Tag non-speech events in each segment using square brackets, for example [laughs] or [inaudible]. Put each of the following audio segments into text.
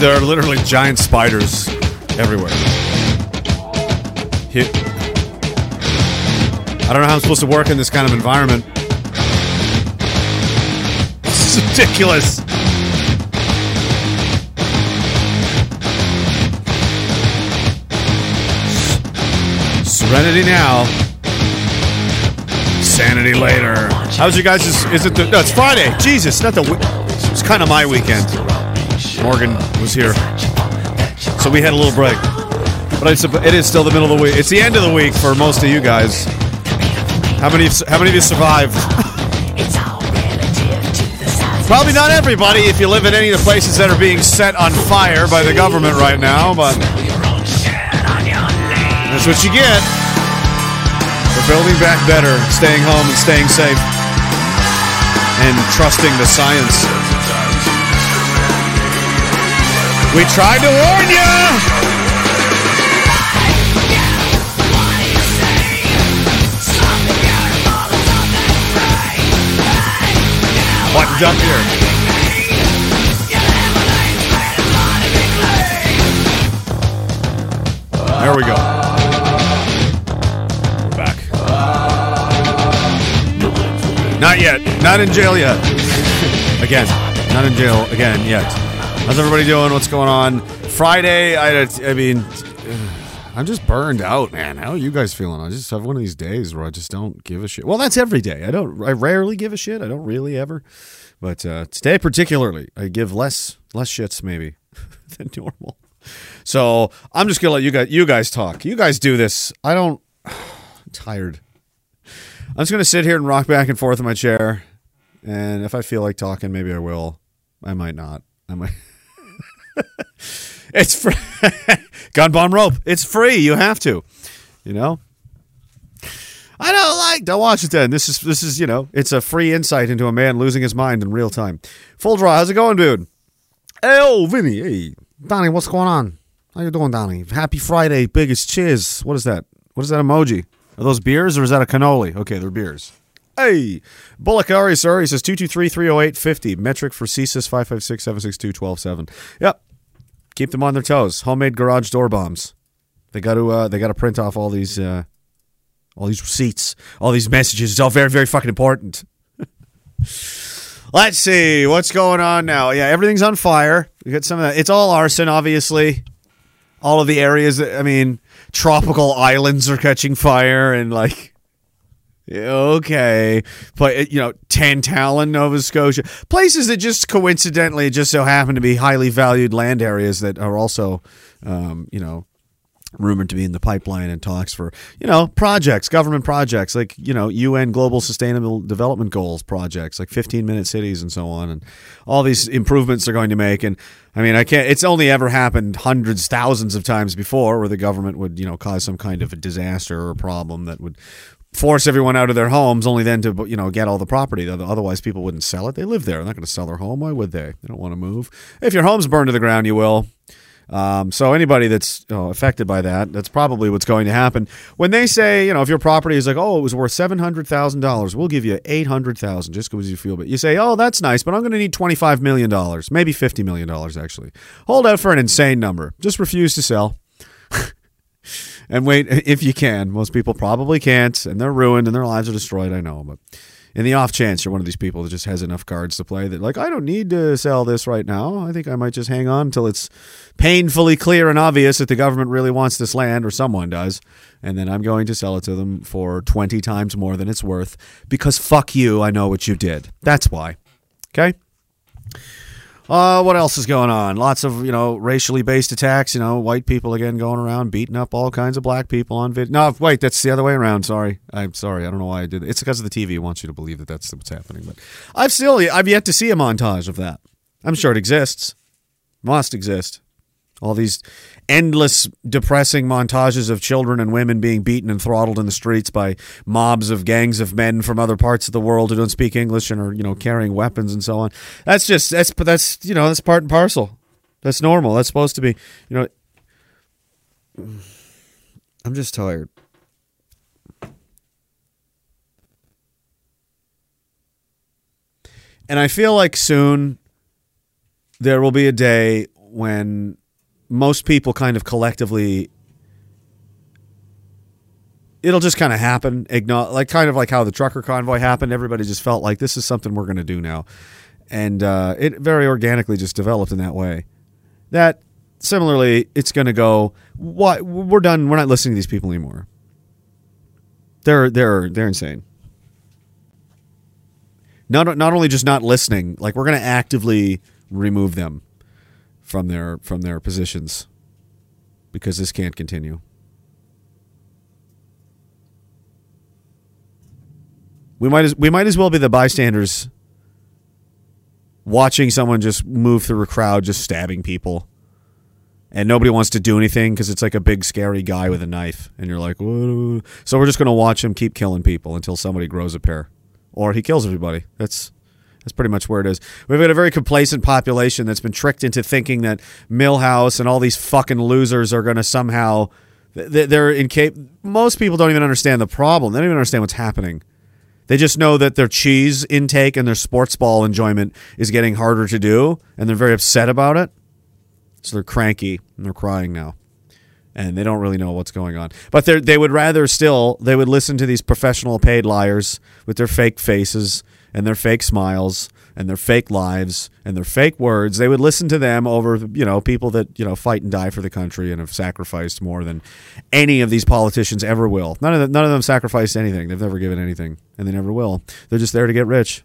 there are literally giant spiders everywhere. I don't know how I'm supposed to work in this kind of environment. [laughs] This is ridiculous. Serenity now. Sanity later. How's you guys? Is, is it the? No, it's Friday. Jesus, not the. It's kind of my weekend. Morgan was here, so we had a little break. But it's, it is still the middle of the week. It's the end of the week for most of you guys. How many? How many of you survived? Probably not everybody. If you live in any of the places that are being set on fire by the government right now, but that's what you get for building back better, staying home and staying safe, and trusting the science. We tried to warn you. Buttoned up here. There we go. We're back. Not yet. Not in jail yet. [laughs] again. Not in jail again yet. How's everybody doing? What's going on? Friday. I, I mean, [sighs] I'm just burned out, man. How are you guys feeling? I just have one of these days where I just don't give a shit. Well, that's every day. I don't. I rarely give a shit. I don't really ever. But uh, today, particularly, I give less less shits maybe [laughs] than normal. So I'm just gonna let you guys you guys talk. You guys do this. I don't. [sighs] I'm tired. I'm just gonna sit here and rock back and forth in my chair, and if I feel like talking, maybe I will. I might not. I might. [laughs] [laughs] it's free. [laughs] gun bomb rope. It's free. You have to. You know. I don't like. Don't watch it then. This is this is you know. It's a free insight into a man losing his mind in real time. Full draw. How's it going, dude? Hey, oh, Vinny. Hey, Donnie. What's going on? How you doing, Donnie? Happy Friday. Biggest cheers. What is that? What is that emoji? Are those beers or is that a cannoli? Okay, they're beers. Hey, Bullock Ari, sorry, says 223 308 50. Metric for CSIS 556 762 127. Yep. Keep them on their toes. Homemade garage door bombs. They got to uh, they got to print off all these uh, all these receipts, all these messages. It's all very very fucking important. [laughs] Let's see what's going on now. Yeah, everything's on fire. We got some of that. It's all arson, obviously. All of the areas. That, I mean, tropical islands are catching fire, and like, okay, but you know, Tantallon, Nova Scotia, places that just coincidentally just so happen to be highly valued land areas that are also, um, you know, rumored to be in the pipeline and talks for you know projects government projects like you know un global sustainable development goals projects like 15 minute cities and so on and all these improvements they're going to make. And i mean i can't it's only ever happened hundreds thousands of times before where the government would you know cause some kind of a disaster or problem that would force everyone out of their homes only then to you know get all the property otherwise people wouldn't sell it they live there they're not going to sell their home why would they they don't want to move if your home's burned to the ground you will um, so anybody that's you know, affected by that, that's probably what's going to happen. When they say, you know, if your property is like, oh, it was worth seven hundred thousand dollars, we'll give you eight hundred thousand just because you feel. But you say, oh, that's nice, but I'm going to need twenty five million dollars, maybe fifty million dollars actually. Hold out for an insane number. Just refuse to sell. [laughs] and wait [laughs] if you can. Most people probably can't, and they're ruined and their lives are destroyed. I know, but in the off chance you're one of these people that just has enough cards to play that like I don't need to sell this right now. I think I might just hang on until it's painfully clear and obvious that the government really wants this land or someone does, and then I'm going to sell it to them for 20 times more than it's worth because fuck you, I know what you did. That's why. Okay? Uh, what else is going on? Lots of you know racially based attacks. You know, white people again going around beating up all kinds of black people on video. No, wait, that's the other way around. Sorry, I'm sorry. I don't know why I did. It. It's because of the TV wants you to believe that that's what's happening. But I've still I've yet to see a montage of that. I'm sure it exists. Must exist. All these endless, depressing montages of children and women being beaten and throttled in the streets by mobs of gangs of men from other parts of the world who don't speak English and are, you know, carrying weapons and so on. That's just that's but that's you know that's part and parcel. That's normal. That's supposed to be, you know. I'm just tired. And I feel like soon there will be a day when most people kind of collectively it'll just kind of happen like kind of like how the trucker convoy happened. Everybody just felt like this is something we're going to do now. And uh, it very organically just developed in that way. That similarly it's going to go what we're done we're not listening to these people anymore. They're they're they're insane. Not not only just not listening like we're going to actively remove them from their from their positions because this can't continue We might as we might as well be the bystanders watching someone just move through a crowd just stabbing people. And nobody wants to do anything because it's like a big scary guy with a knife and you're like, Whoa. so we're just going to watch him keep killing people until somebody grows a pair or he kills everybody. That's that's pretty much where it is. We've got a very complacent population that's been tricked into thinking that Millhouse and all these fucking losers are going to somehow they're in cap- most people don't even understand the problem. They don't even understand what's happening. They just know that their cheese intake and their sports ball enjoyment is getting harder to do, and they're very upset about it. So they're cranky and they're crying now. And they don't really know what's going on. But they would rather still, they would listen to these professional paid liars with their fake faces and their fake smiles and their fake lives and their fake words. They would listen to them over, you know, people that, you know, fight and die for the country and have sacrificed more than any of these politicians ever will. None of them, none of them sacrificed anything. They've never given anything and they never will. They're just there to get rich.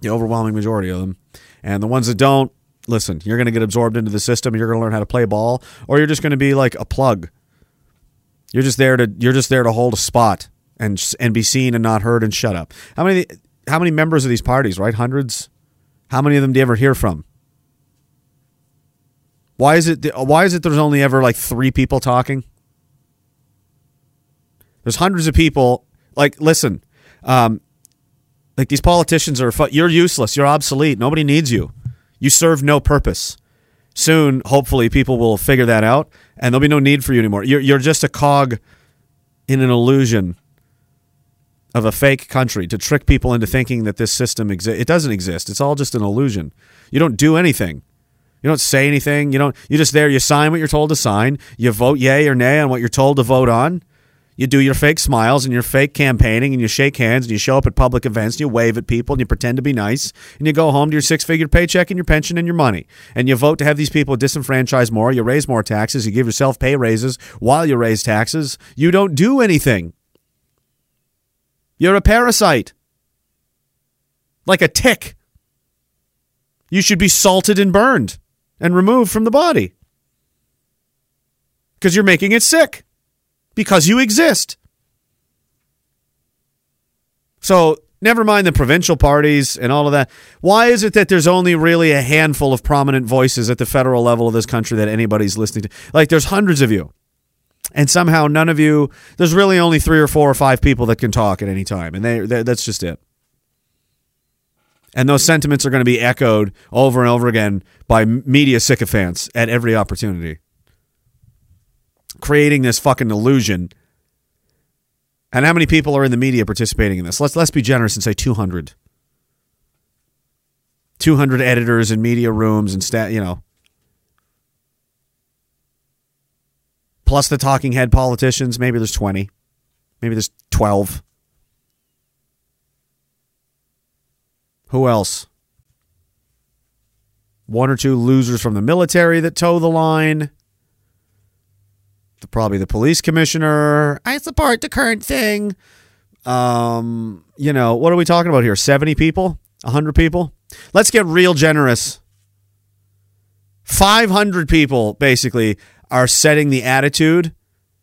The overwhelming majority of them. And the ones that don't, listen, you're going to get absorbed into the system. You're going to learn how to play ball or you're just going to be like a plug. You're just there to you're just there to hold a spot and and be seen and not heard and shut up. How many how many members of these parties, right? Hundreds. How many of them do you ever hear from? Why is it? Why is it? There's only ever like three people talking. There's hundreds of people. Like, listen, um, like these politicians are. You're useless. You're obsolete. Nobody needs you. You serve no purpose. Soon, hopefully, people will figure that out, and there'll be no need for you anymore. You're you're just a cog in an illusion of a fake country to trick people into thinking that this system exists. It doesn't exist. It's all just an illusion. You don't do anything. You don't say anything. You don't. You're just there. You sign what you're told to sign. You vote yay or nay on what you're told to vote on. You do your fake smiles and your fake campaigning and you shake hands and you show up at public events and you wave at people and you pretend to be nice and you go home to your six figure paycheck and your pension and your money. And you vote to have these people disenfranchised more. You raise more taxes. You give yourself pay raises while you raise taxes. You don't do anything. You're a parasite. Like a tick. You should be salted and burned and removed from the body. Because you're making it sick. Because you exist. So, never mind the provincial parties and all of that. Why is it that there's only really a handful of prominent voices at the federal level of this country that anybody's listening to? Like, there's hundreds of you and somehow none of you there's really only three or four or five people that can talk at any time. And they, they that's just it. And those sentiments are going to be echoed over and over again by media sycophants at every opportunity. Creating this fucking illusion. And how many people are in the media participating in this? Let's let's be generous and say 200 200 editors in media rooms and stat you know plus the talking head politicians. Maybe there's 20. Maybe there's 12. Who else? One or two losers from the military that toe the line. The, probably the police commissioner. I support the current thing. Um, you know, what are we talking about here? 70 people? 100 people? Let's get real generous. 500 people basically are setting the attitude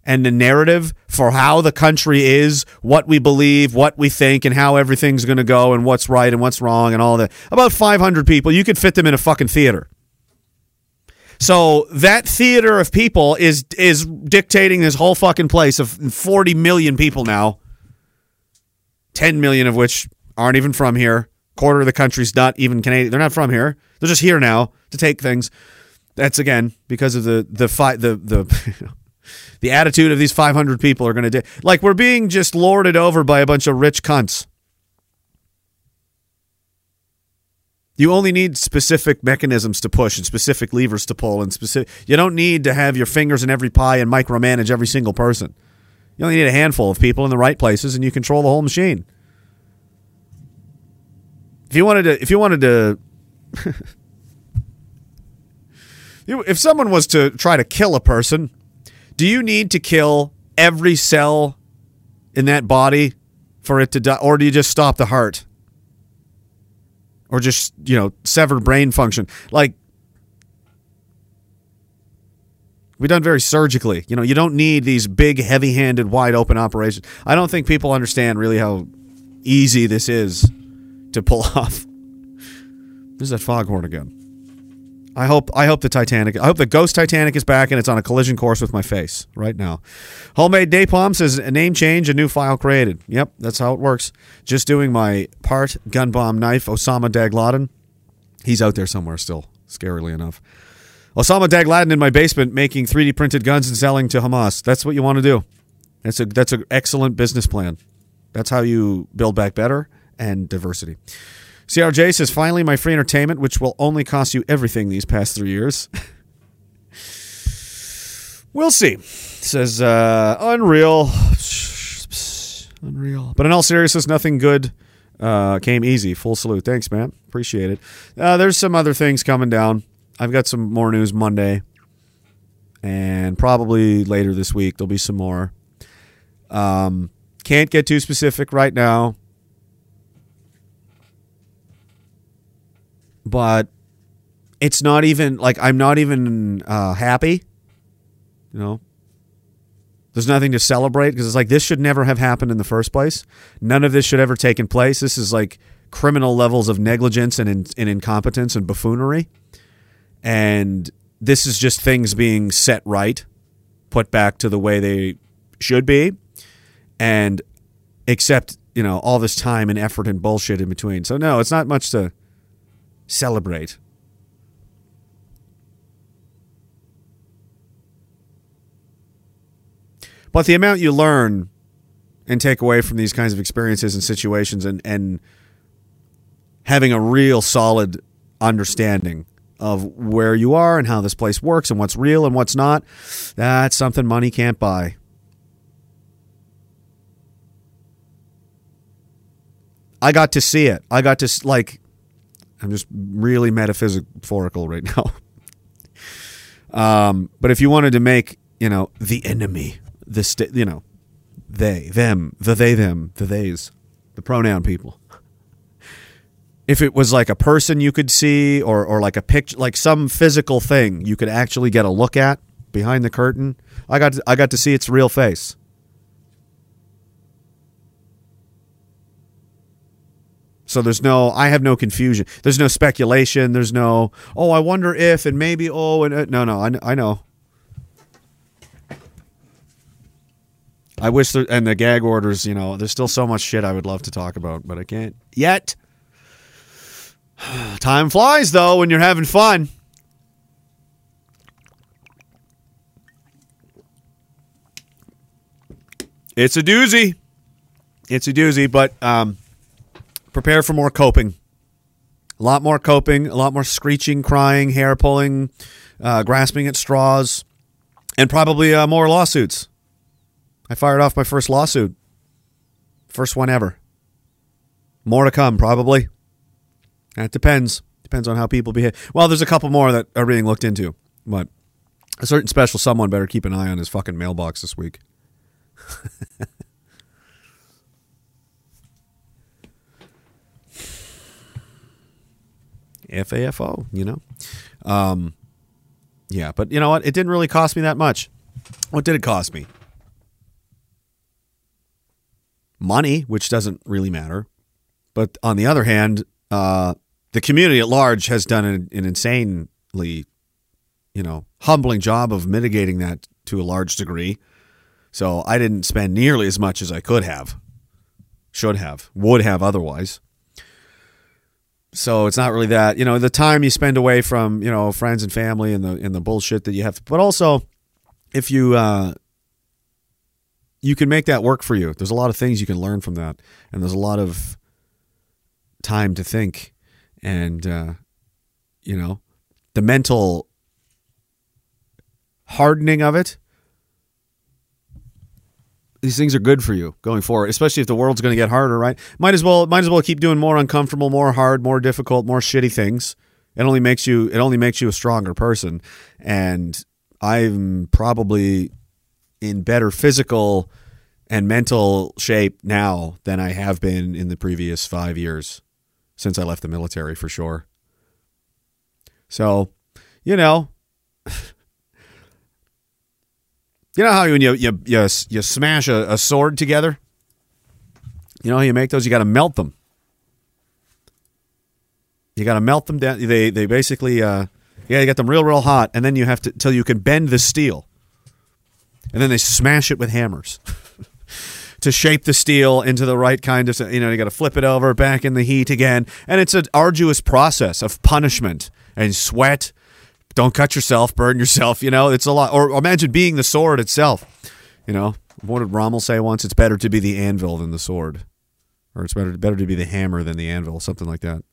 and the narrative for how the country is, what we believe, what we think, and how everything's going to go, and what's right and what's wrong, and all that. About 500 people, you could fit them in a fucking theater. So that theater of people is is dictating this whole fucking place of 40 million people now. 10 million of which aren't even from here. Quarter of the country's not even Canadian. They're not from here. They're just here now to take things. That's again because of the the fight the the [laughs] the attitude of these 500 people are going to do. Like we're being just lorded over by a bunch of rich cunts. You only need specific mechanisms to push and specific levers to pull and specific. You don't need to have your fingers in every pie and micromanage every single person. You only need a handful of people in the right places, and you control the whole machine. If you wanted to, if you wanted to, [laughs] if someone was to try to kill a person, do you need to kill every cell in that body for it to die, or do you just stop the heart? or just you know sever brain function? Like we done very surgically. You know you don't need these big heavy-handed wide open operations. I don't think people understand really how easy this is to pull [laughs] off. There's that foghorn again I hope I hope the Titanic I hope the Ghost Titanic is back and it's on a collision course with my face right now. Homemade Napalm says a name change, a new file created. Yep, that's how it works. Just doing my part gun bomb knife Osama Dagladen. He's out there somewhere still, scarily enough. Osama Dagladen in my basement making 3D printed guns and selling to Hamas. That's what you want to do. That's a that's an excellent business plan. That's how you build back better and diversity. CRJ says, finally, my free entertainment, which will only cost you everything these past three years. [laughs] we'll see. Says, uh, unreal. Unreal. But in all seriousness, nothing good uh, came easy. Full salute. Thanks, man. Appreciate it. Uh, there's some other things coming down. I've got some more news Monday. And probably later this week, there'll be some more. Um, can't get too specific right now. But it's not even like I'm not even uh, happy. You know, there's nothing to celebrate because it's like this should never have happened in the first place. None of this should ever taken place. This is like criminal levels of negligence and, in, and incompetence and buffoonery. And this is just things being set right, put back to the way they should be, and accept you know all this time and effort and bullshit in between. So no, it's not much to celebrate. But the amount you learn and take away from these kinds of experiences and situations and, and having a real solid understanding of where you are and how this place works and what's real and what's not, that's something money can't buy. I got to see it. I got to like I'm just really metaphysical right now. [laughs] um, but if you wanted to make, you know, the enemy, the st- you know, they, them, the they, them, the theys, the pronoun people. If it was like a person you could see, or or like a picture, like some physical thing you could actually get a look at behind the curtain, I got to, I got to see its real face. So there's no, I have no confusion. There's no speculation. There's no, oh, I wonder if, and maybe, oh, and uh, no, no, I, I know. I wish, there, and the gag orders, you know, there's still so much shit I would love to talk about, but I can't yet. [sighs] Time flies, though, when you're having fun. It's a doozy. It's a doozy, but um, prepare for more coping. A lot more coping, a lot more screeching, crying, hair pulling, uh, grasping at straws, and probably uh, more lawsuits. I fired off my first lawsuit. First one ever. More to come, probably. That depends. Depends on how people behave. Well, there's a couple more that are being looked into, but a certain special someone better keep an eye on his fucking mailbox this week. [laughs] FAFO, you know? Um, yeah, but you know what? It didn't really cost me that much. What did it cost me? Money, which doesn't really matter. But on the other hand, uh, the community at large has done an, an insanely, you know, humbling job of mitigating that to a large degree. So I didn't spend nearly as much as I could have, should have, would have otherwise so it's not really that you know the time you spend away from you know friends and family and the and the bullshit that you have to but also if you uh you can make that work for you. There's a lot of things you can learn from that and there's a lot of time to think and uh, you know the mental hardening of it these things are good for you going forward especially if the world's going to get harder right? Might as well might as well keep doing more uncomfortable more hard more difficult more shitty things. It only makes you it only makes you a stronger person. And i'm probably in better physical and mental shape now than i have been in the previous five years since i left the military for sure. So you know You know how when you you you, you smash a, a sword together? You know how you make those? You got to melt them. You got to melt them down. They they basically uh, yeah, you get them real real hot, and then you have to till you can bend the steel, and then they smash it with hammers. [laughs] to shape the steel into the right kind of you know you got to flip it over back in the heat again and it's an arduous process of punishment and sweat don't cut yourself, burn yourself. You know, it's a lot. Or imagine being the sword itself. You know, what did Rommel say once? It's better to be the anvil than the sword, or it's better better to be the hammer than the anvil, something like that.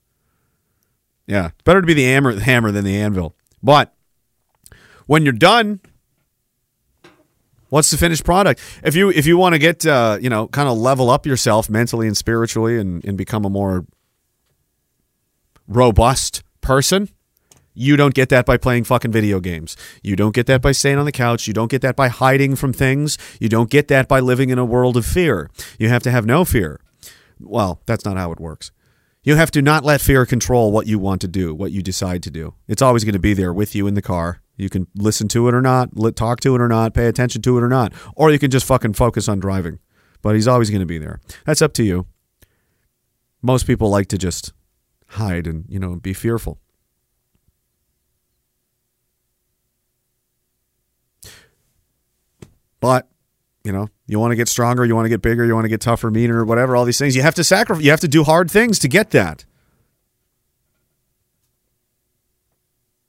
Yeah, better to be the hammer hammer than the anvil. But when you're done, what's the finished product? If you if you want to get uh, you know kind of level up yourself mentally and spiritually and, and become a more robust person, you don't get that by playing fucking video games. You don't get that by staying on the couch. You don't get that by hiding from things. You don't get that by living in a world of fear. You have to have no fear. Well, that's not how it works. You have to not let fear control what you want to do, what you decide to do. It's always going to be there with you in the car. You can listen to it or not, talk to it or not, pay attention to it or not, or you can just fucking focus on driving. But he's always going to be there. That's up to you. Most people like to just hide and, you know, be fearful. But you know, you want to get stronger, you want to get bigger, you want to get tougher, meaner, whatever. All these things you have to sacrifice. You have to do hard things to get that.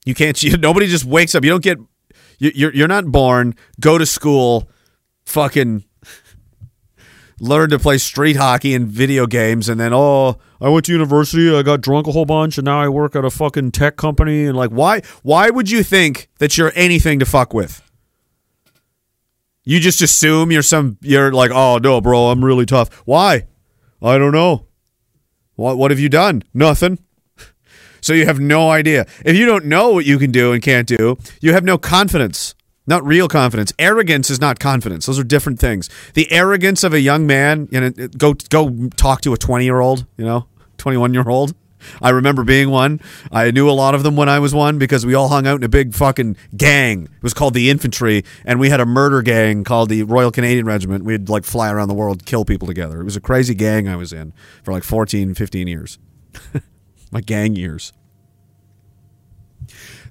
You can't. [laughs] You, nobody just wakes up. You don't get. You, you're you're not born. Go to school. Fucking learn to play street hockey and video games and then oh i went to university i got drunk a whole bunch and now i work at a fucking tech company and like why why would you think that you're anything to fuck with you just assume you're some you're like, "Oh, no, bro, I'm really tough." Why? I don't know. What what have you done? Nothing. [laughs] So you have no idea. If you don't know what you can do and can't do, you have no confidence. Not real confidence. Arrogance is not confidence. Those are different things. The arrogance of a young man, you know, go go talk to a 20-year-old, you know, 21-year-old I remember being one. I knew a lot of them when I was one because we all hung out in a big fucking gang. It was called the Infantry, and we had a murder gang called the Royal Canadian Regiment. We'd like fly around the world, kill people together. It was a crazy gang I was in for like 14, 15 years. [laughs] My gang years.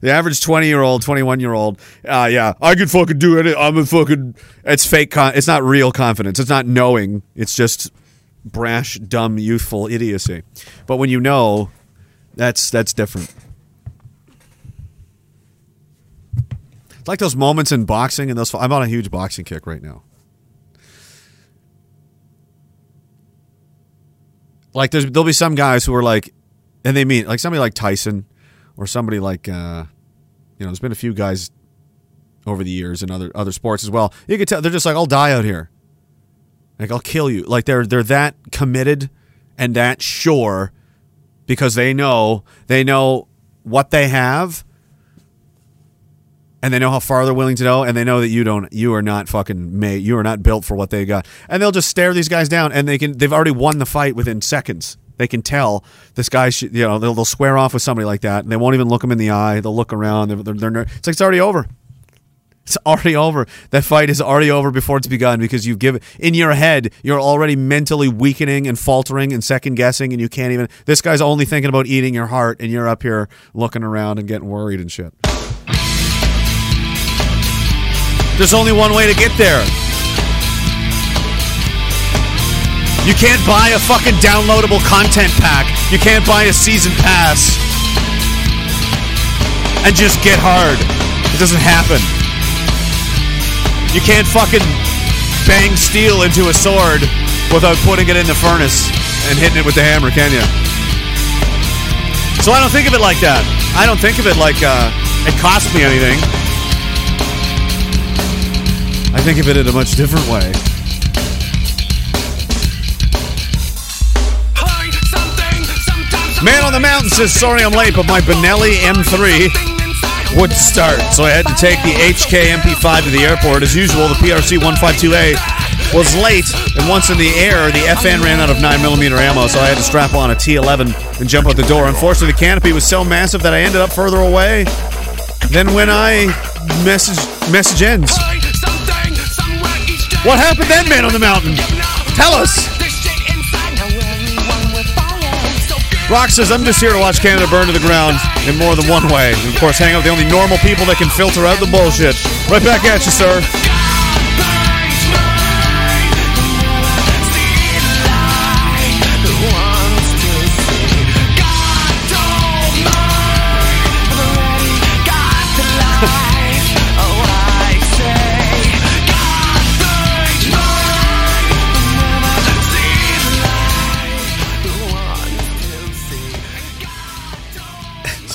The average 20 year old, 21 year old, uh, yeah, I could fucking do it. I'm a fucking, it's fake, con- it's not real confidence. It's not knowing. It's just brash, dumb, youthful idiocy. But when you know, that's that's different. It's like those moments in boxing and those. I'm on a huge boxing kick right now. Like there's there'll be some guys who are like, and they mean like somebody like Tyson, or somebody like, uh, you know, there's been a few guys over the years in other other sports as well. You could tell they're just like, I'll die out here. Like I'll kill you. Like they're they're that committed and that sure because they know they know what they have and they know how far they're willing to go and they know that you don't you are not fucking made you are not built for what they got. And they'll just stare these guys down and they can they've already won the fight within seconds. They can tell this guy you know they'll, they'll square off with somebody like that and they won't even look them in the eye. They'll look around. They're, they're, they're it's like it's already over it's already over. That fight is already over before it's begun because you've given in your head, you're already mentally weakening and faltering and second guessing, and you can't even. This guy's only thinking about eating your heart, and you're up here looking around and getting worried and shit. There's only one way to get there. You can't buy a fucking downloadable content pack. You can't buy a season pass and just get hard. It doesn't happen. You can't fucking bang steel into a sword without putting it in the furnace and hitting it with the hammer, can you? So I don't think of it like that. I don't think of it like uh, it cost me anything. I think of it in a much different way. Man on the Mountain says, sorry I'm late, but my Benelli M3 would start. So I had to take the HK MP5 to the airport. As usual, the PRC 152A was late, and once in the air, the FN ran out of 9mm ammo, so I had to strap on a T11 and jump out the door. Unfortunately, the canopy was so massive that I ended up further away than when I message, message ends. What happened then, Man on the Mountain? Tell us! Rock says, I'm just here to watch Canada burn to the ground in more than one way. And of course, hang out with the only normal people that can filter out the bullshit. Right back at you, sir.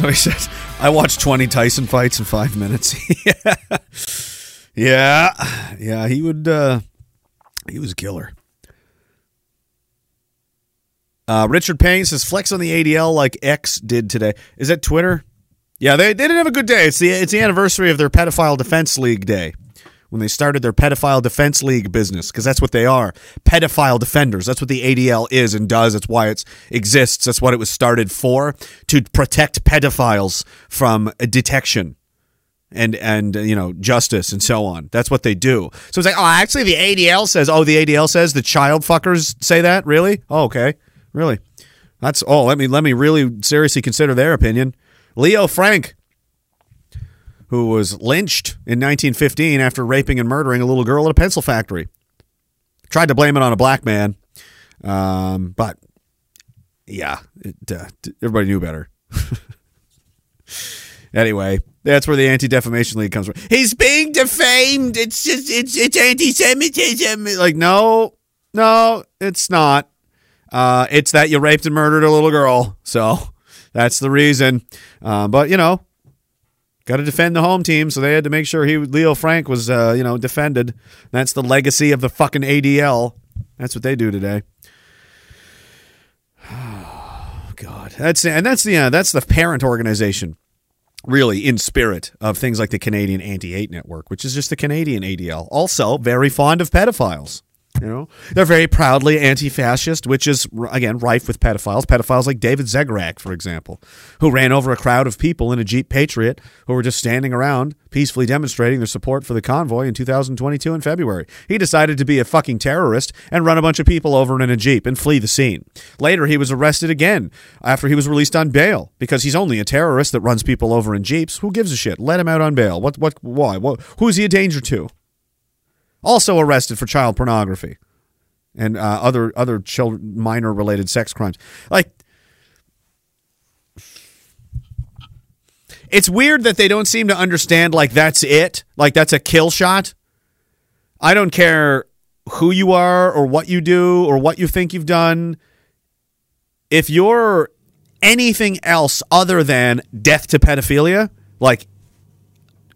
So he says, I watched 20 Tyson fights in five minutes. [laughs] yeah. yeah. Yeah. He would, uh, he was a killer. Uh, Richard Payne says, flex on the ADL like X did today. Is that Twitter? Yeah, they, they didn't have a good day. It's the, it's the anniversary of their Pedophile Defense League day when they started their pedophile defense league business because that's what they are pedophile defenders. That's what the adl is and does. That's why it exists. That's what it was started for to protect pedophiles from uh, detection and and you know justice and so on. That's what they do. So it's like oh actually the adl says oh the adl says the child fuckers say that? Really? Oh okay. Really? That's oh let me let me really seriously consider their opinion. Leo frank who was lynched in 1915 after raping and murdering a little girl at a pencil factory. Tried to blame it on a black man, um, but yeah, it, uh, everybody knew better. [laughs] anyway, that's where the Anti Defamation League comes from. He's being defamed. It's just it's it's anti-Semitism. Like no, no, it's not. Uh, it's that you raped and murdered a little girl. So that's the reason. Uh, but you know, got to defend the home team, so they had to make sure he Leo Frank was uh, you know defended. That's the legacy of the fucking ADL. That's what they do today. [sighs] Oh, God, that's and that's the uh, that's the parent organization, really in spirit of things like the Canadian Anti Hate Network, which is just the Canadian ADL. Also, very fond of pedophiles. You know, they're very proudly anti-fascist, which is again rife with pedophiles. Pedophiles like David Zegarac, for example, who ran over a crowd of people in a Jeep Patriot who were just standing around peacefully demonstrating their support for the convoy in 2022 in February. He decided to be a fucking terrorist and run a bunch of people over in a Jeep and flee the scene. Later, he was arrested again after he was released on bail because he's only a terrorist that runs people over in Jeeps. Who gives a shit? Let him out on bail. What? What? Why? What, who's he a danger to? Also arrested for child pornography and uh, other other children minor related sex crimes. Like it's weird that they don't seem to understand like that's it, like that's a kill shot. I don't care who you are or what you do or what you think you've done. If you're anything else other than death to pedophilia, like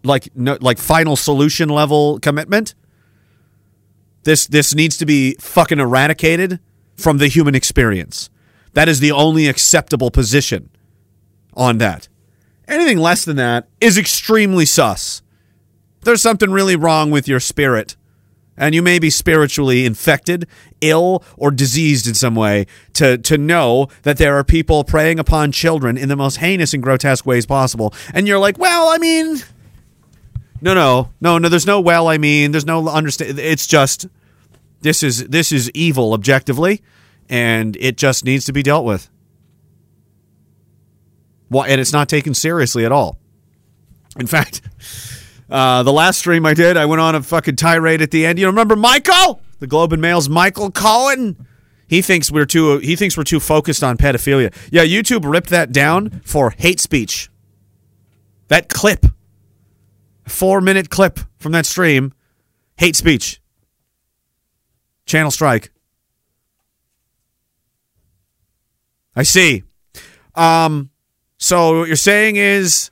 like no, like final solution level commitment, this this needs to be fucking eradicated from the human experience. That is the only acceptable position on that. Anything less than that is extremely sus. There's something really wrong with your spirit, and you may be spiritually infected, ill, or diseased in some way to, to know that there are people preying upon children in the most heinous and grotesque ways possible. And you're like, well, I mean, no, no, no, no. There's no well. I mean, there's no understand. It's just this is this is evil objectively, and it just needs to be dealt with. Well, and it's not taken seriously at all. In fact, uh, the last stream I did, I went on a fucking tirade at the end. You remember Michael, the Globe and Mail's Michael Cohen? He thinks we're too. He thinks we're too focused on pedophilia. Yeah, YouTube ripped that down for hate speech. That clip, four minute clip from that stream, hate speech. Channel strike. I see. Um, So what you're saying is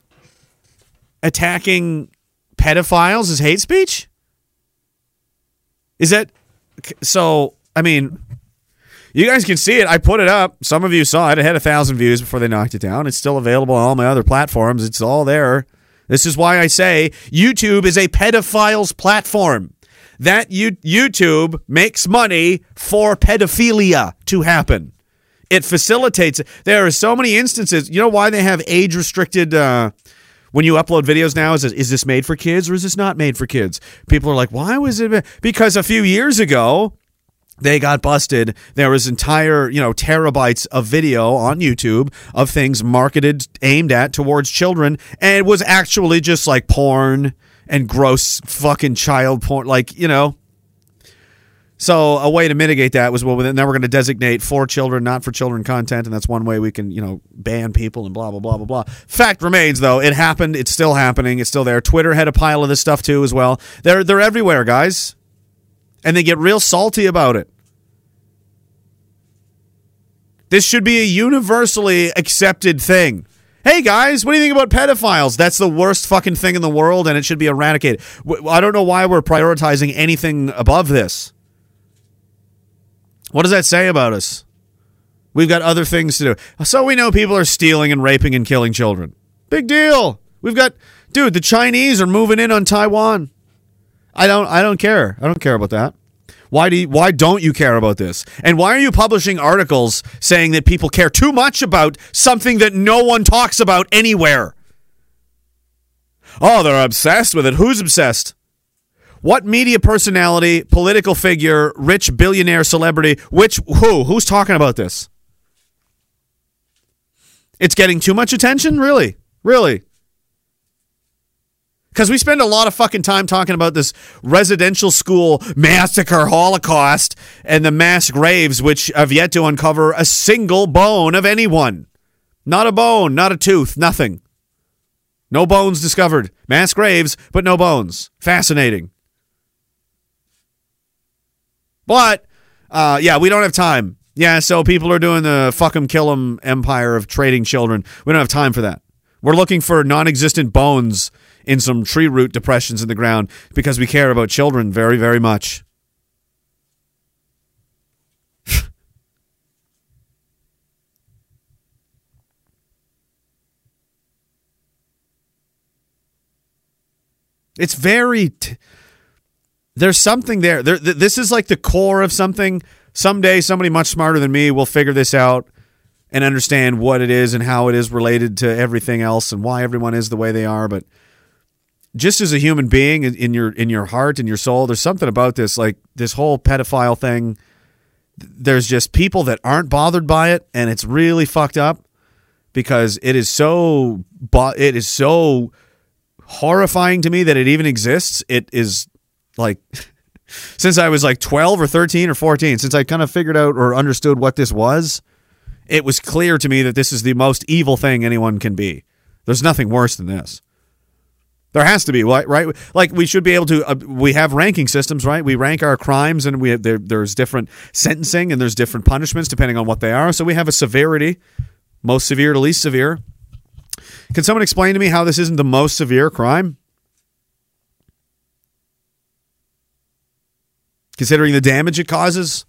attacking pedophiles is hate speech? Is that so? I mean, you guys can see it. I put it up. Some of you saw it. It had a thousand views before they knocked it down. It's still available on all my other platforms. It's all there. This is why I say YouTube is a pedophile's platform. That you, YouTube makes money for pedophilia to happen. It facilitates it. There are so many instances. You know why they have age restricted uh, when you upload videos now? Is this, is this made for kids or is this not made for kids? People are like, why was it? Because a few years ago, they got busted. There was entire, you know, terabytes of video on YouTube of things marketed, aimed at towards children, and it was actually just like porn and gross fucking child porn, like you know. So a way to mitigate that was well, then we're going to designate for children, not for children content, and that's one way we can, you know, ban people and blah blah blah blah blah. Fact remains, though, it happened. It's still happening. It's still there. Twitter had a pile of this stuff too, as well. They're they're everywhere, guys, and they get real salty about it. This should be a universally accepted thing. Hey guys, what do you think about pedophiles? That's the worst fucking thing in the world, and it should be eradicated. I don't know why we're prioritizing anything above this. What does that say about us? We've got other things to do. So we know people are stealing and raping and killing children. Big deal. We've got dude, the Chinese are moving in on Taiwan. I don't I don't care. I don't care about that. Why do you, why don't you care about this? And why are you publishing articles saying that people care too much about something that no one talks about anywhere? Oh, they're obsessed with it. Who's obsessed? What media personality, political figure, rich billionaire celebrity, which who? Who's talking about this? It's getting too much attention? Really? Really? Because we spend a lot of fucking time talking about this residential school massacre holocaust and the mass graves, which have yet to uncover a single bone of anyone. Not a bone, not a tooth, nothing. No bones discovered. Mass graves, but no bones. Fascinating. But uh, yeah, we don't have time. Yeah, so people are doing the fuck 'em kill 'em empire of trading children. We don't have time for that. We're looking for non-existent bones in some tree root depressions in the ground because we care about children very, very much. [laughs] it's very t- there's something there. there th- this is like the core of something. Someday, somebody much smarter than me will figure this out and understand what it is and how it is related to everything else and why everyone is the way they are. But just as a human being in your in your heart and your soul, there's something about this, like this whole pedophile thing. There's just people that aren't bothered by it, and it's really fucked up because it is so it is so horrifying to me that it even exists. It is like [laughs] since I was like 12 or 13 or 14, since I kind of figured out or understood what this was, it was clear to me that this is the most evil thing anyone can be. There's nothing worse than this. There has to be, right? Right? Like we should be able to. Uh, we have ranking systems, right? We rank our crimes, and we have, there, there's different sentencing and there's different punishments depending on what they are. So we have a severity, most severe to least severe. Can someone explain to me how this isn't the most severe crime? considering the damage it causes?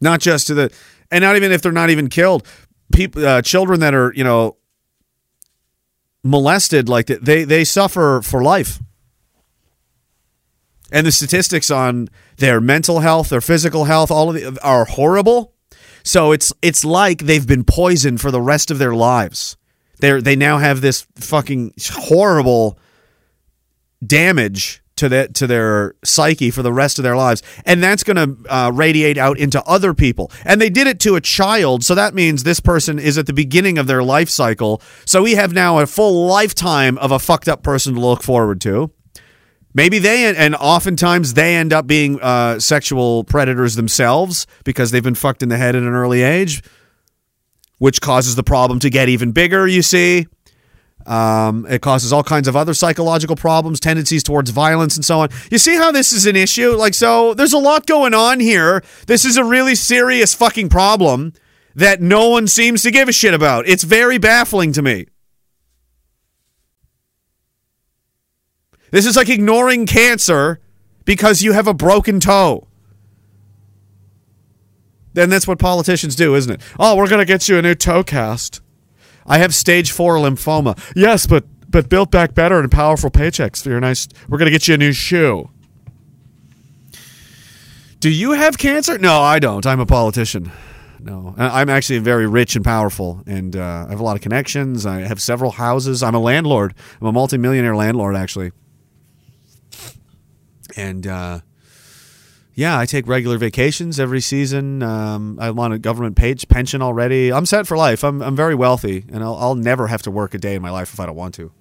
Not just to the, and not even if they're not even killed, people, uh, children that are you know molested like that, they they suffer for life. And the statistics on their mental health, their physical health, all of the are horrible. So it's it's like they've been poisoned for the rest of their lives. They they now have this fucking horrible damage to that to their psyche for the rest of their lives, and that's going to uh, radiate out into other people. And they did it to a child, so that means this person is at the beginning of their life cycle. So we have now a full lifetime of a fucked up person to look forward to. Maybe they and oftentimes they end up being uh, sexual predators themselves because they've been fucked in the head at an early age which causes the problem to get even bigger, you see. Um, it causes all kinds of other psychological problems, tendencies towards violence, and so on. You see how this is an issue? Like, so there's a lot going on here. This is a really serious fucking problem that no one seems to give a shit about. It's very baffling to me. This is like ignoring cancer because you have a broken toe. Then that's what politicians do, isn't it? Oh, we're going to get you a new toe cast. I have stage four lymphoma. Yes, but but built back better and powerful paychecks for your nice. We're gonna get you a new shoe. Do you have cancer? No, I don't. I'm a politician. No, I'm actually very rich and powerful, and uh, I have a lot of connections. I have several houses. I'm a landlord. I'm a multimillionaire landlord, actually. And uh, yeah, I take regular vacations every season. Um, I'm on a government page pension already. I'm set for life. I'm, I'm very wealthy, and I'll, I'll never have to work a day in my life if I don't want to.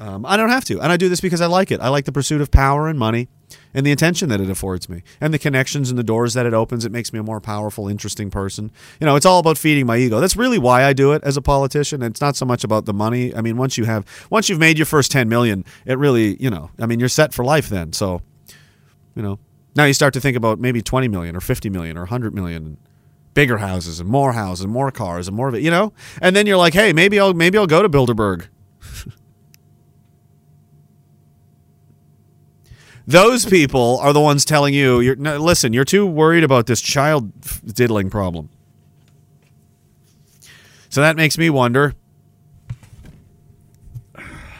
Um, I don't have to, and I do this because I like it. I like the pursuit of power and money, and the attention that it affords me, and the connections and the doors that it opens. It makes me a more powerful, interesting person. You know, it's all about feeding my ego. That's really why I do it as a politician. It's not so much about the money. I mean, once you have, once you've made your first ten million, it really, you know, I mean, you're set for life then. So, you know, now you start to think about maybe 20 million or 50 million or 100 million bigger houses and more houses and more cars and more of it, you know? And then you're like, "Hey, maybe I'll maybe I'll go to Bilderberg." [laughs] Those people are the ones telling you, you're no, listen, you're too worried about this child diddling problem. So that makes me wonder,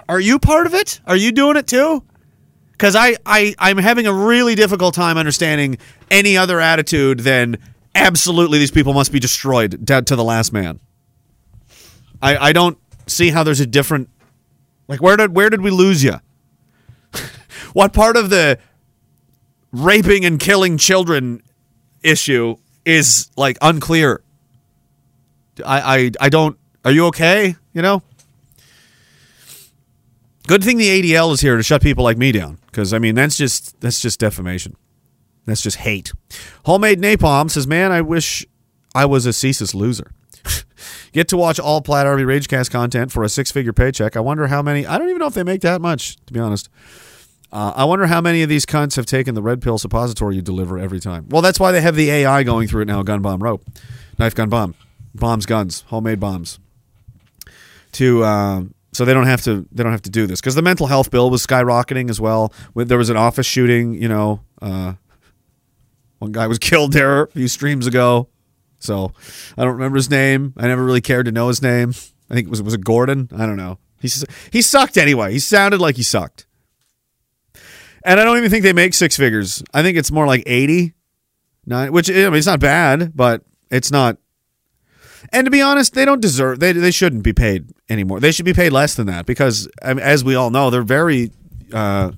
are you part of it? Are you doing it too? Because I, I I'm having a really difficult time understanding any other attitude than absolutely these people must be destroyed dead to the last man. I I don't see how there's a different like where did where did we lose you? [laughs] what part of the raping and killing children issue is like unclear? I I I don't. Are you okay? You know. Good thing the ADL is here to shut people like me down, because I mean that's just that's just defamation. That's just hate. Homemade Napalm says, "Man, I wish I was a CSIS loser. [laughs] Get to watch all Plaid Army Ragecast content for a six-figure paycheck. I wonder how many. I don't even know if they make that much, to be honest. Uh, I wonder how many of these cunts have taken the red pill suppository you deliver every time. Well, that's why they have the AI going through it now. Gun bomb rope, knife gun bomb, bombs guns, homemade bombs. To uh, so they don't have to they don't have to do this because the mental health bill was skyrocketing as well. There was an office shooting, you know, uh, one guy was [laughs] killed there a few streams ago. So I don't remember his name. I never really cared to know his name. I think it was was it Gordon. I don't know. He he sucked anyway. He sounded like he sucked. And I don't even think they make six figures. I think it's more like eighty, nine. Which I mean, it's not bad, but it's not and to be honest, they don't deserve. They they shouldn't be paid anymore. They should be paid less than that because, as we all know, they're very uh,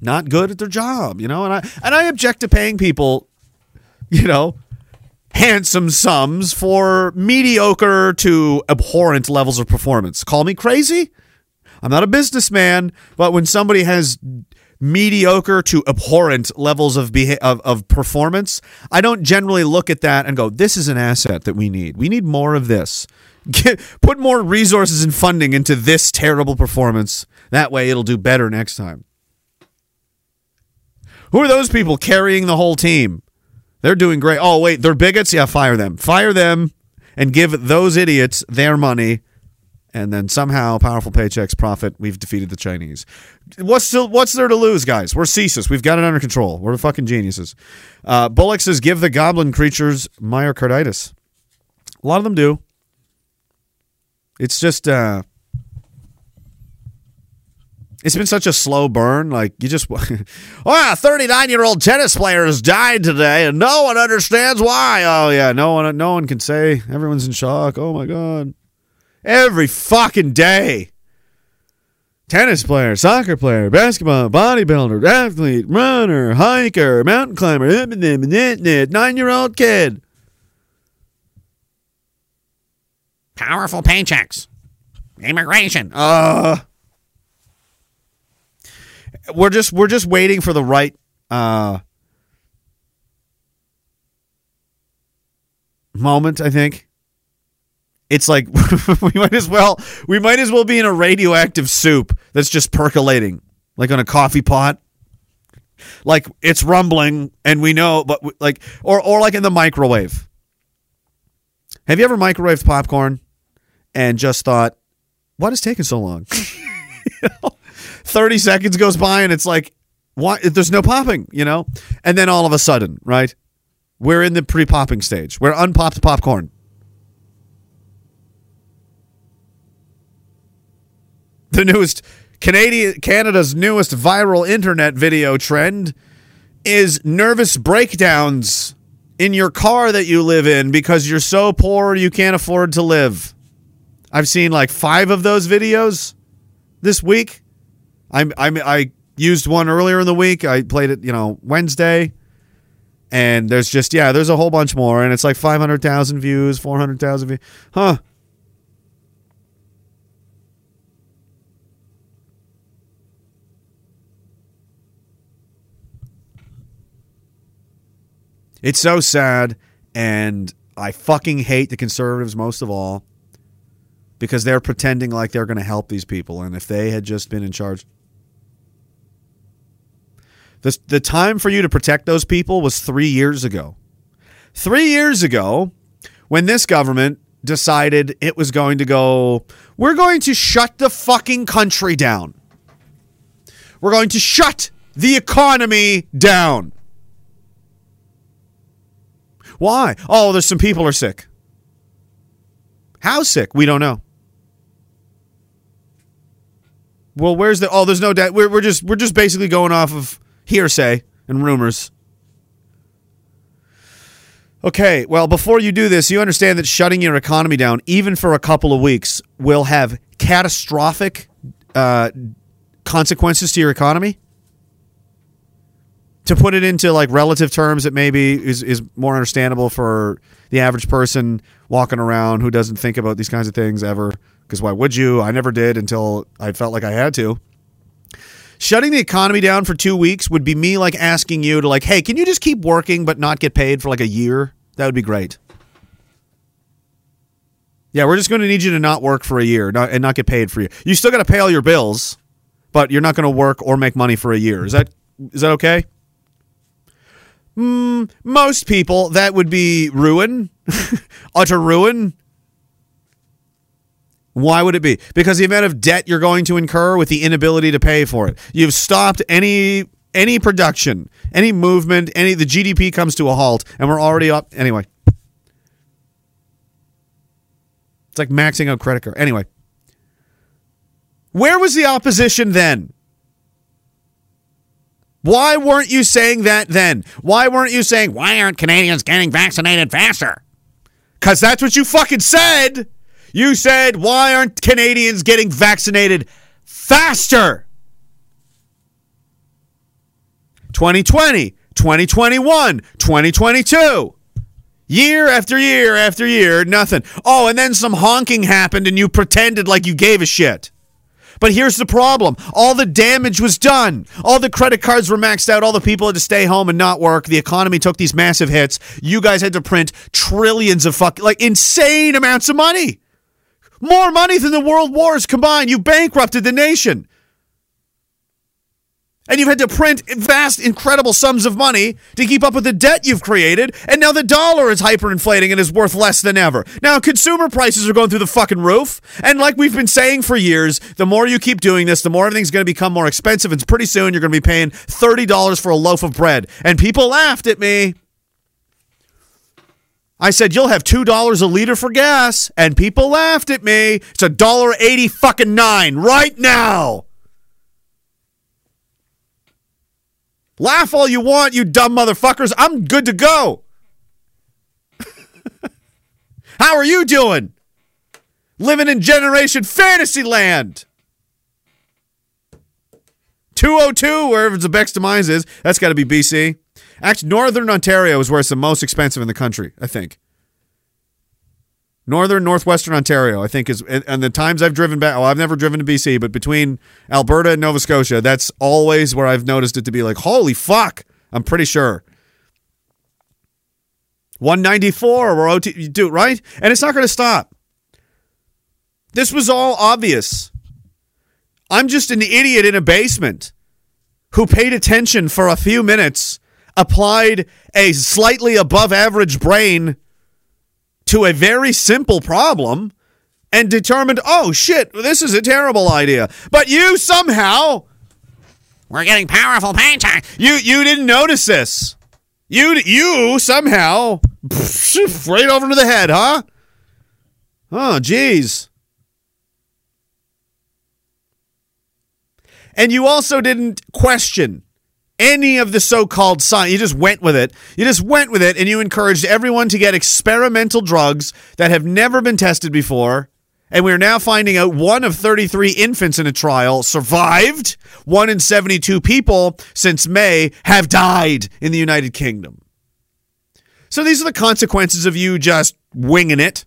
not good at their job. You know, and I and I object to paying people, you know, handsome sums for mediocre to abhorrent levels of performance. Call me crazy. I'm not a businessman, but when somebody has mediocre to abhorrent levels of, beha- of of performance, I don't generally look at that and go, "This is an asset that we need. We need more of this. Get, put more resources and funding into this terrible performance. That way, it'll do better next time." Who are those people carrying the whole team? They're doing great. Oh wait, they're bigots. Yeah, fire them. Fire them, and give those idiots their money and then somehow powerful paychecks profit. We've defeated the Chinese. What's still what's there to lose, guys? We're CSIS. We've got it under control. We're fucking geniuses. Uh, Bullock says give the goblin creatures myocarditis. A lot of them do. It's just uh, it's been such a slow burn. Like you just, wow, [laughs] thirty-nine year old tennis player has died today, and no one understands why. Oh yeah, no one, no one can say. Everyone's in shock. Oh my god every fucking day. Tennis player, soccer player, basketball, bodybuilder, athlete, runner, hiker, mountain climber, [laughs] nine year old kid. Powerful paychecks. Immigration. Uh we're just we're just waiting for the right uh moment, I think it's like [laughs] we might as well we might as well be in a radioactive soup that's just percolating like on a coffee pot. Like it's rumbling and we know but we- like or or like in the microwave. Have you ever microwaved popcorn and just thought what is taking so long? [laughs] 30 seconds goes by and it's like why there's no popping you know? And then all of a sudden right? We're in the pre-popping stage. We're unpopped popcorn the newest Canadian Canada's newest viral internet video trend is nervous breakdowns in your car that you live in because you're so poor you can't afford to live. I've seen like 5 of those videos this week. I'm I'm I used one earlier in the week. I played it, you know, Wednesday. And there's just yeah, there's a whole bunch more and it's like 500,000 views, 400,000 views. Huh. It's so sad, and I fucking hate the conservatives most of all because they're pretending like they're going to help these people. And if they had just been in charge, the, the time for you to protect those people was three years ago. Three years ago, when this government decided it was going to go, we're going to shut the fucking country down. We're going to shut the economy down. Why? Oh, there's some people are sick. How sick? We don't know. Well, where's the? Oh, there's no doubt. We're, we're just we're just basically going off of hearsay and rumors. Okay, well, before you do this, you understand that shutting your economy down, even for a couple of weeks, will have catastrophic uh, consequences to your economy to put it into like relative terms that maybe is, is more understandable for the average person walking around who doesn't think about these kinds of things ever because why would you? I never did until i felt like i had to. Shutting the economy down for two weeks would be me like asking you to like hey can you just keep working but not get paid for like a year? That would be great. Yeah we're just going to need you to not work for a year not, and not get paid for you you still got to pay all your bills but you're not going to work or make money for a year. Is that is that okay Mm, most people, that would be ruin, [laughs] utter ruin. Why would it be? Because the amount of debt you're going to incur with the inability to pay for it. You've stopped any any production, any movement, any the GDP comes to a halt, and we're already up anyway. It's like maxing out credit card. Anyway, where was the opposition then? Why weren't you saying that then? Why weren't you saying, why aren't Canadians getting vaccinated faster? Because that's what you fucking said. You said, why aren't Canadians getting vaccinated faster? 2020, 2021, 2022. Year after year after year, nothing. Oh, and then some honking happened and you pretended like you gave a shit. But here's the problem all the damage was done. All the credit cards were maxed out. All the people had to stay home and not work. The economy took these massive hits. You guys had to print trillions of fuck, like insane amounts of money. More money than the world wars combined. You bankrupted the nation. And you've had to print vast, incredible sums of money to keep up with the debt you've created. And now the dollar is hyperinflating and is worth less than ever. Now consumer prices are going through the fucking roof. And like we've been saying for years, the more you keep doing this, the more everything's going to become more expensive. And pretty soon you're going to be paying $30 for a loaf of bread. And people laughed at me. I said, you'll have $2 a liter for gas. And people laughed at me. It's a dollar eighty fucking nine right now. Laugh all you want, you dumb motherfuckers. I'm good to go. [laughs] How are you doing? Living in Generation Fantasy Land. 202, wherever the Bex Demise is. That's got to be BC. Actually, Northern Ontario is where it's the most expensive in the country, I think. Northern, Northwestern Ontario, I think is, and the times I've driven back, well, I've never driven to BC, but between Alberta and Nova Scotia, that's always where I've noticed it to be like, holy fuck, I'm pretty sure. 194, we're OT, do right? And it's not going to stop. This was all obvious. I'm just an idiot in a basement who paid attention for a few minutes, applied a slightly above average brain to a very simple problem, and determined, oh shit, this is a terrible idea. But you somehow We're getting powerful paycheck. you you didn't notice this. You you somehow right over to the head, huh? Oh, jeez. And you also didn't question any of the so-called science. You just went with it. You just went with it, and you encouraged everyone to get experimental drugs that have never been tested before. And we're now finding out one of 33 infants in a trial survived. One in 72 people since May have died in the United Kingdom. So these are the consequences of you just winging it,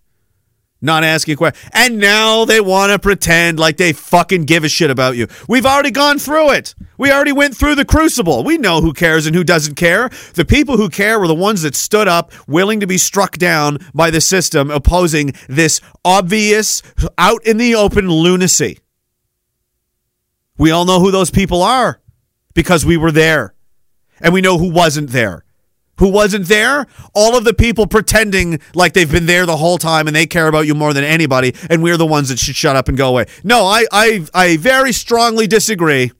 not asking questions. And now they want to pretend like they fucking give a shit about you. We've already gone through it. We already went through the crucible. We know who cares and who doesn't care. The people who care were the ones that stood up, willing to be struck down by the system, opposing this obvious, out in the open lunacy. We all know who those people are because we were there. And we know who wasn't there. Who wasn't there? All of the people pretending like they've been there the whole time and they care about you more than anybody, and we're the ones that should shut up and go away. No, I I, I very strongly disagree.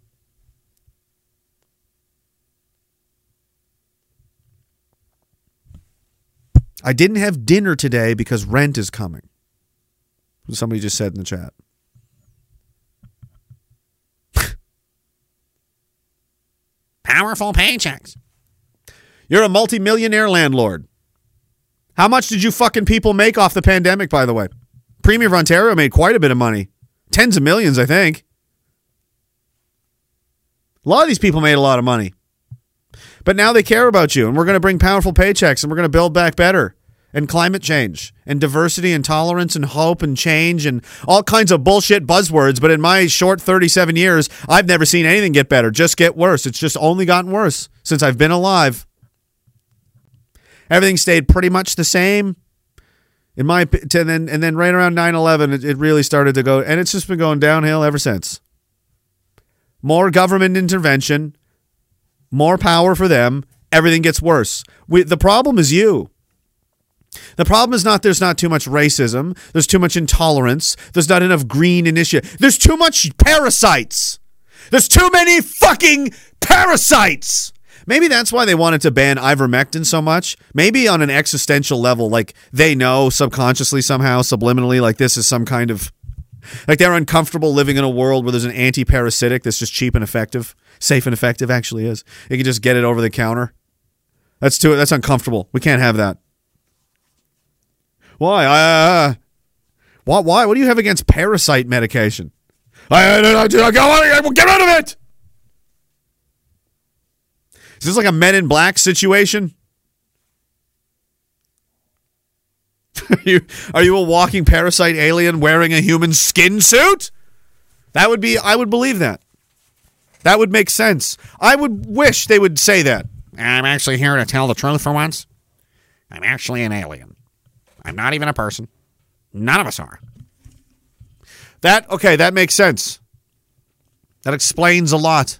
I didn't have dinner today because rent is coming. Somebody just said in the chat. Powerful paychecks. You're a multimillionaire landlord. How much did you fucking people make off the pandemic, by the way? Premier of Ontario made quite a bit of money. Tens of millions, I think. A lot of these people made a lot of money. But now they care about you, and we're going to bring powerful paychecks, and we're going to build back better. And climate change, and diversity, and tolerance, and hope, and change, and all kinds of bullshit buzzwords. But in my short 37 years, I've never seen anything get better, just get worse. It's just only gotten worse since I've been alive. Everything stayed pretty much the same. In my and then and then right around 9/11 it, it really started to go and it's just been going downhill ever since. More government intervention, more power for them, everything gets worse. We, the problem is you. The problem is not there's not too much racism, there's too much intolerance, there's not enough green initiative. There's too much parasites. There's too many fucking parasites. Maybe that's why they wanted to ban ivermectin so much. Maybe on an existential level, like they know subconsciously, somehow, subliminally, like this is some kind of. Like they're uncomfortable living in a world where there's an anti parasitic that's just cheap and effective. Safe and effective, actually is. You can just get it over the counter. That's too. That's uncomfortable. We can't have that. Why? Uh, why? Why? What do you have against parasite medication? I, don't I, I, I, get rid of it. Is this like a Men in Black situation? are [laughs] you are you a walking parasite alien wearing a human skin suit? That would be I would believe that. That would make sense. I would wish they would say that. I'm actually here to tell the truth for once. I'm actually an alien. I'm not even a person. None of us are. That okay, that makes sense. That explains a lot.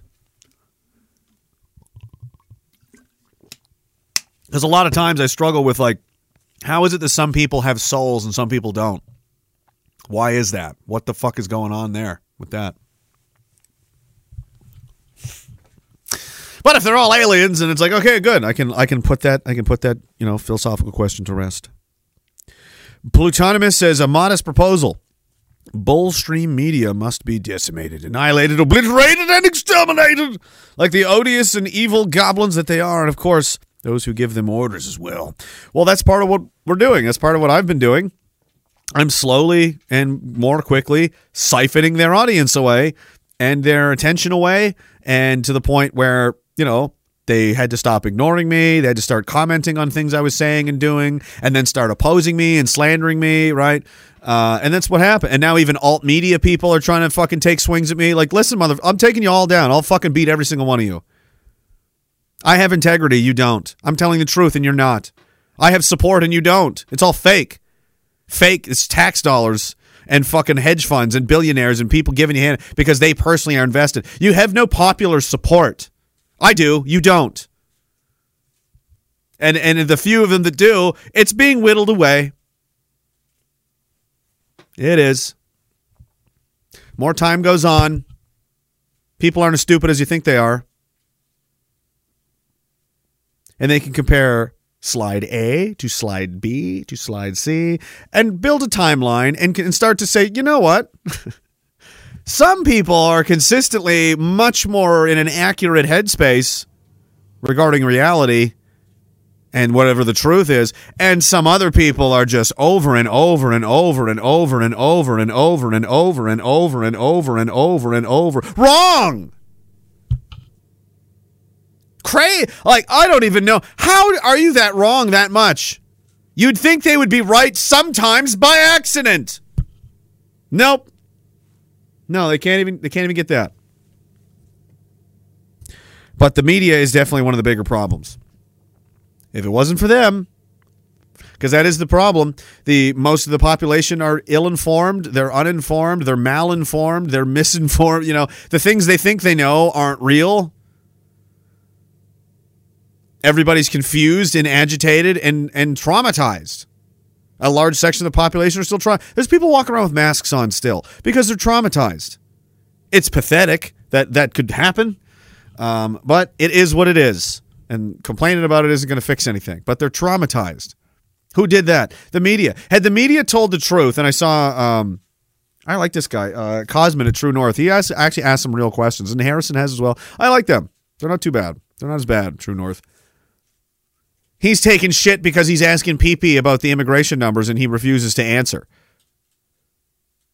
Because a lot of times I struggle with like, how is it that some people have souls and some people don't? Why is that? What the fuck is going on there with that? But if they're all aliens, and it's like, okay, good, I can I can put that I can put that you know philosophical question to rest. Plutonomus says a modest proposal. Bullstream media must be decimated, annihilated, obliterated, and exterminated, like the odious and evil goblins that they are, and of course, those who give them orders as well. Well, that's part of what we're doing. That's part of what I've been doing. I'm slowly and more quickly siphoning their audience away and their attention away, and to the point where, you know, they had to stop ignoring me. They had to start commenting on things I was saying and doing, and then start opposing me and slandering me, right? Uh, and that's what happened. And now even alt media people are trying to fucking take swings at me. Like, listen, mother, I'm taking you all down. I'll fucking beat every single one of you. I have integrity. You don't. I'm telling the truth, and you're not. I have support, and you don't. It's all fake. Fake. It's tax dollars and fucking hedge funds and billionaires and people giving you hand because they personally are invested. You have no popular support. I do. You don't. And and the few of them that do, it's being whittled away. It is. More time goes on. People aren't as stupid as you think they are. And they can compare slide A to slide B to slide C and build a timeline and can start to say, you know what? Some people are consistently much more in an accurate headspace regarding reality and whatever the truth is. And some other people are just over and over and over and over and over and over and over and over and over and over and over. Wrong! Cray, like, I don't even know. How are you that wrong that much? You'd think they would be right sometimes by accident. Nope. No, they can't even they can't even get that. But the media is definitely one of the bigger problems. If it wasn't for them, because that is the problem. The most of the population are ill-informed, they're uninformed, they're malinformed, they're misinformed. You know, the things they think they know aren't real. Everybody's confused and agitated and and traumatized. A large section of the population are still trying. There's people walking around with masks on still because they're traumatized. It's pathetic that that could happen, um, but it is what it is and complaining about it isn't going to fix anything. But they're traumatized. Who did that? The media. Had the media told the truth, and I saw, um, I like this guy, uh, Cosman at True North. He actually asked some real questions, and Harrison has as well. I like them. They're not too bad. They're not as bad, True North. He's taking shit because he's asking PP about the immigration numbers and he refuses to answer.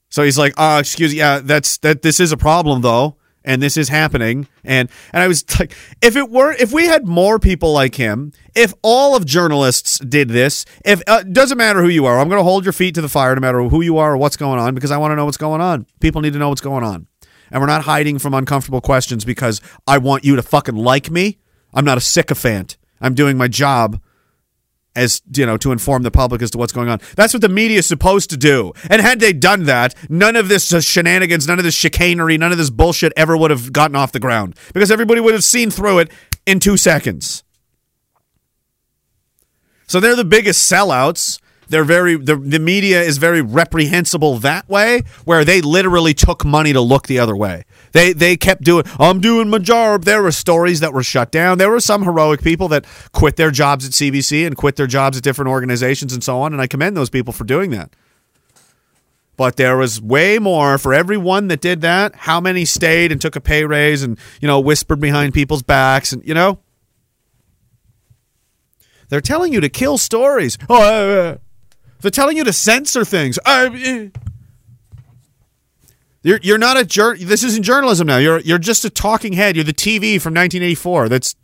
So he's like, "Uh, excuse me, yeah, that's that. This is a problem, though." and this is happening and and I was [laughs] like if it were if we had more people like him if all of journalists did this if uh, doesn't matter who you are I'm going to hold your feet to the fire no matter who you are or what's going on because I want to know what's going on people need to know what's going on and we're not hiding from uncomfortable questions because I want you to fucking like me I'm not a sycophant I'm doing my job as you know to inform the public as to what's going on. That's what the media is supposed to do. And had they done that, none of this shenanigans, none of this chicanery, none of this bullshit ever would have gotten off the ground because everybody would have seen through it in 2 seconds. So they're the biggest sellouts. They're very the, the media is very reprehensible that way where they literally took money to look the other way. They they kept doing, I'm doing my job. There were stories that were shut down. There were some heroic people that quit their jobs at CBC and quit their jobs at different organizations and so on. And I commend those people for doing that. But there was way more for every one that did that. How many stayed and took a pay raise and, you know, whispered behind people's backs and, you know? They're telling you to kill stories. Oh, uh, they're telling you to censor things. Uh, you're you're not a jur- This isn't journalism now. You're you're just a talking head. You're the TV from 1984. That's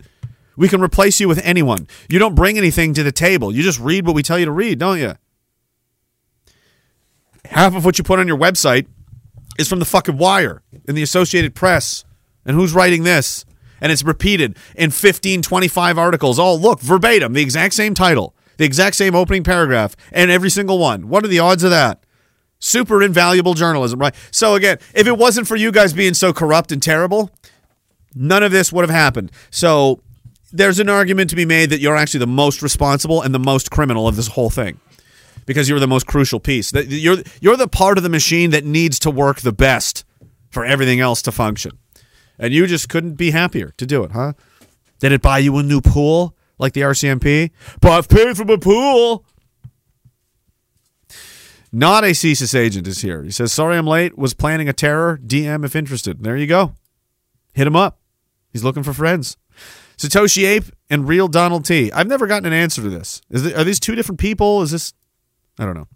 we can replace you with anyone. You don't bring anything to the table. You just read what we tell you to read, don't you? Half of what you put on your website is from the fucking Wire and the Associated Press. And who's writing this? And it's repeated in 15, 25 articles. Oh, look, verbatim, the exact same title, the exact same opening paragraph, and every single one. What are the odds of that? Super invaluable journalism, right? So again, if it wasn't for you guys being so corrupt and terrible, none of this would have happened. So there's an argument to be made that you're actually the most responsible and the most criminal of this whole thing because you're the most crucial piece. You're you're the part of the machine that needs to work the best for everything else to function. And you just couldn't be happier to do it, huh? Did it buy you a new pool like the RCMP? But I've paid for my pool. Not a CSIS agent is here. He says, Sorry I'm late. Was planning a terror. DM if interested. There you go. Hit him up. He's looking for friends. Satoshi Ape and Real Donald T. I've never gotten an answer to this. Is it, are these two different people? Is this. I don't know.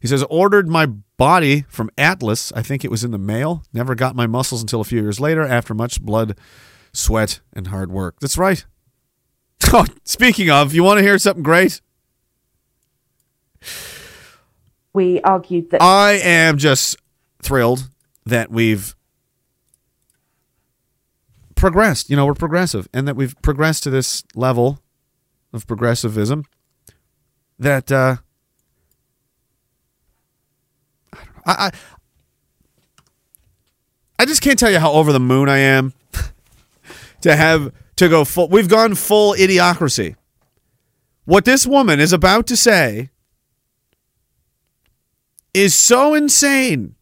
He says, ordered my body from Atlas. I think it was in the mail. Never got my muscles until a few years later after much blood, sweat, and hard work. That's right. [laughs] Oh, speaking of, you want to hear something great? we argued that I am just thrilled that we've progressed. You know, we're progressive, and that we've progressed to this level of progressivism that uh, I, I I just can't tell you how over the moon I am [laughs] to have to go full. We've gone full idiocracy. What this woman is about to say is so insane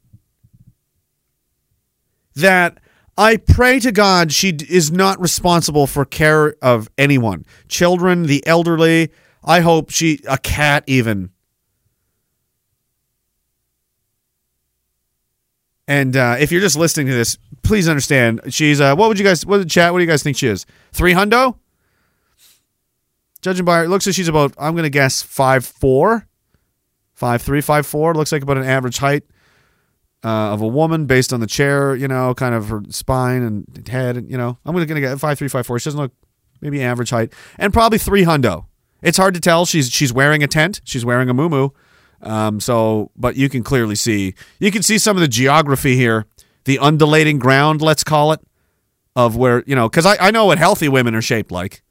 that I pray to God she is not responsible for care of anyone, children, the elderly. I hope she, a cat even. And uh, if you're just listening to this, please understand she's. Uh, what would you guys? What the chat? What do you guys think she is? Three hundo. Judging by her, it looks like she's about. I'm gonna guess five four, five three, five four. Looks like about an average height uh, of a woman based on the chair. You know, kind of her spine and head. And you know, I'm gonna get five three, five four. She doesn't look maybe average height, and probably three hundo. It's hard to tell. She's she's wearing a tent. She's wearing a muumuu. Um, so, but you can clearly see. You can see some of the geography here, the undulating ground, let's call it, of where you know, because I, I know what healthy women are shaped like.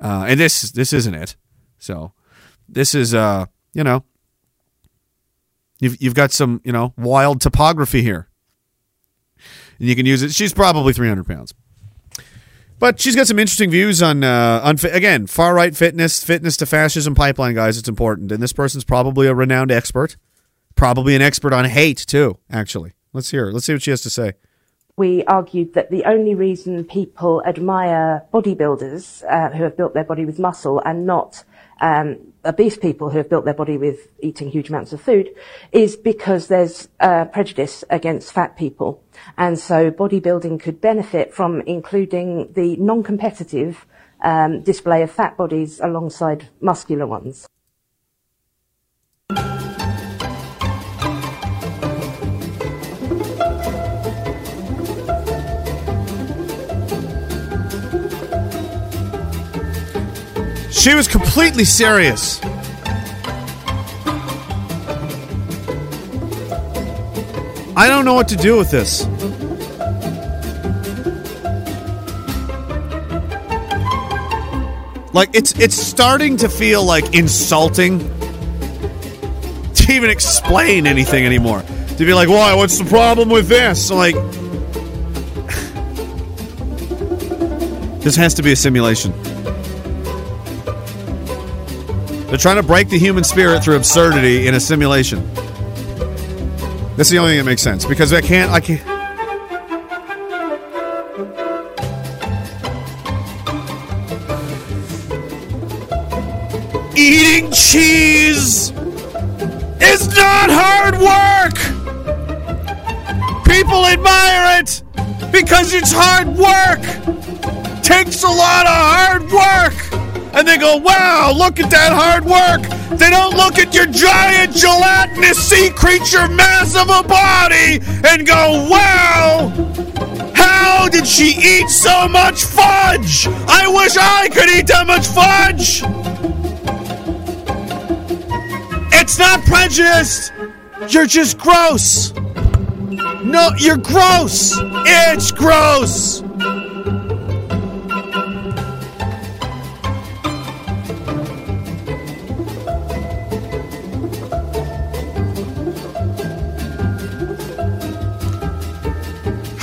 Uh, and this this isn't it. So, this is uh, you know, you've you've got some you know wild topography here, and you can use it. She's probably three hundred pounds. But she's got some interesting views on, uh, on again, far right fitness, fitness to fascism pipeline, guys. It's important. And this person's probably a renowned expert, probably an expert on hate, too, actually. Let's hear her. Let's see what she has to say. We argued that the only reason people admire bodybuilders uh, who have built their body with muscle and not um, obese people who have built their body with eating huge amounts of food is because there's uh, prejudice against fat people. And so bodybuilding could benefit from including the non-competitive um, display of fat bodies alongside muscular ones. She was completely serious. I don't know what to do with this. Like it's it's starting to feel like insulting to even explain anything anymore. To be like, "Why? What's the problem with this?" Like [sighs] This has to be a simulation. They're trying to break the human spirit through absurdity in a simulation. That's the only thing that makes sense because I can't. I can't. Eating cheese is not hard work. People admire it because it's hard work. Takes a lot of hard work and they go, wow, look at that hard work. They don't look at your giant gelatinous sea creature mass of a body and go, wow, how did she eat so much fudge? I wish I could eat that much fudge. It's not prejudiced. You're just gross. No, you're gross. It's gross.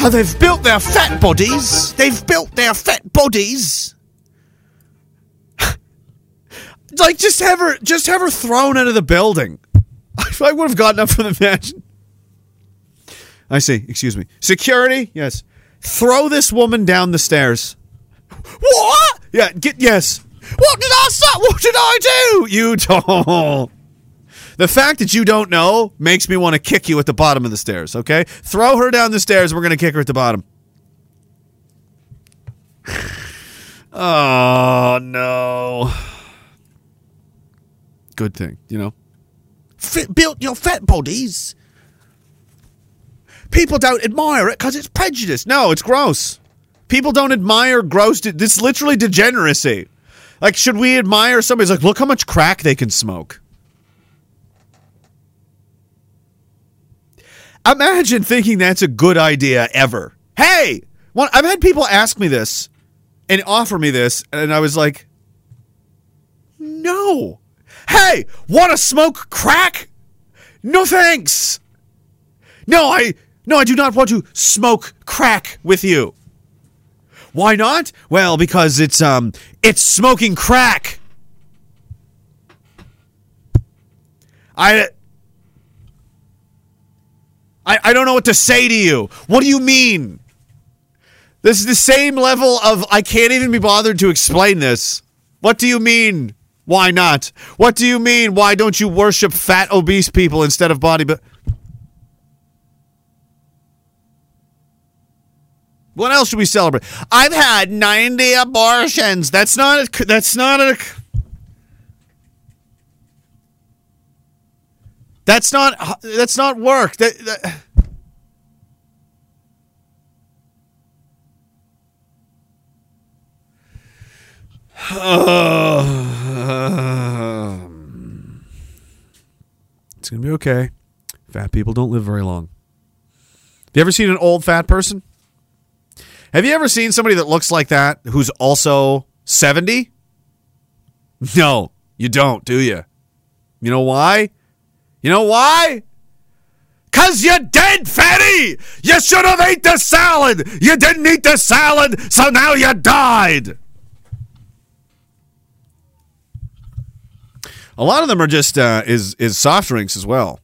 How they've built their fat bodies. They've built their fat bodies. [laughs] like just have her just have her thrown out of the building. [laughs] I would have gotten up from the match. I see. Excuse me. Security. Yes. Throw this woman down the stairs. What? Yeah. Get yes. What did I say? What did I do? You [laughs] don't. The fact that you don't know makes me want to kick you at the bottom of the stairs, okay? Throw her down the stairs. We're going to kick her at the bottom. [sighs] oh, no. Good thing, you know? Fit, built your fat bodies. People don't admire it because it's prejudice. No, it's gross. People don't admire gross. De- this is literally degeneracy. Like, should we admire somebody's like, look how much crack they can smoke? Imagine thinking that's a good idea ever. Hey, well, I've had people ask me this and offer me this, and I was like, no. Hey, want to smoke crack? No thanks. No, I no, I do not want to smoke crack with you. Why not? Well, because it's um it's smoking crack. I I I don't know what to say to you. What do you mean? This is the same level of I can't even be bothered to explain this. What do you mean? Why not? What do you mean? Why don't you worship fat obese people instead of body But What else should we celebrate? I've had 90 abortions. That's not a, that's not a That's not that's not work. That, that [sighs] it's gonna be okay. Fat people don't live very long. Have you ever seen an old fat person? Have you ever seen somebody that looks like that who's also 70? No, you don't, do you? You know why? You know why? Cause you're dead, fatty! You should have ate the salad! You didn't eat the salad, so now you died! A lot of them are just uh, is is soft drinks as well.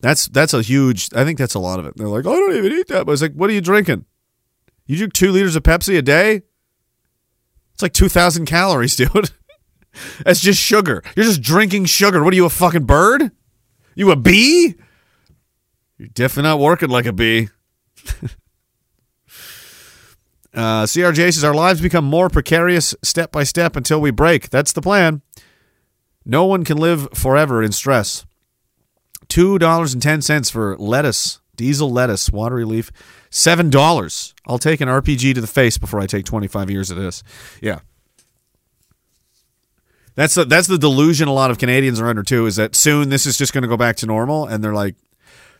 That's that's a huge. I think that's a lot of it. They're like, I don't even eat that. But it's like, what are you drinking? You drink two liters of Pepsi a day? It's like two thousand calories, [laughs] dude. that's just sugar. You're just drinking sugar. What are you, a fucking bird? You a bee? You're definitely not working like a bee. [laughs] uh, CRJ says our lives become more precarious step by step until we break. That's the plan. No one can live forever in stress. $2.10 for lettuce, diesel lettuce, watery leaf. $7. I'll take an RPG to the face before I take 25 years of this. Yeah. That's the, that's the delusion a lot of Canadians are under too is that soon this is just going to go back to normal and they're like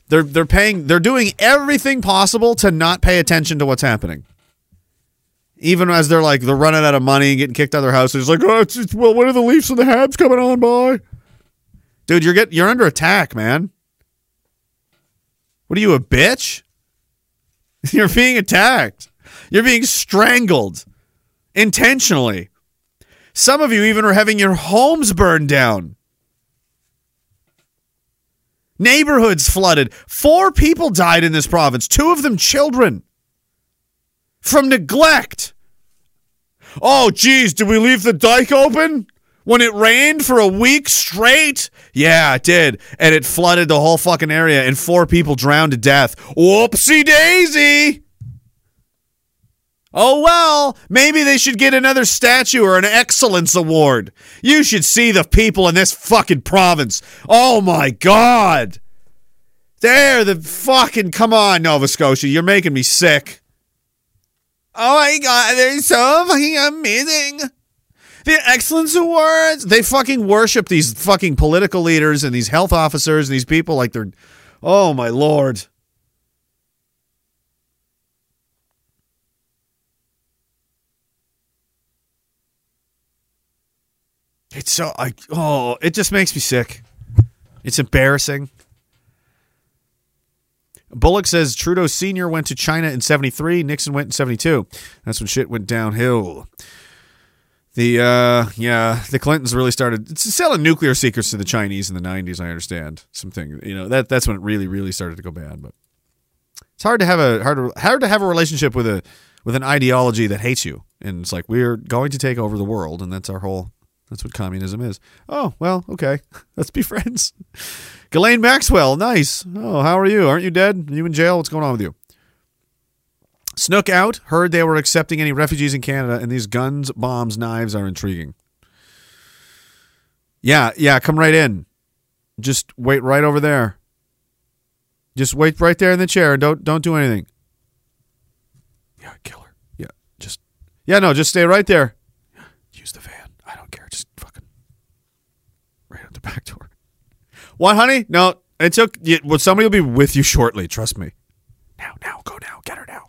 they're they're paying they're doing everything possible to not pay attention to what's happening even as they're like they're running out of money and getting kicked out of their houses, like, oh, it's, it's, well, when are the Leafs and the Habs coming on by? Dude, you're get you're under attack, man. What are you, a bitch? [laughs] You're being attacked. You're being strangled intentionally. Some of you even are having your homes burned down. Neighborhoods flooded. Four people died in this province, two of them children from neglect. Oh, geez, did we leave the dike open when it rained for a week straight? Yeah, it did. And it flooded the whole fucking area, and four people drowned to death. Whoopsie daisy. Oh, well, maybe they should get another statue or an excellence award. You should see the people in this fucking province. Oh, my God. There, the fucking. Come on, Nova Scotia. You're making me sick. Oh my god, they're so fucking amazing. The Excellence Awards. They fucking worship these fucking political leaders and these health officers and these people like they're. Oh my lord. It's so I oh, it just makes me sick. It's embarrassing. Bullock says Trudeau Sr. went to China in 73, Nixon went in 72. That's when shit went downhill. The, uh, yeah, the Clintons really started selling nuclear secrets to the Chinese in the 90s, I understand. Something, you know, that that's when it really, really started to go bad. But it's hard to have a, hard to, hard to have a relationship with a, with an ideology that hates you. And it's like, we're going to take over the world, and that's our whole, that's what communism is. Oh, well, okay. [laughs] Let's be friends. [laughs] Ghislaine Maxwell, nice. Oh, how are you? Aren't you dead? Are you in jail? What's going on with you? Snook out. Heard they were accepting any refugees in Canada, and these guns, bombs, knives are intriguing. Yeah, yeah, come right in. Just wait right over there. Just wait right there in the chair and don't don't do anything. Yeah, killer. Yeah, just yeah, no, just stay right there. Use the van. I don't care. Just fucking right out the back door. What, honey? No, it took. Well, somebody will be with you shortly. Trust me. Now, now, go now. Get her now.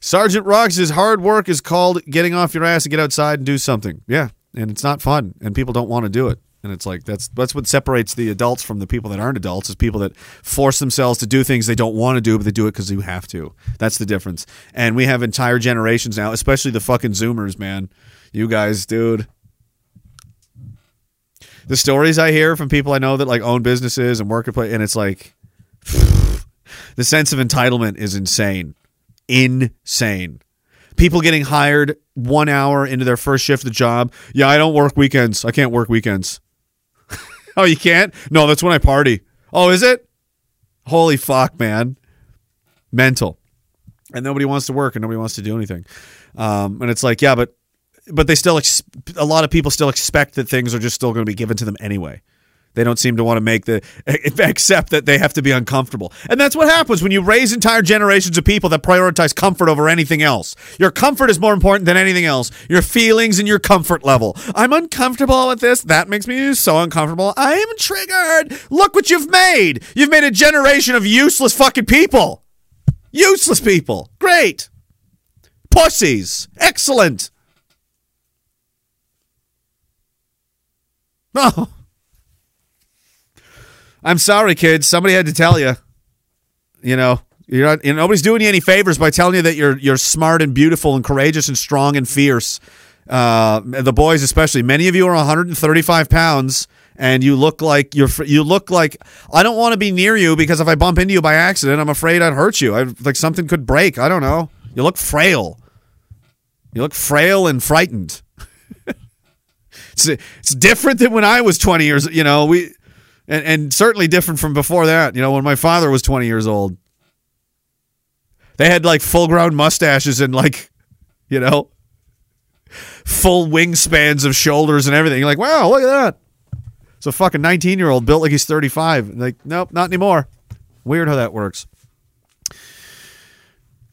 Sergeant says hard work is called getting off your ass and get outside and do something. Yeah, and it's not fun, and people don't want to do it. And it's like that's that's what separates the adults from the people that aren't adults is people that force themselves to do things they don't want to do, but they do it because you have to. That's the difference. And we have entire generations now, especially the fucking Zoomers, man. You guys, dude. The stories I hear from people I know that like own businesses and work at play, and it's like [sighs] the sense of entitlement is insane, insane people getting hired one hour into their first shift of the job. Yeah, I don't work weekends. I can't work weekends. [laughs] oh, you can't? No, that's when I party. Oh, is it? Holy fuck, man. Mental. And nobody wants to work and nobody wants to do anything. Um, and it's like, yeah, but but they still ex- a lot of people still expect that things are just still going to be given to them anyway. They don't seem to want to make the accept that they have to be uncomfortable. And that's what happens when you raise entire generations of people that prioritize comfort over anything else. Your comfort is more important than anything else. Your feelings and your comfort level. I'm uncomfortable with this. That makes me so uncomfortable. I'm triggered. Look what you've made. You've made a generation of useless fucking people. Useless people. Great. Pussies. Excellent. Oh. I'm sorry, kids. Somebody had to tell you. You know, you're not. You know, nobody's doing you any favors by telling you that you're you're smart and beautiful and courageous and strong and fierce. Uh, the boys, especially, many of you are 135 pounds, and you look like you're. You look like I don't want to be near you because if I bump into you by accident, I'm afraid I'd hurt you. I like something could break. I don't know. You look frail. You look frail and frightened. It's it's different than when I was 20 years. You know, we and, and certainly different from before that. You know, when my father was 20 years old, they had like full grown mustaches and like, you know, full wingspans of shoulders and everything. You're like, wow, look at that. It's a fucking 19 year old built like he's 35. Like, nope, not anymore. Weird how that works.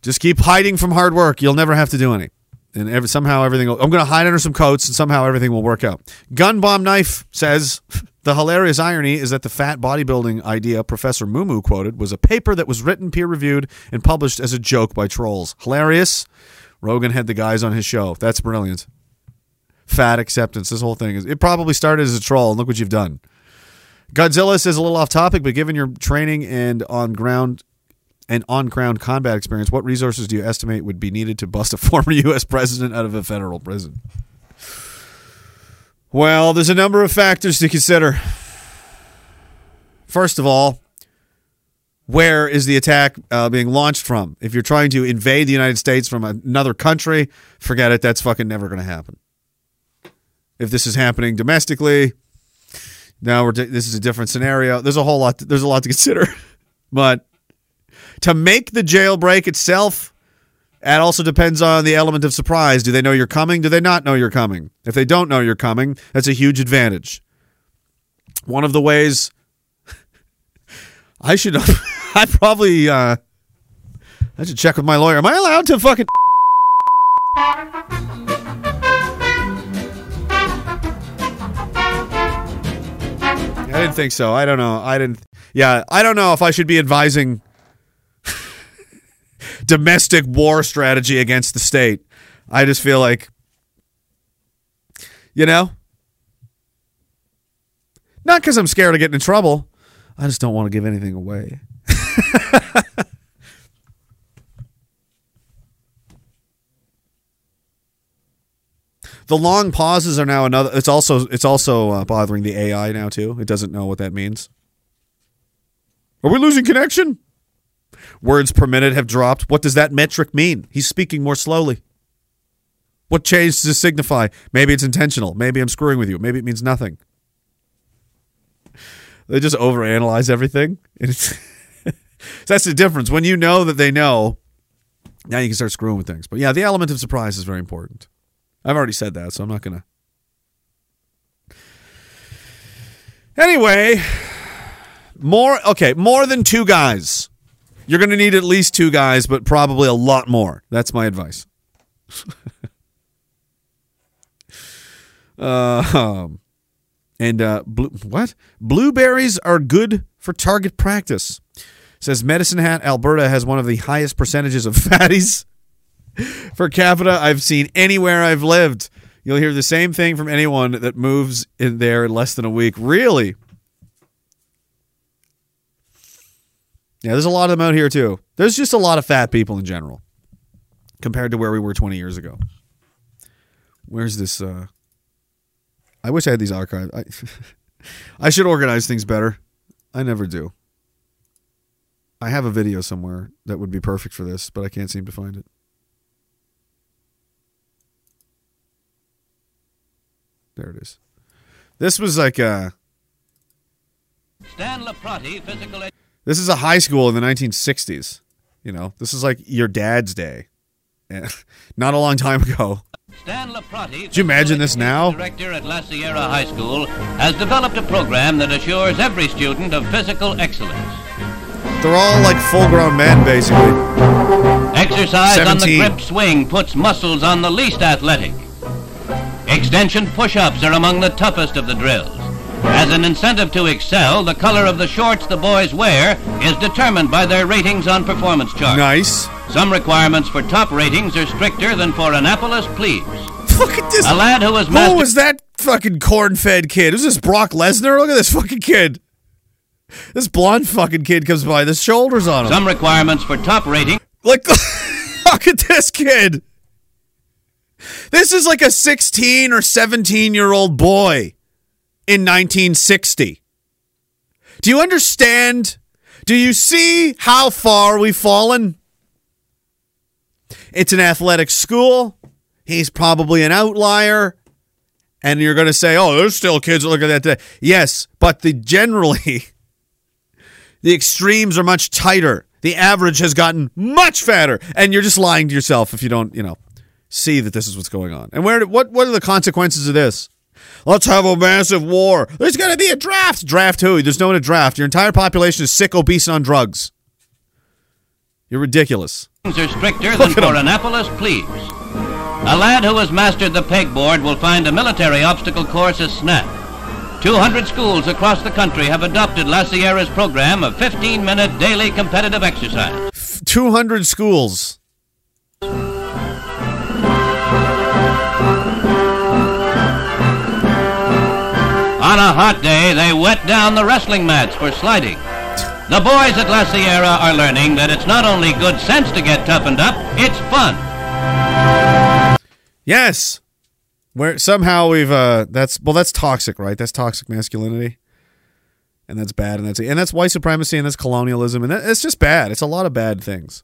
Just keep hiding from hard work. You'll never have to do any. And every, somehow everything will, I'm going to hide under some coats and somehow everything will work out. Gun Bomb Knife says the hilarious irony is that the fat bodybuilding idea Professor Mumu quoted was a paper that was written, peer reviewed, and published as a joke by trolls. Hilarious. Rogan had the guys on his show. That's brilliant. Fat acceptance. This whole thing is. It probably started as a troll, and look what you've done. Godzilla says a little off topic, but given your training and on ground and on ground combat experience, what resources do you estimate would be needed to bust a [laughs] former U.S. president out of a federal prison? Well, there's a number of factors to consider. First of all, where is the attack uh, being launched from? If you're trying to invade the United States from another country, forget it. That's fucking never going to happen. If this is happening domestically, now we're this is a different scenario. There's a whole lot. there's a lot to consider, [laughs] but to make the jailbreak itself, That also depends on the element of surprise. Do they know you're coming? Do they not know you're coming? If they don't know you're coming, that's a huge advantage. One of the ways [laughs] I should [laughs] I probably uh I should check with my lawyer. Am I allowed to fucking I didn't think so. I don't know. I didn't Yeah, I don't know if I should be advising domestic war strategy against the state. I just feel like, you know, not because I'm scared of getting in trouble. I just don't want to give anything away. [laughs] the long pauses are now another. It's also it's also uh, bothering the AI now too. It doesn't know what that means. Are we losing connection? Words per minute have dropped. What does that metric mean? He's speaking more slowly. What change does it signify? Maybe it's intentional. Maybe I'm screwing with you. Maybe it means nothing. They just overanalyze everything. [laughs] that's the difference. When you know that they know, now you can start screwing with things. But yeah, the element of surprise is very important. I've already said that, so I'm not going to. Anyway, more, okay, more than two guys you're going to need at least two guys, but probably a lot more. That's my advice. uh, [laughs] and uh, blue, what? Blueberries are good for target practice. Says Medicine Hat, Alberta has one of the highest percentages of [laughs] fatties per capita I've seen anywhere I've lived. You'll hear the same thing from anyone that moves in there in less than a week. Really? Yeah, there's a lot of them out here too. There's just a lot of fat people in general compared to where we were 20 years ago. Where's this? Uh, I wish I had these archives. I, [laughs] I should organize things better. I never do. I have a video somewhere that would be perfect for this, but I can't seem to find it. There it is. This was like a. Stan LeProtti, physical ed- This is a high school in the 1960s. You know, this is like your dad's day. [laughs] Not a long time ago. Stan LeProtti, you imagine this now? Director at La Sierra High School has developed a program that assures every student of physical excellence. They're all like full grown men, basically. Exercise on the 17. grip swing puts muscles on the least athletic. Extension push-ups are among the toughest of the drills. As an incentive to excel, the color of the shorts the boys wear is determined by their ratings on performance charts. Nice. Some requirements for top ratings are stricter than for Annapolis plebes. Look at this. A lad who was Who was that fucking corn fed kid? Who's this Brock Lesnar? Look at this fucking kid. This blonde fucking kid comes by. The shoulders on him. Some requirements for top rating Like, [laughs] look at this kid. This is like a 16 or 17 year old boy in 1960. Do you understand? Do you see how far we've fallen? It's an athletic school. He's probably an outlier. And you're going to say, oh, there's still kids that look at that today. Yes, but the generally, [laughs] the extremes are much tighter. The average has gotten much fatter. And you're just lying to yourself if you don't, you know, see that this is what's going on. And where what what are the consequences of this? Let's have a massive war. There's going to be a draft. Draft who? There's no one to draft. Your entire population is sick, obese, and on drugs. You're ridiculous. are stricter than Look at for him. Annapolis plebes. A lad who has mastered the pegboard will find a military obstacle course a snap. 200 schools across the country have adopted La Sierra's program of 15-minute daily competitive exercise. 200 schools. On a hot day, they wet down the wrestling mats for sliding. The boys at La Sierra are learning that it's not only good sense to get toughened up, it's fun. Yes. Where somehow we've uh that's well that's toxic, right? That's toxic masculinity. And that's bad and that's and that's white supremacy and that's colonialism and that, it's just bad. It's a lot of bad things.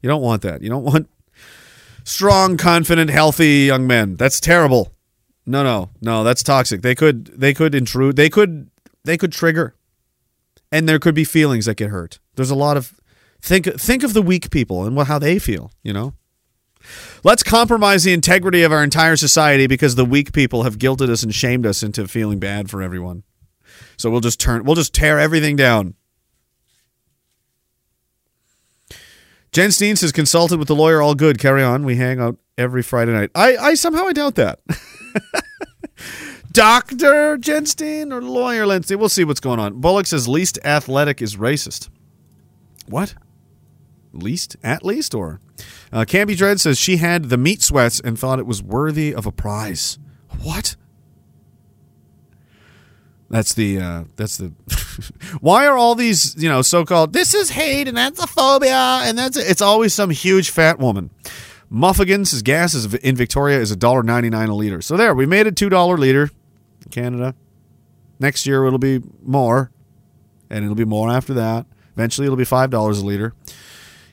You don't want that. You don't want strong, confident, healthy young men. That's terrible. No, no. No, that's toxic. They could they could intrude. They could they could trigger. And there could be feelings that get hurt. There's a lot of think think of the weak people and what how they feel, you know? Let's compromise the integrity of our entire society because the weak people have guilted us and shamed us into feeling bad for everyone. So we'll just turn we'll just tear everything down. Jen Steen says consulted with the lawyer all good. Carry on. We hang out every Friday night. I, I somehow I doubt that. [laughs] Dr. Jenstein or lawyer Lindsay. We'll see what's going on. Bullock says least athletic is racist. What? Least? At least? Or? Uh, Camby Dread says she had the meat sweats and thought it was worthy of a prize. What? That's the uh, that's the [laughs] why are all these you know so called this is hate and that's a phobia and that's it's always some huge fat woman. Muffigan says gas is in Victoria is a dollar ninety nine a liter. So there we made it two dollar liter in Canada. Next year it'll be more, and it'll be more after that. Eventually it'll be five dollars a liter.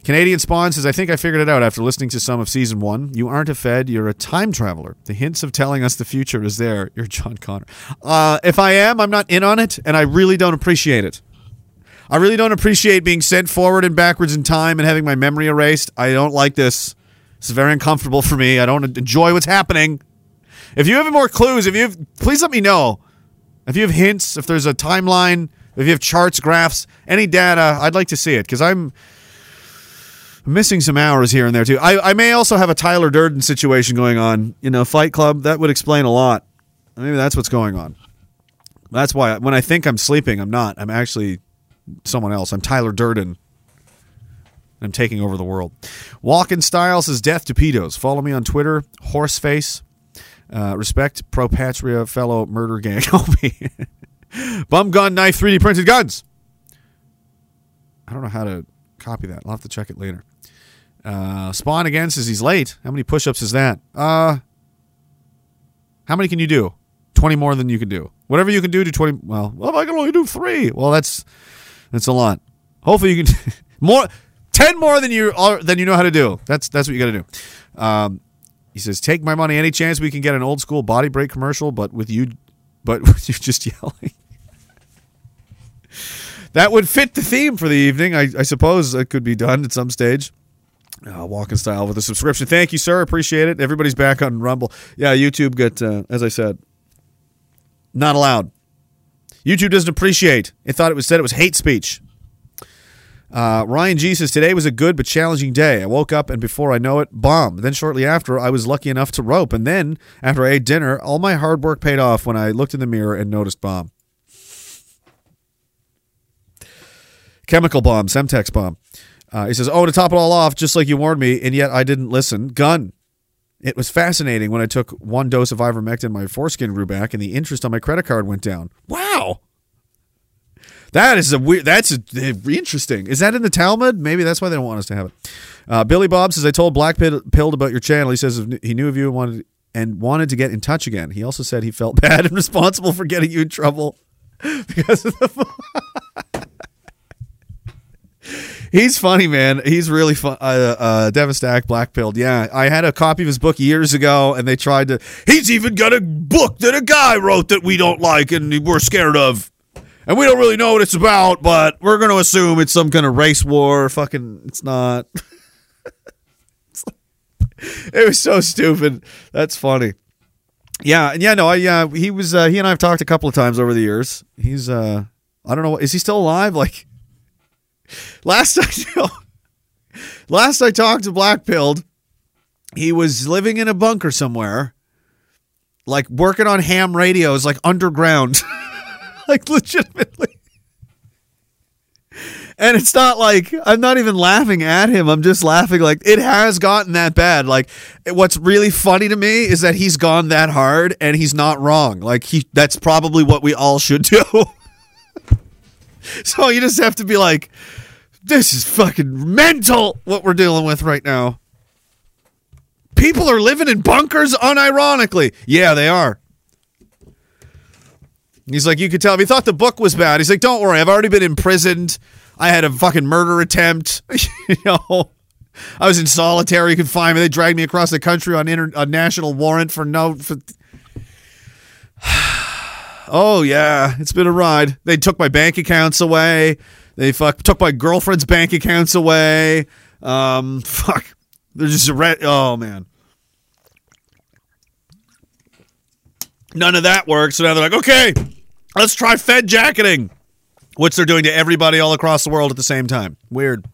Canadian Spawn says, I think I figured it out after listening to some of season one. You aren't a Fed, you're a time traveler. The hints of telling us the future is there. You're John Connor. Uh, if I am, I'm not in on it, and I really don't appreciate it. I really don't appreciate being sent forward and backwards in time and having my memory erased. I don't like this. Is very uncomfortable for me. I don't enjoy what's happening. If you have any more clues, if you have, please let me know. If you have hints, if there's a timeline, if you have charts, graphs, any data, I'd like to see it because I'm missing some hours here and there too. I, I may also have a Tyler Durden situation going on. You know, Fight Club that would explain a lot. Maybe that's what's going on. That's why when I think I'm sleeping, I'm not. I'm actually someone else. I'm Tyler Durden. I'm taking over the world. Walk in says death to pedos. Follow me on Twitter, Horseface. Uh, respect pro patria fellow murder gang [laughs] homie. Bum gun knife 3D printed guns. I don't know how to copy that. I'll have to check it later. Uh, Spawn again says he's late. How many push-ups is that? Uh, how many can you do? Twenty more than you can do. Whatever you can do, do twenty. Well, well, I can only do three. Well, that's that's a lot. Hopefully, you can [laughs] more. Ten more than you are than you know how to do. That's that's what you got to do. Um, he says, "Take my money. Any chance we can get an old school body break commercial, but with you, but [laughs] with you just yelling." that would fit the theme for the evening. I, I suppose it could be done at some stage. Uh, walking style with a subscription. Thank you, sir. Appreciate it. Everybody's back on Rumble. Yeah, YouTube got, uh, as I said, not allowed. YouTube doesn't appreciate. It thought it was said it was hate speech. Uh, Ryan G says today was a good but challenging day. I woke up and before I know it, bomb. Then shortly after, I was lucky enough to rope. And then after I ate dinner, all my hard work paid off when I looked in the mirror and noticed bomb. Chemical bomb, Semtex bomb. Uh, he says, "Oh, to top it all off, just like you warned me, and yet I didn't listen. Gun. It was fascinating when I took one dose of ivermectin, my foreskin grew back, and the interest on my credit card went down. Wow, that is a weird. That's a, interesting. Is that in the Talmud? Maybe that's why they don't want us to have it. Uh, Billy Bob says, "I told Black Pilled about your channel. He says he knew of you and wanted and wanted to get in touch again. He also said he felt [laughs] bad and responsible for getting you in trouble [laughs] because of the." [laughs] He's funny, man. He's really fun. Uh, uh, Black Pilled. Yeah, I had a copy of his book years ago, and they tried to. He's even got a book that a guy wrote that we don't like and we're scared of, and we don't really know what it's about, but we're going to assume it's some kind of race war. Fucking, it's not. [laughs] it was so stupid. That's funny. Yeah, and yeah, no, I yeah, he was. Uh, he and I have talked a couple of times over the years. He's. uh I don't know. Is he still alive? Like. Last [laughs] I last I talked to Blackpilled, he was living in a bunker somewhere, like working on ham radios, like underground, [laughs] like legitimately. And it's not like I'm not even laughing at him. I'm just laughing like it has gotten that bad. Like what's really funny to me is that he's gone that hard and he's not wrong. Like he that's probably what we all should do. [laughs] so you just have to be like this is fucking mental what we're dealing with right now. People are living in bunkers unironically. Yeah, they are. He's like, you could tell. If he thought the book was bad, he's like, don't worry, I've already been imprisoned. I had a fucking murder attempt. [laughs] you know, I was in solitary confinement. They dragged me across the country on inter- a national warrant for no. For... [sighs] oh yeah, it's been a ride. They took my bank accounts away. They fuck took my girlfriend's bank accounts away. Um, [laughs] fuck. They're just. Oh man. None of that works. So now they're like, okay, let's try Fed jacketing, which they're doing to everybody all across the world at the same time. Weird.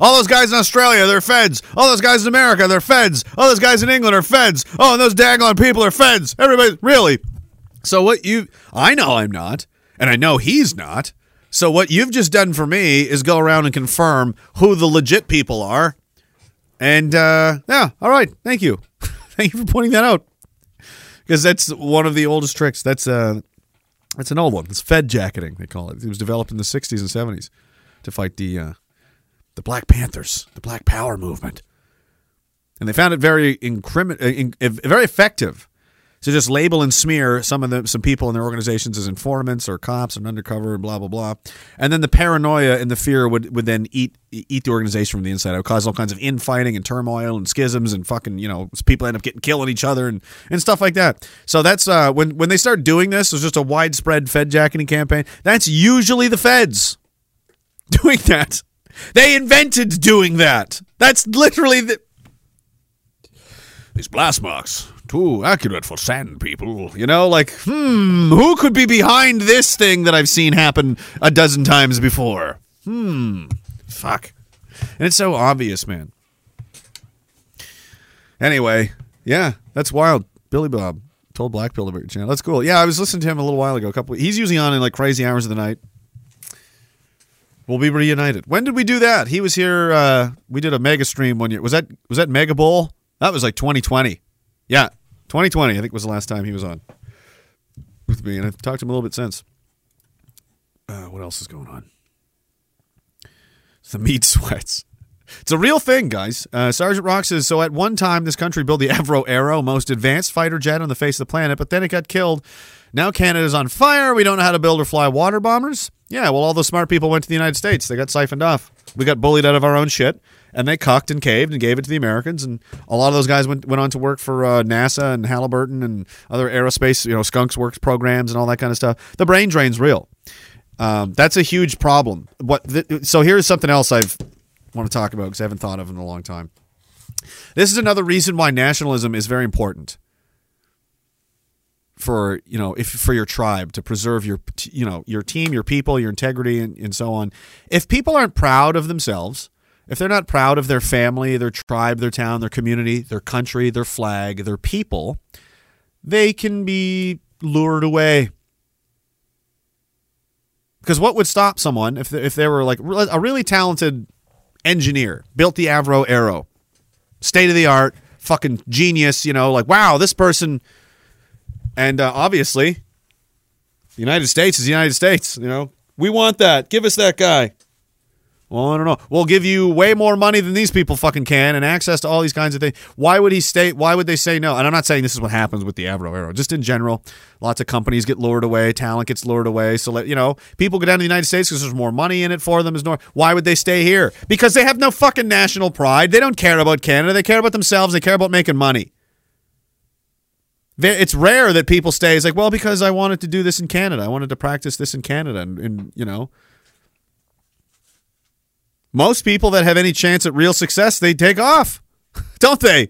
All those guys in Australia, they're feds. All those guys in America, they're feds. All those guys in England are feds. Oh, and those daggone people are feds. Everybody, really. So what you, I know I'm not, and I know he's not. So what you've just done for me is go around and confirm who the legit people are. And uh, yeah, all right. Thank you. [laughs] Thank you for pointing that out. Because that's one of the oldest tricks. That's uh that's an old one. It's Fed jacketing, they call it. It was developed in the 60s and 70s to fight the uh, the Black Panthers, the Black Power movement. And they found it very incrimin- uh, in, very effective to just label and smear some of the some people in their organizations as informants or cops and undercover and blah blah blah, and then the paranoia and the fear would would then eat eat the organization from the inside. It would cause all kinds of infighting and turmoil and schisms and fucking you know people end up getting killing each other and and stuff like that. So that's uh, when when they start doing this, it's just a widespread Fed jacketing campaign. That's usually the feds [laughs] doing that. They invented doing that. That's literally the these blast marks too accurate for sand people. You know, like, hmm, who could be behind this thing that I've seen happen a dozen times before? Hmm, fuck. And it's so obvious, man. Anyway, yeah, that's wild. Billy Bob told Black Pill about your channel. That's cool. Yeah, I was listening to him a little while ago. A couple. He's usually on in like crazy hours of the night. We'll be reunited. When did we do that? He was here. Uh, we did a mega stream one year. Was that was that Mega Bowl? That was like 2020. Yeah, 2020, I think was the last time he was on with me, and I've talked to him a little bit since. Uh, what else is going on? The meat [laughs] sweats. It's a real thing, guys. Uh, Sergeant Rock says so. At one time, this country built the Avro Arrow, most advanced fighter jet on the face of the planet, but then it got killed. Now Canada's on fire. We don't know how to build or fly water bombers. Yeah, well, all those smart people went to the United States. They got siphoned off. We got bullied out of our own shit, and they cucked and caved and gave it to the Americans. And a lot of those guys went went on to work for uh, NASA and Halliburton and other aerospace, you know, Skunks Works programs and all that kind of stuff. The brain drain's real. Um, that's a huge problem. What? So here's something else I've want to talk about because I haven't thought of in a long time. This is another reason why nationalism is very important for you know if for your tribe to preserve your you know your team, your people, your integrity, and, and so on. If people aren't proud of themselves, if they're not proud of their family, their tribe, their town, their community, their country, their flag, their people, they can be lured away. Because what would stop someone if they, if they were like a really talented engineer, built the Avro Arrow, state of the art, fucking genius, you know, like wow, this person, and uh, obviously, the United States is the United States, you know, we want that, give us that guy. Well, I don't know. We'll give you way more money than these people fucking can and access to all these kinds of things. Why would he stay? Why would they say no? And I'm not saying this is what happens with the Avro Arrow. Just in general, lots of companies get lured away. Talent gets lured away. So, let, you know, people go down to the United States because there's more money in it for them. Is more. Why would they stay here? Because they have no fucking national pride. They don't care about Canada. They care about themselves. They care about making money. It's rare that people stay. It's like, well, because I wanted to do this in Canada. I wanted to practice this in Canada, and, and you know most people that have any chance at real success, they take off, [laughs] don't they?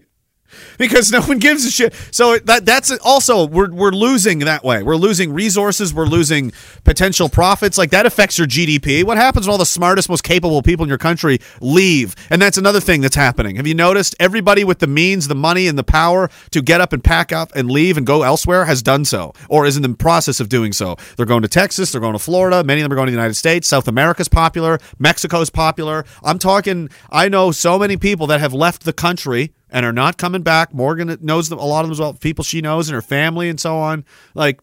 Because no one gives a shit. So that that's also we're we're losing that way. We're losing resources. We're losing potential profits. Like that affects your GDP. What happens when all the smartest, most capable people in your country leave? And that's another thing that's happening. Have you noticed? Everybody with the means, the money, and the power to get up and pack up and leave and go elsewhere has done so, or is in the process of doing so. They're going to Texas. They're going to Florida. Many of them are going to the United States. South America's popular. Mexico's popular. I'm talking. I know so many people that have left the country and are not coming back. Morgan knows them, a lot of them as well, people she knows and her family and so on. Like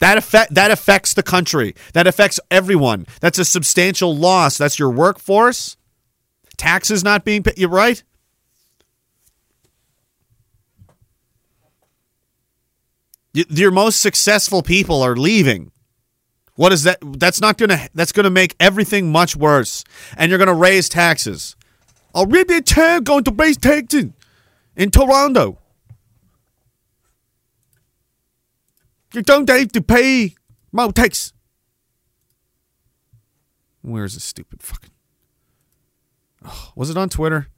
that affect that affects the country. That affects everyone. That's a substantial loss. That's your workforce. Taxes not being paid. You're right. Your most successful people are leaving. What is that? That's not gonna. That's gonna make everything much worse. And you're gonna raise taxes. I'll the town going to raise taxes in Toronto. You don't have to pay more tax. Where's the stupid fucking? Oh, was it on Twitter?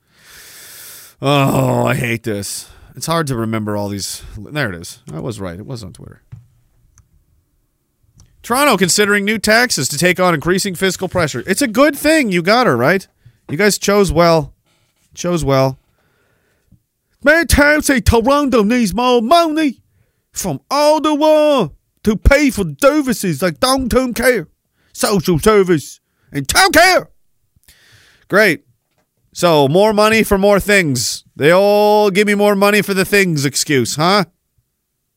Oh, I hate this. It's hard to remember all these. There it is. I was right. It was on Twitter. Toronto considering new taxes to take on increasing fiscal pressure. It's a good thing. You got her, right? You guys chose well. Chose well. Many times say Toronto needs more money from Ottawa to pay for services like long-term care, social service, and town care. Great. So more money for more things. They all give me more money for the things excuse, huh?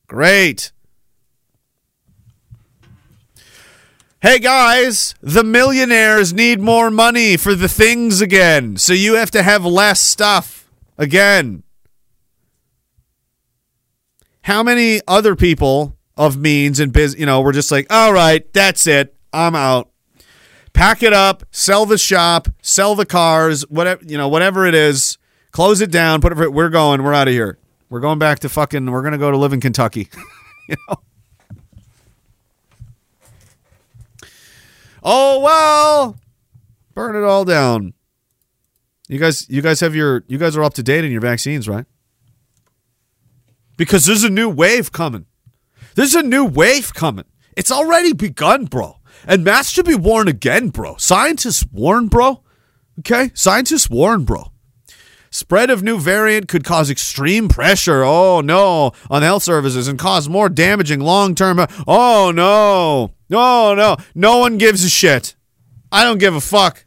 Great. Hey guys, the millionaires need more money for the things again. So you have to have less stuff again. How many other people of means and business, you know, we're just like, all right, that's it. I'm out. Pack it up, sell the shop, sell the cars, whatever, you know, whatever it is, close it down, put it, we're going, we're out of here. We're going back to fucking, we're to go to live in Kentucky. [laughs] you know? Oh well, burn it all down. You guys, you guys have your, you guys are up to date in your vaccines, right? Because there's a new wave coming. There's a new wave coming. It's already begun, bro. And masks should be worn again, bro. Scientists warn, bro. Okay, scientists warn, bro. Spread of new variant could cause extreme pressure. Oh no, on health services and cause more damaging long term. Oh no. No, no. No one gives a shit. I don't give a fuck.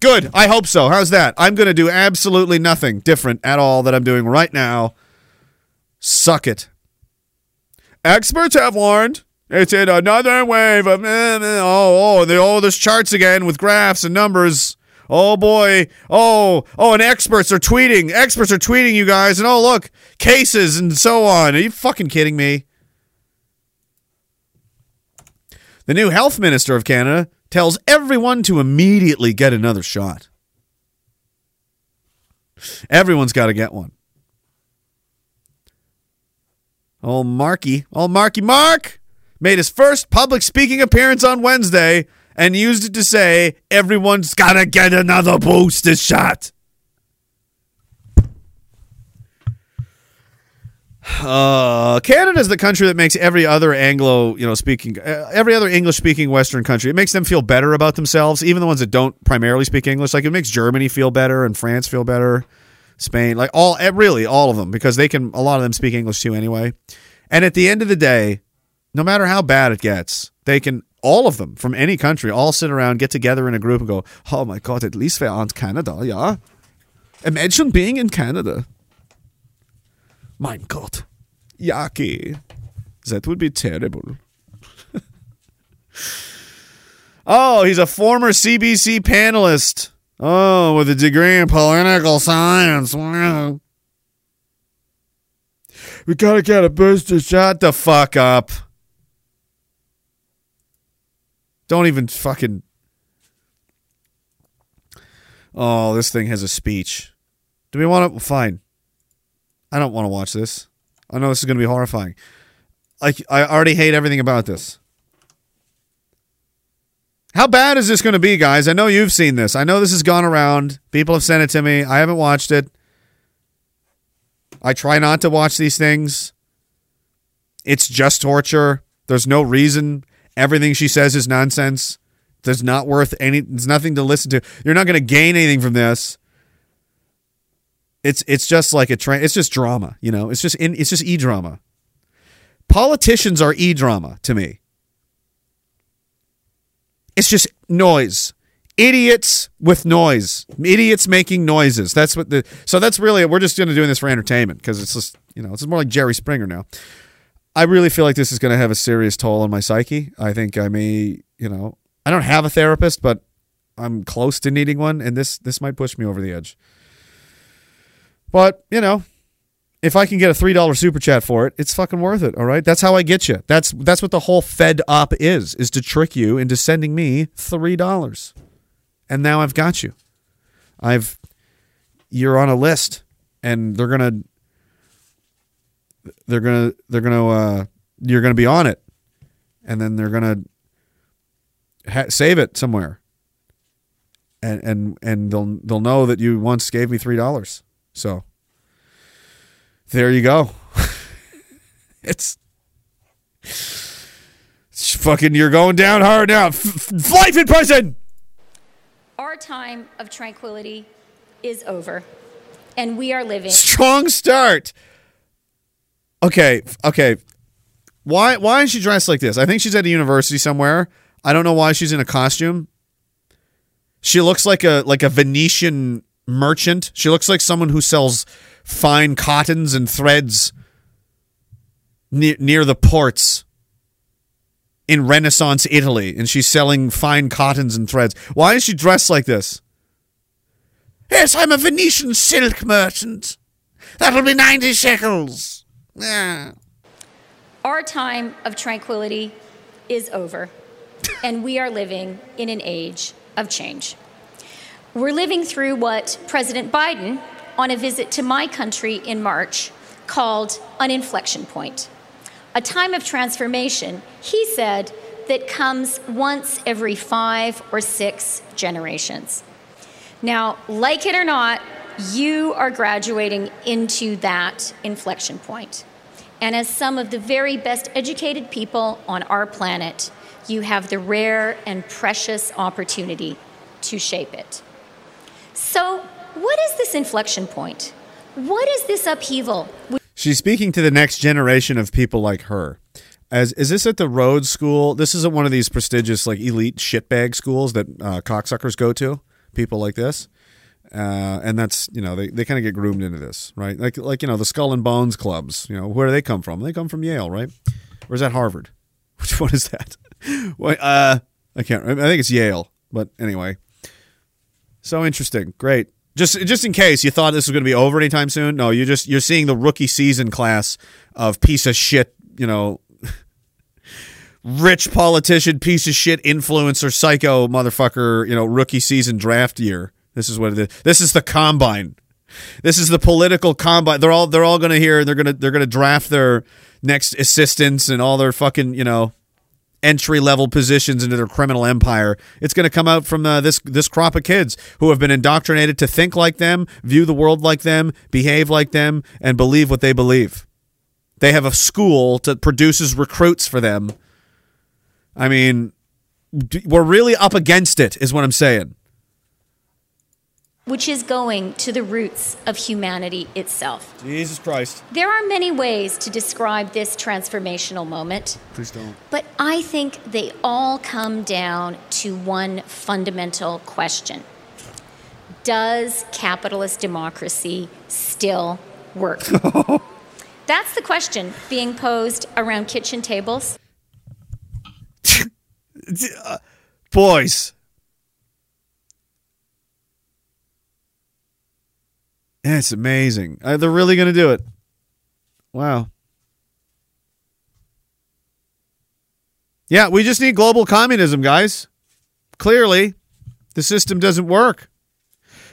Good. I hope so. How's that? I'm going to do absolutely nothing different at all that I'm doing right now. Suck it. Experts have warned. It's in another wave of eh, [laughs] eh, oh oh the oh there's charts again with graphs and numbers. Oh boy. Oh oh and experts are tweeting. Experts are tweeting you guys and oh look cases and so on. Are you fucking kidding me? The new health minister of Canada tells everyone to immediately get another shot. Everyone's got to get one. Oh, Marky, oh, Marky Mark made his first public speaking appearance on Wednesday and used it to say, everyone's got to get another booster shot. Uh, Canada is the country that makes every other Anglo, you know, speaking, uh, every other English speaking Western country. It makes them feel better about themselves, even the ones that don't primarily speak English. Like it makes Germany feel better and France feel better, Spain, like all, eh, really all of them, because they can, a lot of them speak English too anyway. And at the end of the day, no matter how bad it gets, they can, all of them from any country, all sit around, get together in a group and go, oh my God, at least we aren't Canada, yeah? Imagine being in Canada. Mein Gott. Yaki. That would be terrible. oh, he's a former CBC panelist. Oh, with a degree in political science. Wow. We gotta get a booster. shot. the fuck up. Don't even fucking. Oh, this thing has a speech. Do we want to? Fine. I don't want to watch this. I know this is going to be horrifying. Like I already hate everything about this. How bad is this going to be, guys? I know you've seen this. I know this has gone around. People have sent it to me. I haven't watched it. I try not to watch these things. It's just torture. There's no reason. Everything she says is nonsense. There's not worth any. There's nothing to listen to. You're not going to gain anything from this. It's it's just like a train. It's just drama, you know. It's just in. It's just e drama. Politicians are e drama to me. It's just noise. Idiots with noise. Idiots making noises. That's what the. So that's really. We're just to doing this for entertainment because it's just you know it's more like Jerry Springer now. I really feel like this is to have a serious toll on my psyche. I think I may, you know, I don't have a therapist, but I'm close to needing one, and this this might push me over the edge. But, you know, if I can get a three dollar super chat for it, it's fucking worth it. All right, that's how I get you. That's that's what the whole Fed up is: is to trick you into sending me three dollars, and now I've got you. I've you're on a list, and they're gonna they're gonna they're gonna uh, you're gonna be on it, and then they're gonna ha- save it somewhere, and and and they'll they'll know that you once gave me three dollars. So there you go. [laughs] it's, it's fucking. You're going down hard now. F- life in prison. Our time of tranquility is over, and we are living. Strong start. Okay, okay. Why why is she dressed like this? I think she's at a university somewhere. I don't know why she's in a costume. She looks like a like a Venetian merchant. She looks like someone who sells fine cottons and threads near, near the ports in Renaissance Italy, and she's selling fine cottons and threads. Why is she dressed like this? Yes, I'm a Venetian silk merchant. That'll be 90 shekels. Yeah. Our time of tranquility is over, and we are living in an age of change. We're living through what President Biden, on a visit to my country in March, called an inflection point. A time of transformation, he said, that comes once every five or six generations. Now, like it or not, you are graduating into that inflection point. And as some of the very best educated people on our planet, you have the rare and precious opportunity to shape it. So, what is this inflection point? What is this upheaval? She's speaking to the next generation of people like her. As is this at the Rhodes School? This isn't one of these prestigious like elite shitbag schools that uh, cocksuckers go to. people like this. Uh, and that's you know they, they kind of get groomed into this right like like you know the skull and bones clubs you know where do they come from they come from yale right or is that harvard [laughs] which one is that [laughs] uh i can't i think it's yale but anyway so interesting great just just in case you thought this was going to be over anytime soon no you're just you're seeing the rookie season class of piece of shit you know [laughs] rich politician piece of shit influencer psycho motherfucker you know rookie season draft year this is what it is. This is the combine. This is the political combine. They're all they're all going to hear. They're going to they're going to draft their next assistants and all their fucking you know entry level positions into their criminal empire. It's going to come out from uh, this this crop of kids who have been indoctrinated to think like them, view the world like them, behave like them, and believe what they believe. They have a school that produces recruits for them. I mean, we're really up against it, is what I'm saying which is going to the roots of humanity itself. Jesus Christ. There are many ways to describe this transformational moment. Please don't. But I think they all come down to one fundamental question Does capitalist democracy still work? [laughs] That's the question being posed around kitchen tables. [laughs] Uh, boys, It's amazing. Uh, they're really going to do it. Wow. Yeah, we just need global communism, guys. Clearly, the system doesn't work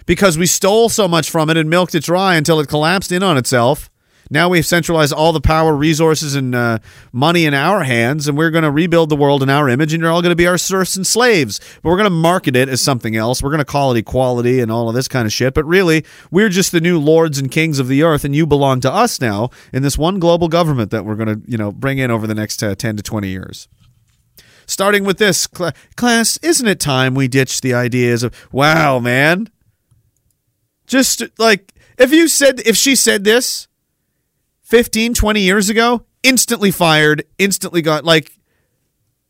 because we stole so much from it and milked it dry until it collapsed in on itself. Now we've centralized all the power, resources, and uh, money in our hands, and we're going to rebuild the world in our image, and you're all going to be our serfs and slaves. But we're going to market it as something else. We're going to call it equality and all of this kind of shit. But really, we're just the new lords and kings of the earth, and you belong to us now in this one global government that we're going to, you know, bring in over the next uh, 10 to 20 years. Starting with this cl- class, isn't it time we ditch the ideas of, wow, man? Just like, if you said, if she said this, 15, 20 years ago, instantly fired, instantly got like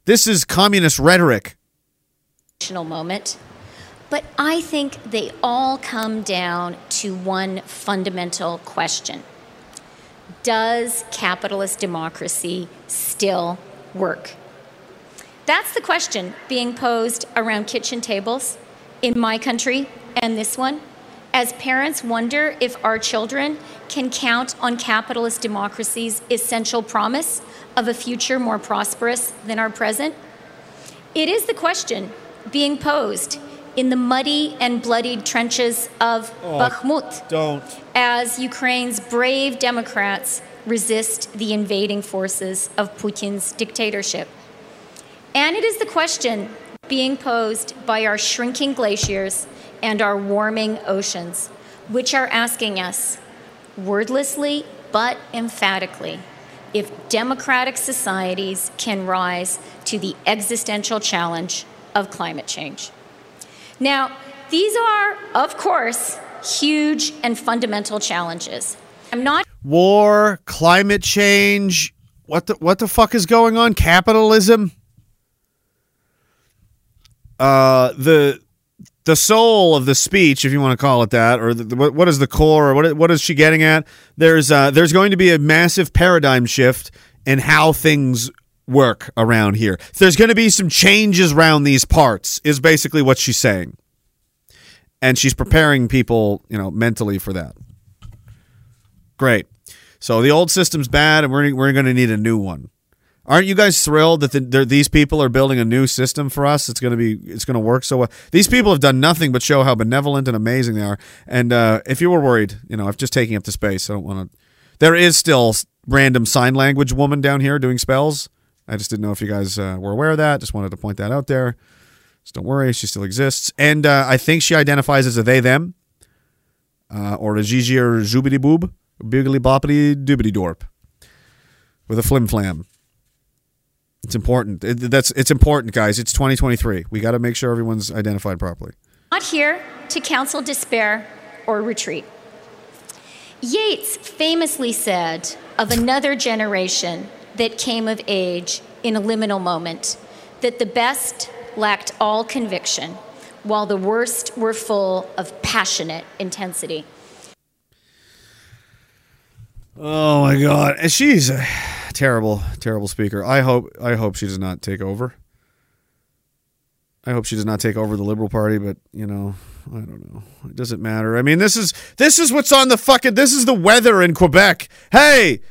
this is communist rhetoric. Moment. But I think they all come down to one fundamental question Does capitalist democracy still work? That's the question being posed around kitchen tables in my country and this one as parents wonder if our children can count on capitalist democracy's essential promise of a future more prosperous than our present? It is the question being posed in the muddy and bloodied trenches of oh, Bakhmut don't. as Ukraine's brave Democrats resist the invading forces of Putin's dictatorship. And it is the question being posed by our shrinking glaciers and our warming oceans, which are asking us, wordlessly but emphatically, if democratic societies can rise to the existential challenge of climate change. Now, these are, of course, huge and fundamental challenges. I'm not war, climate change, what the what the fuck is going on? Capitalism? Uh the the soul of the speech, if you want to call it that, or the, what, what is the core, or what what is she getting at? There's uh, there's going to be a massive paradigm shift in how things work around here. There's going to be some changes around these parts. Is basically what she's saying, and she's preparing people, you know, mentally for that. Great. So the old system's bad, and we're we're going to need a new one. Aren't you guys thrilled that the, these people are building a new system for us? It's going to be it's going to work so well. These people have done nothing but show how benevolent and amazing they are. And uh, if you were worried, you know, I'm just taking up the space. I don't want to. There is still random sign language woman down here doing spells. I just didn't know if you guys uh, were aware of that. Just wanted to point that out there. Just don't worry, she still exists. And uh, I think she identifies as a they them, uh, or a Gigi or Zoobity Boob, Biggly Boppity Doobity Dorp, with a flim flam. It's important. It, that's it's important, guys. It's 2023. We got to make sure everyone's identified properly. Not here to counsel despair or retreat. Yeats famously said of another generation that came of age in a liminal moment that the best lacked all conviction, while the worst were full of passionate intensity. Oh my god, and she's a terrible, terrible speaker. I hope, I hope she does not take over. I hope she does not take over the Liberal Party, but you know, I don't know. It doesn't matter. I mean, this is this is what's on the fucking. This is the weather in Quebec. Hey,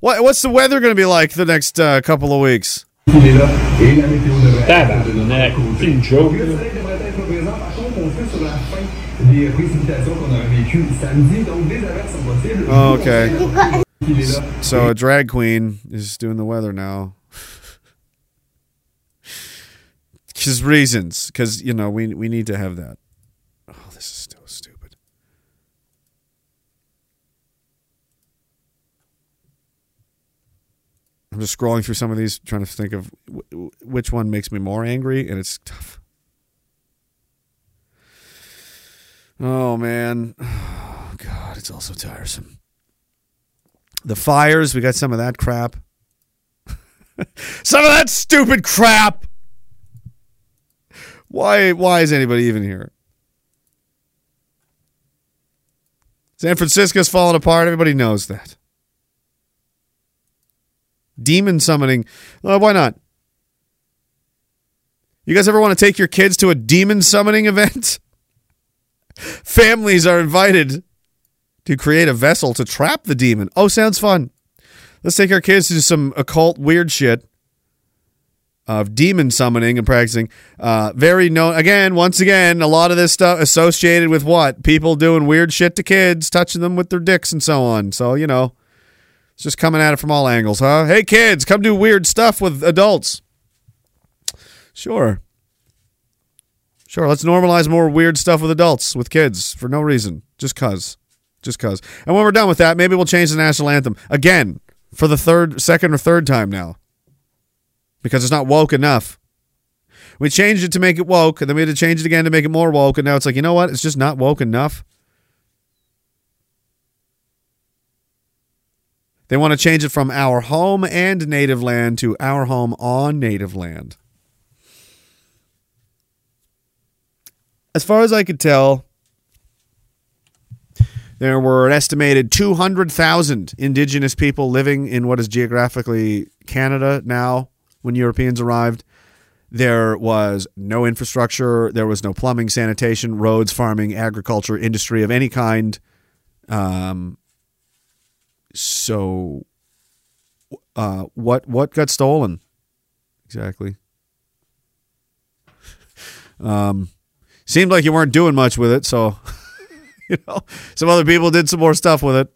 what what's the weather going to be like the next uh, couple of weeks? Il est là. Et la météo devrait Tabarnak, c'est une joke. Le soleil devrait être présent. Par contre, on fait sur la fin des précipitations qu'on a vécues samedi. Donc, des averses sont possibles. Oh, okay. So a drag queen is doing the weather now. Because reasons, because you know we we need to have that. Oh, this is so stupid. I'm just scrolling through some of these, trying to think of w- which one makes me more angry, and it's tough. Oh man, oh [sighs] god, it's also tiresome. The fires, we got some of that crap. [laughs] some of that stupid crap. Why why is anybody even here? San Francisco's falling apart. Everybody knows that. Demon summoning. Uh, why not? You guys ever want to take your kids to a demon summoning event? [laughs] Families are invited to create a vessel to trap the demon. Oh, sounds fun. Let's take our kids to some occult weird shit of demon summoning and practicing. Uh, very known, again, once again, a lot of this stuff associated with what? People doing weird shit to kids, touching them with their dicks and so on. So, you know, it's just coming at it from all angles, huh? Hey, kids, come do weird stuff with adults. Sure. Sure, let's normalize more weird stuff with adults, with kids, for no reason. Just cuz. Just cuz. And when we're done with that, maybe we'll change the national anthem again for the third, second or third time now. Because it's not woke enough. We changed it to make it woke, and then we had to change it again to make it more woke, and now it's like, you know what? It's just not woke enough. They want to change it from our home and native land to our home on native land. As far as I could tell, there were an estimated 200,000 indigenous people living in what is geographically Canada now when Europeans arrived. There was no infrastructure, there was no plumbing, sanitation, roads, farming, agriculture, industry of any kind. Um, so, uh, what what got stolen exactly? [laughs] Um, seemed like you weren't doing much with it, so [laughs] [laughs] you know some other people did some more stuff with it.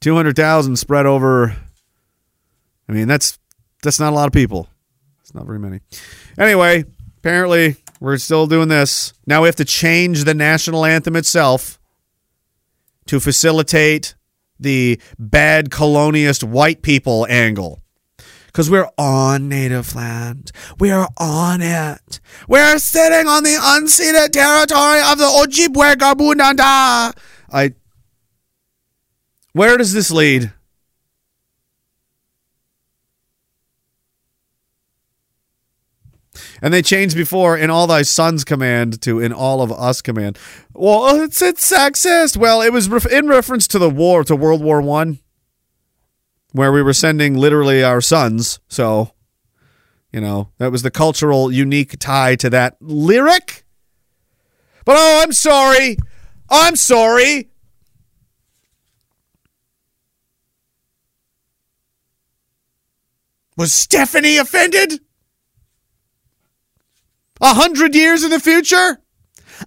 Two hundred thousand spread over. I mean, that's that's not a lot of people. It's not very many. Anyway, apparently we're still doing this. Now we have to change the national anthem itself to facilitate the bad colonialist white people angle. Because we're on native land. We are on it. We're sitting on the unceded territory of the Ojibwe Gabunanda. I. Where does this lead? And they changed before in all thy sons command to in all of us command. Well, it's it's sexist. Well, it was in reference to the war to World War One, where we were sending literally our sons. So, you know, that was the cultural unique tie to that lyric. But oh, I'm sorry. I'm sorry. Was Stephanie offended? A hundred years in the future?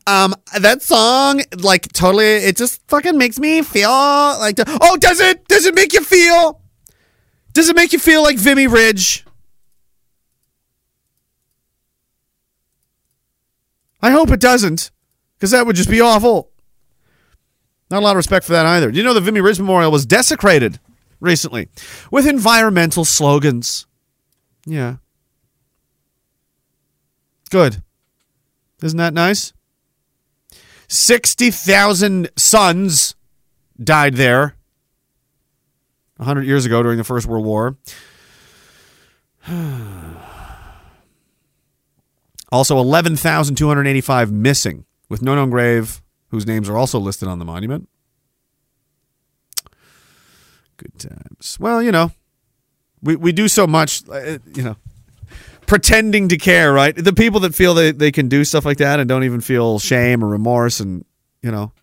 Um, that song, like, totally, it just fucking makes me feel like, oh, does it? Does it make you feel? Does it make you feel like Vimy Ridge? I hope it doesn't, because that would just be awful. Not a lot of respect for that either. Do you know the Vimy Ridge Memorial was desecrated recently with environmental slogans? Yeah. Good. Isn't that nice? 60,000 sons died there 100 years ago during the First World War. [sighs] Also, 11,285 missing, with no known grave, whose names are also listed on the monument. Good times. Well, you know, we, we do so much, uh, you know, pretending to care, right? The people that feel they, they can do stuff like that and don't even feel shame or remorse and, you know,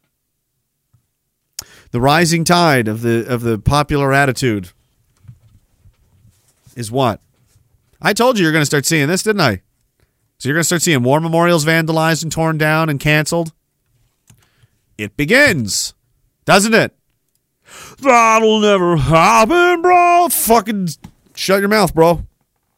the rising tide of the of the popular attitude is what? I told you you're going to start seeing this, didn't I? So you're going to start seeing war memorials vandalized and torn down and canceled. It begins, doesn't it? That'll never happen, bro. Fucking shut your mouth, bro.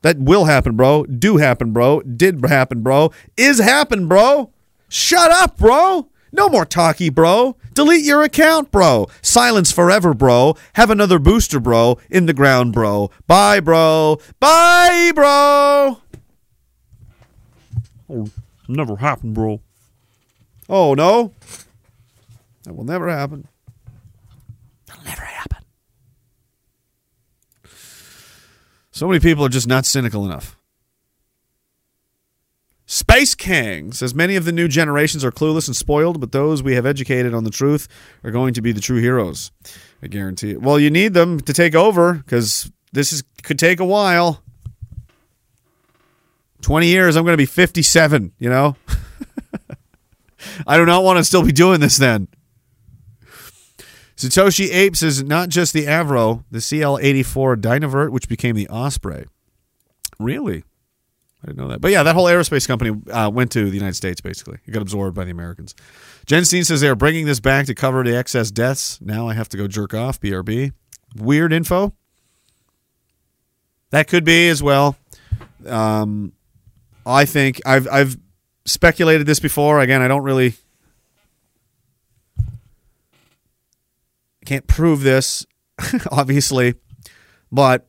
That will happen, bro. Do happen, bro. Did happen, bro. Is happen, bro. Shut up, bro. No more talkie, bro. Delete your account, bro. Silence forever, bro. Have another booster, bro. In the ground, bro. Bye, bro. Bye, bro. Oh, never happen, bro. Oh, no? That will never happen. That'll never happen. So many people are just not cynical enough. Space King As many of the new generations are clueless and spoiled, but those we have educated on the truth are going to be the true heroes. I guarantee it. Well, you need them to take over because this is could take a while. 20 years, I'm going to be 57, you know? [laughs] I do not want to still be doing this then. Satoshi Apes is not just the Avro, the CL84 Dynavert, which became the Osprey. Really? I didn't know that. But yeah, that whole aerospace company uh, went to the United States, basically. It got absorbed by the Americans. Jen Steen says they are bringing this back to cover the excess deaths. Now I have to go jerk off, BRB. Weird info. That could be as well. Um, I think I've I've speculated this before. Again, I don't really can't prove this, [laughs] obviously, but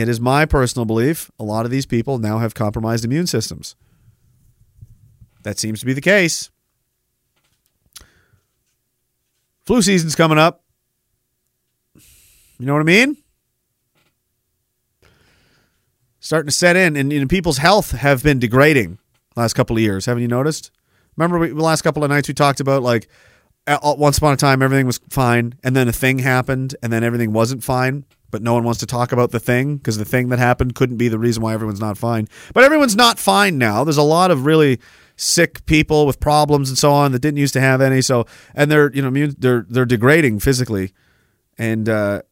it is my personal belief a lot of these people now have compromised immune systems. That seems to be the case. Flu season's coming up. You know what I mean? Starting to set in, and, and people's health have been degrading last couple of years. Haven't you noticed? Remember, we, the last couple of nights we talked about like once upon a time everything was fine, and then a thing happened, and then everything wasn't fine. But no one wants to talk about the thing because the thing that happened couldn't be the reason why everyone's not fine. But everyone's not fine now. There's a lot of really sick people with problems and so on that didn't used to have any. So and they're you know immune, they're they're degrading physically, and uh,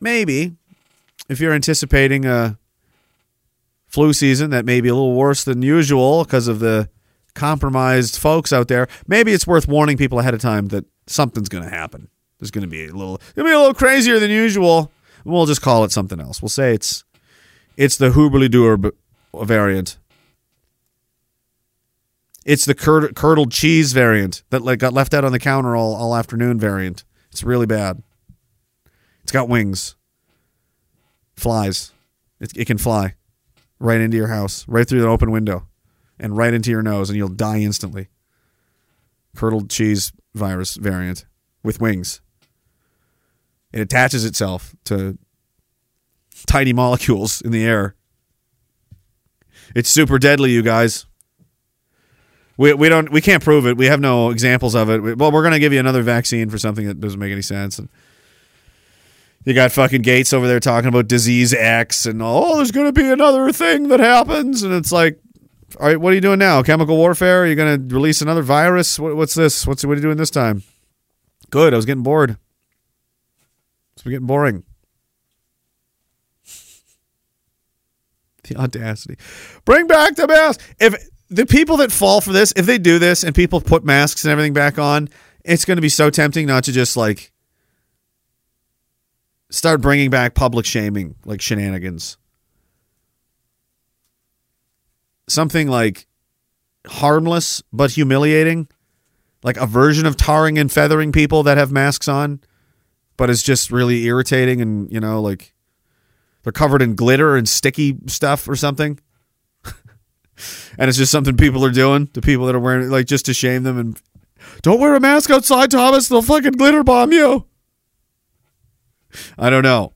maybe if you're anticipating a flu season that may be a little worse than usual because of the compromised folks out there, maybe it's worth warning people ahead of time that something's going to happen. There's going to be a little, it'll be a little crazier than usual. We'll just call it something else. We'll say it's it's the Hubli Dur variant. It's the cur- curdled cheese variant that like got left out on the counter all, all afternoon variant. It's really bad. It's got wings. Flies. It, it can fly right into your house, right through the open window, and right into your nose, and you'll die instantly. Curdled cheese virus variant with wings. It attaches itself to tiny molecules in the air. It's super deadly, you guys. We, we don't we can't prove it. We have no examples of it. Well, we're gonna give you another vaccine for something that doesn't make any sense. And you got fucking Gates over there talking about disease X and oh, there's gonna be another thing that happens, and it's like, all right, what are you doing now? Chemical warfare? Are you gonna release another virus? What, what's this? What's what are you doing this time? Good. I was getting bored. It's getting boring. [laughs] The audacity. Bring back the mask. If the people that fall for this, if they do this and people put masks and everything back on, it's going to be so tempting not to just like start bringing back public shaming like shenanigans. Something like harmless but humiliating, like a version of tarring and feathering people that have masks on, but it's just really irritating and, you know, like they're covered in glitter and sticky stuff or something. [laughs] and it's just something people are doing to people that are wearing like just to shame them and don't wear a mask outside, Thomas. They'll fucking glitter bomb you. I don't know.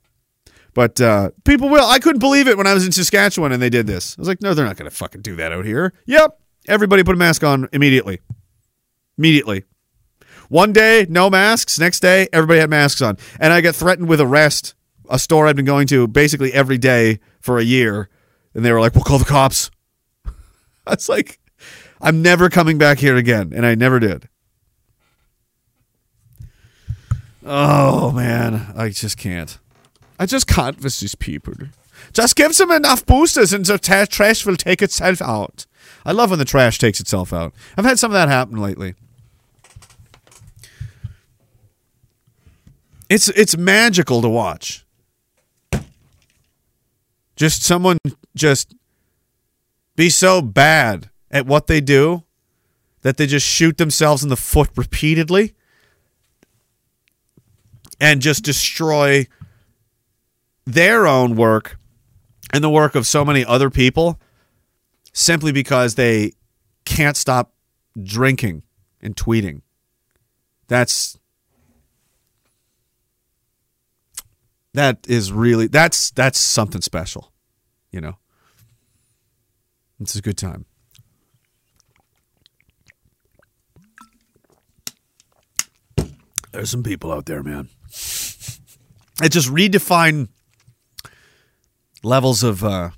But uh, people will. I couldn't believe it when I was in Saskatchewan and they did this. I was like, no, they're not going to fucking do that out here. Yep. Everybody put a mask on immediately. Immediately. One day, no masks. Next day, everybody had masks on. And I got threatened with arrest. A store I'd been going to basically every day for a year. And they were like, we'll call the cops. [laughs] I was like, I'm never coming back here again. And I never did. Oh, man. I just can't. I just can't with these people. Just give them enough boosters and the ta- trash will take itself out. I love when the trash takes itself out. I've had some of that happen lately. It's it's magical to watch. Just someone just be so bad at what they do that they just shoot themselves in the foot repeatedly and just destroy their own work and the work of so many other people simply because they can't stop drinking and tweeting. That's that is really that's that's something special, you know. It's a good time. There's some people out there, man. It just redefine levels of uh,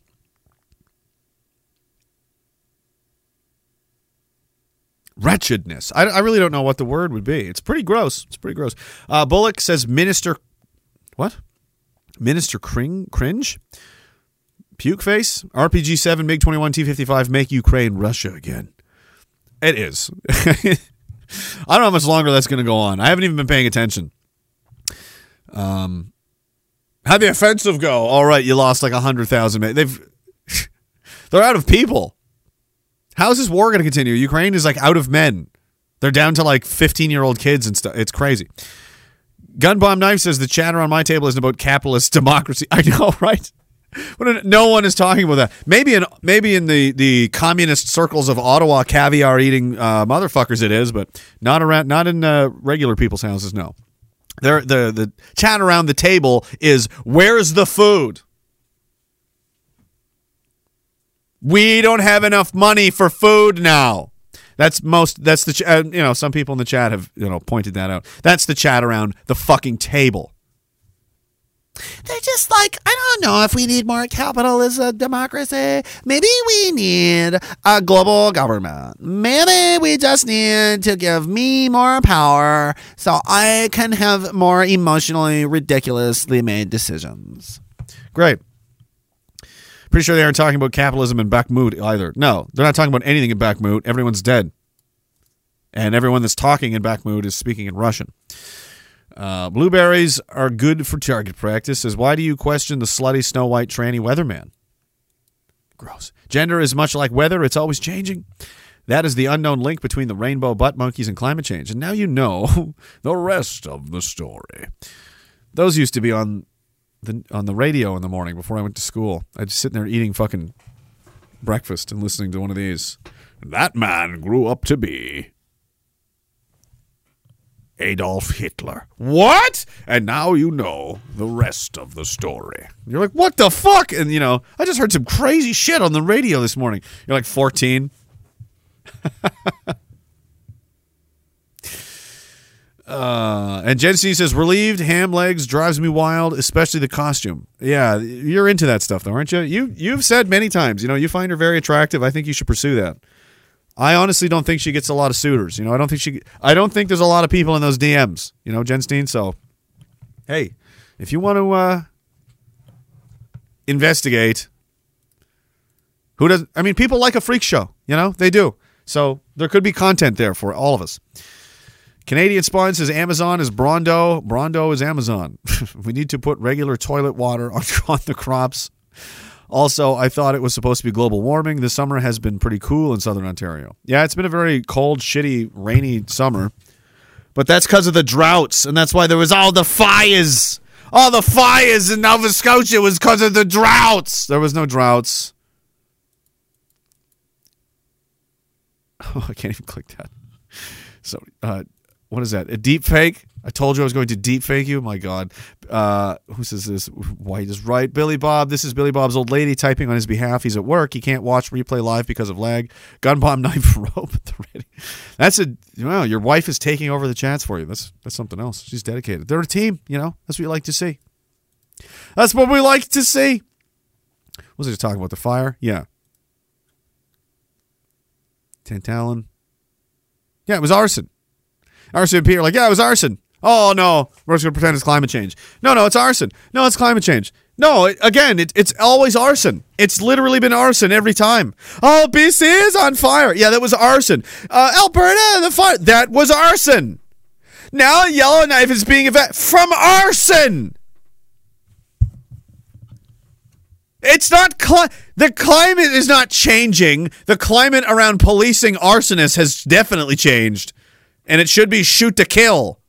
wretchedness. I, I really don't know what the word would be. It's pretty gross. It's pretty gross. Uh, Bullock says Minister, what? Minister Cring, Cringe? Puke face? RPG 7, MiG 21, T 55, make Ukraine Russia again. It is. [laughs] I don't know how much longer that's going to go on. I haven't even been paying attention. Um, How'd the offensive go? All right, you lost like a hundred thousand. men. They've [laughs] they're out of people. How's this war going to continue? Ukraine is like out of men. They're down to like fifteen year old kids and stuff. It's crazy. Gun Bomb Knife says the chatter on my table isn't about capitalist [laughs] democracy. I know, [laughs] right? No one is talking about that. Maybe in maybe in the, the communist circles of Ottawa, caviar eating uh, motherfuckers, it is, but not around, not in uh, regular people's houses. No, there the the chat around the table is where's the food? We don't have enough money for food now. That's most. That's the. Ch- uh, you know, some people in the chat have you know pointed that out. That's the chat around the fucking table. They're just like, I don't know if we need more capitalism, democracy. Maybe we need a global government. Maybe we just need to give me more power so I can have more emotionally ridiculously made decisions. Great. Pretty sure they aren't talking about capitalism in Bakhmut either. No, they're not talking about anything in Bakhmut. Everyone's dead. And everyone that's talking in Bakhmut is speaking in Russian. Uh, blueberries are good for target practice. Says, why do you question the slutty Snow White tranny weatherman? Gross. Gender is much like weather, it's always changing. That is the unknown link between the rainbow butt monkeys and climate change. And now you know [laughs] the rest of the story. Those used to be on the on the radio in the morning before I went to school. I'd just sitting there eating fucking breakfast and listening to one of these. That man grew up to be Adolf Hitler. What? And now you know the rest of the story. You're like, what the fuck? And you know, I just heard some crazy shit on the radio this morning. You're like 14. [laughs] uh, and Jen C says, relieved ham legs drives me wild, especially the costume. Yeah, you're into that stuff though, aren't you? You you've said many times, you know, you find her very attractive. I think you should pursue that. I honestly don't think she gets a lot of suitors. You know, I don't think she. I don't think there's a lot of people in those DMs. You know, Jen. So, hey, if you want to uh, investigate, who does? I mean, people like a freak show. You know, they do. So there could be content there for all of us. Canadian Spawn says Amazon is Brawndo. Brawndo is Amazon. [laughs] we need to put regular toilet water on, [laughs] on the crops. Also, I thought it was supposed to be global warming. The summer has been pretty cool in southern Ontario. Yeah, it's been a very cold, shitty, rainy summer. But that's because of the droughts, and that's why there was all the fires. All the fires in Nova Scotia was because of the droughts. There was no droughts. [laughs] Oh, I can't even click that. So, uh, what is that? A deep fake? I told you I was going to deep fake you. My God. Uh, who says this? White is right. Billy Bob. This is Billy Bob's old lady typing on his behalf. He's at work. He can't watch replay live because of lag. Gun bomb [laughs] knife rope. That's a well. Your wife is taking over the chats for you. That's that's something else. She's dedicated. They're a team. You know. That's what you like to see. That's what we like to see. Was he just talking about the fire? Yeah. Tantallon. Yeah, it was arson. Arson are like, yeah, it was arson. Oh no, we're just gonna pretend it's climate change. No, no, it's arson. No, it's climate change. No, it, again, it, it's always arson. It's literally been arson every time. Oh, BC is on fire. Yeah, that was arson. Uh, Alberta, the fire. That was arson. Now Yellowknife is being evacuated from arson. It's not cli- the climate is not changing. The climate around policing arsonists has definitely changed, and it should be shoot to kill.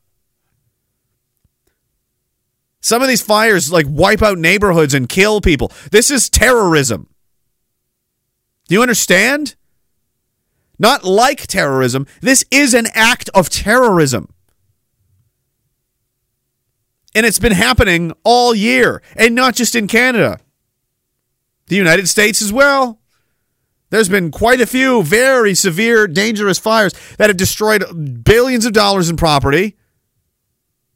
Some of these fires like wipe out neighborhoods and kill people. This is terrorism. Do you understand? Not like terrorism. This is an act of terrorism. And it's been happening all year, and not just in Canada. The United States as well. There's been quite a few very severe, dangerous fires that have destroyed billions of dollars in property,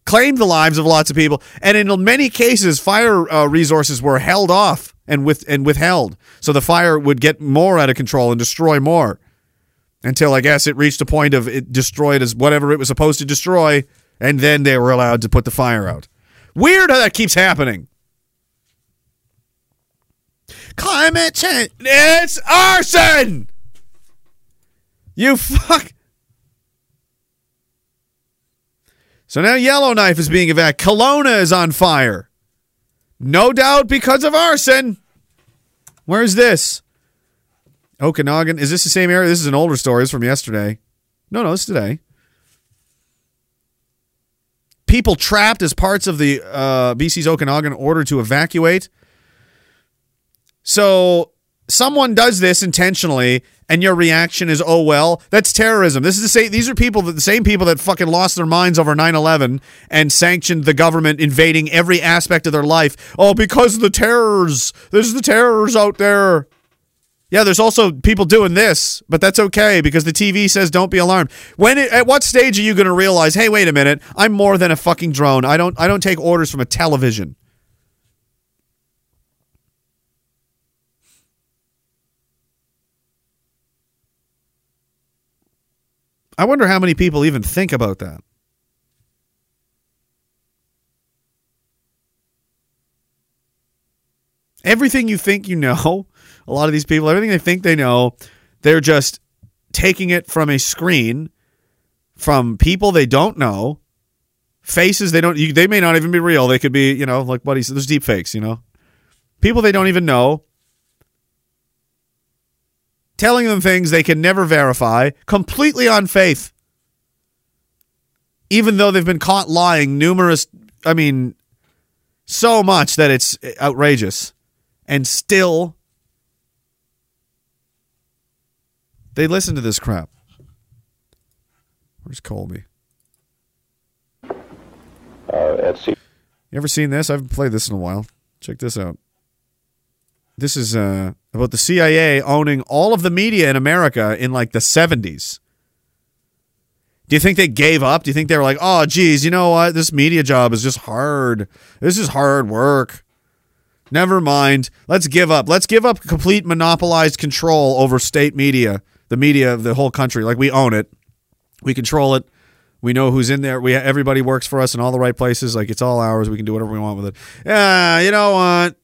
claimed the lives of lots of people, and in many cases, fire uh, resources were held off and with and withheld, so the fire would get more out of control and destroy more, until I guess it reached a point of it destroyed as whatever it was supposed to destroy, and then they were allowed to put the fire out. Weird how that keeps happening. Climate change. It's arson. You fuck. So now Yellowknife is being evacuated. Kelowna is on fire. No doubt because of arson. Where's this? Okanagan. Is this the same area? This is an older story. It's from yesterday. No, no, it's today. People trapped as parts of the uh, BC's Okanagan order to evacuate. So someone does this intentionally, and your reaction is, "Oh well, that's terrorism." This is the same. These are people that the same people that fucking lost their minds over 9-11 and sanctioned the government invading every aspect of their life. Oh, because of the terrors. There's the terrors out there. Yeah, there's also people doing this, but that's okay because the TV says don't be alarmed. When it, at what stage are you going to realize, "Hey, wait a minute, I'm more than a fucking drone. I don't I don't take orders from a television." I wonder how many people even think about that. Everything you think you know, a lot of these people, everything they think they know, they're just taking it from a screen, from people they don't know, faces they don't, you, they may not even be real. They could be, you know, like said, there's deep fakes, you know, people they don't even know, telling them things they can never verify, completely on faith. Even though they've been caught lying numerous, I mean, so much that it's outrageous. And still, they listen to this crap. Where's Colby? Uh, You ever seen this? I've played this in a while. Check this out. This is uh, about the CIA owning all of the media in America in like the 70s. Do you think they gave up? Do you think they were like, oh, geez, you know what? This media job is just hard. This is hard work. Never mind. Let's give up. Let's give up complete monopolized control over state media, the media of the whole country. Like we own it, we control it. We know who's in there. We everybody works for us in all the right places. Like it's all ours. We can do whatever we want with it. Yeah, you know what?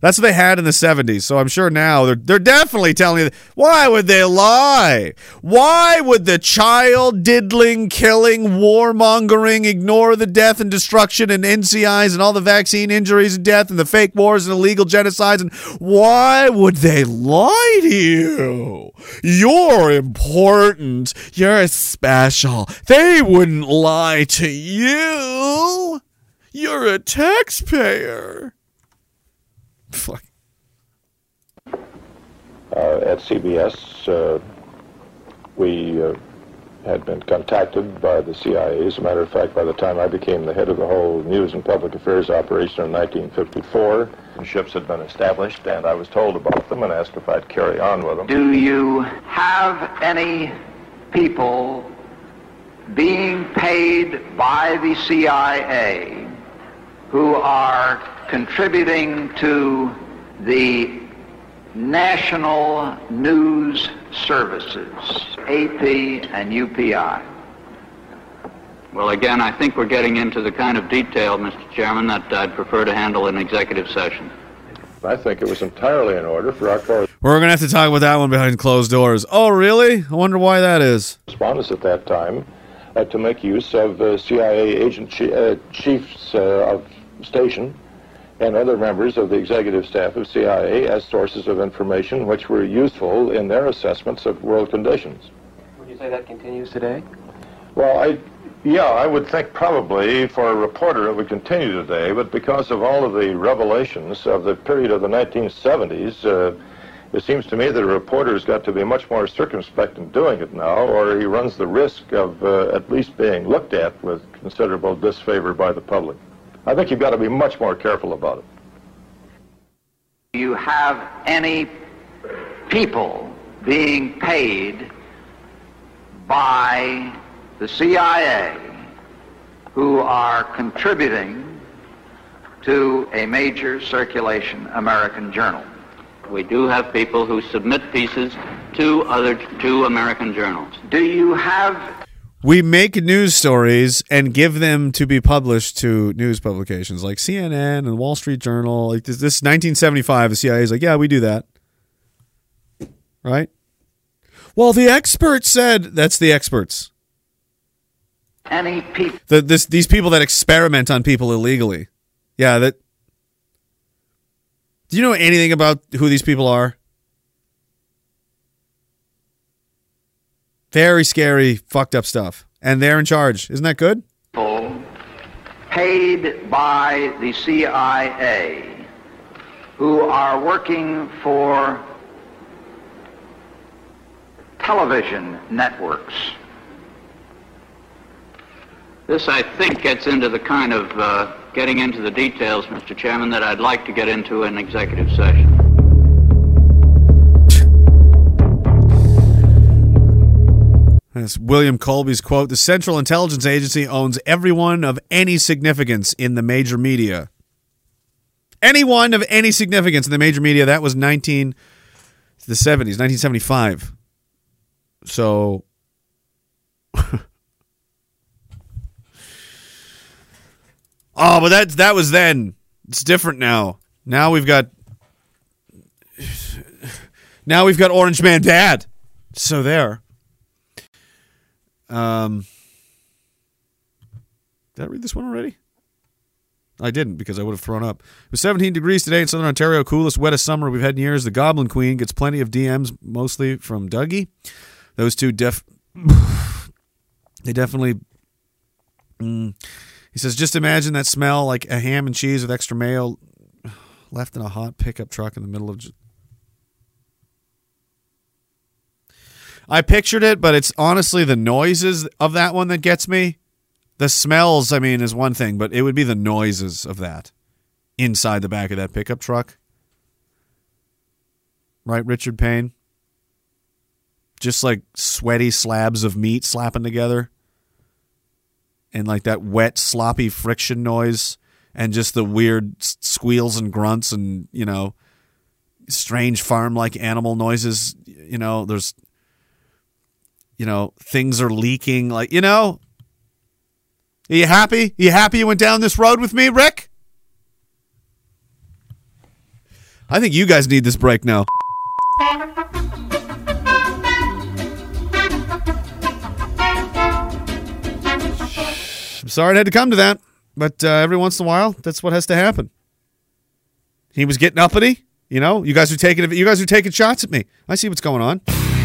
That's what they had in the 70s. So I'm sure now they're they're definitely telling you why would they lie? Why would the child diddling, killing, warmongering ignore the death and destruction and NCIs and all the vaccine injuries and death and the fake wars and illegal genocides and why would they lie to you? You're important. You're special. They wouldn't lie to you. You're a taxpayer. Fuck. uh, at CBS, uh, we uh, had been contacted by the CIA. As a matter of fact, by the time I became the head of the whole news and public affairs operation in 1954, ships had been established, and I was told about them and asked if I'd carry on with them. Do you have any people being paid by the CIA who are contributing to the national news services, AP and UPI? Well, again, I think we're getting into the kind of detail, Mr. Chairman, that I'd prefer to handle in executive session. I think it was entirely in order for our We're gonna have to talk about that one behind closed doors. Oh, really? I wonder why that is. correspondents at that time uh, to make use of uh, CIA agent chi- uh, chiefs uh, of station and other members of the executive staff of CIA as sources of information which were useful in their assessments of world conditions. Would you say that continues today? Well, I, yeah, I would think probably for a reporter it would continue today, but because of all of the revelations of the period of the 1970s, uh, it seems to me that a reporter's got to be much more circumspect in doing it now, or he runs the risk of uh, at least being looked at with considerable disfavor by the public. I think you've got to be much more careful about it. Do you have any people being paid by the CIA who are contributing to a major circulation American journal? We do have people who submit pieces to other to American journals. Do you have We make news stories and give them to be published to news publications like CNN and Wall Street Journal. Like this, this 1975. The CIA is like, yeah, we do that, right? Well, the experts said that's the experts. any people The, this these people that experiment on people illegally. Yeah, that. Do you know anything about who these people are? Very scary, fucked up stuff, and they're in charge. Isn't that good? paid by the CIA who are working for television networks. This, I think, gets into the kind of uh, getting into the details, Mr. Chairman, that I'd like to get into in executive session. That's William Colby's quote The Central Intelligence Agency owns everyone of any significance in the major media. Anyone of any significance in the major media. That was 19, the 70s, 1975. So. [laughs] oh, but that, that was then. It's different now. Now we've got. [sighs] Now we've got Orange Man Dad. So there. Um, did I read this one already? I didn't because I would have thrown up. It was 17 degrees today in southern Ontario, coolest, wettest summer we've had in years. The Goblin Queen gets plenty of DMs, mostly from Dougie. Those two def, [sighs] they definitely. Mm. He says, just imagine that smell like a ham and cheese with extra mayo [sighs] left in a hot pickup truck in the middle of. I pictured it, but it's honestly the noises of that one that gets me. The smells, I mean, is one thing, but it would be the noises of that inside the back of that pickup truck. Right, Richard Payne? Just like sweaty slabs of meat slapping together. And like that wet, sloppy friction noise. And just the weird squeals and grunts and, you know, strange farm like animal noises. You know, there's you know, things are leaking. Like, you know, are you happy? Are you happy you went down this road with me, Rick? I think you guys need this break now. I'm sorry it had to come to that, but uh, every once in a while, that's what has to happen. He was getting uppity, you know. You guys are taking you guys are taking shots at me. I see what's going on.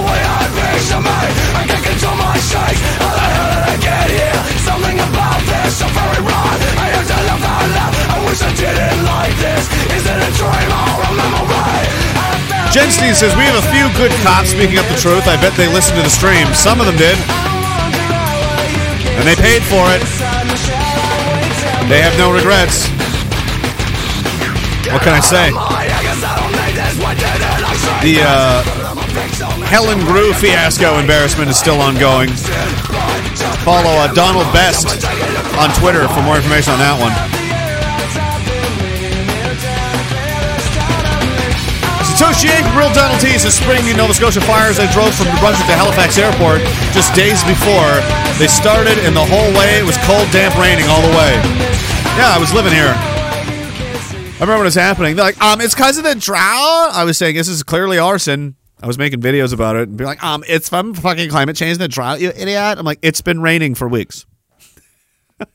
way I can control my I I wish I didn't like this Is a dream? Jenstein says, we have a few good cops speaking up the truth. I bet they listened to the stream. Some of them did. And they paid for it. They have no regrets. What can I say? The uh, Helen Grew fiasco embarrassment is still ongoing. Follow uh, Donald Best on Twitter for more information on that one. Satoshi Inc. Real Donald T says spring in Nova Scotia fires. I drove from New Brunswick to Halifax Airport just days before they started, and the whole way it was cold, damp, raining all the way. Yeah, I was living here. I remember when it was happening. They're like, um, it's because of the drought. I was saying this is clearly arson. I was making videos about it and be like, um, it's from fucking climate change, and the drought, you idiot. I'm like, it's been raining for weeks. [laughs]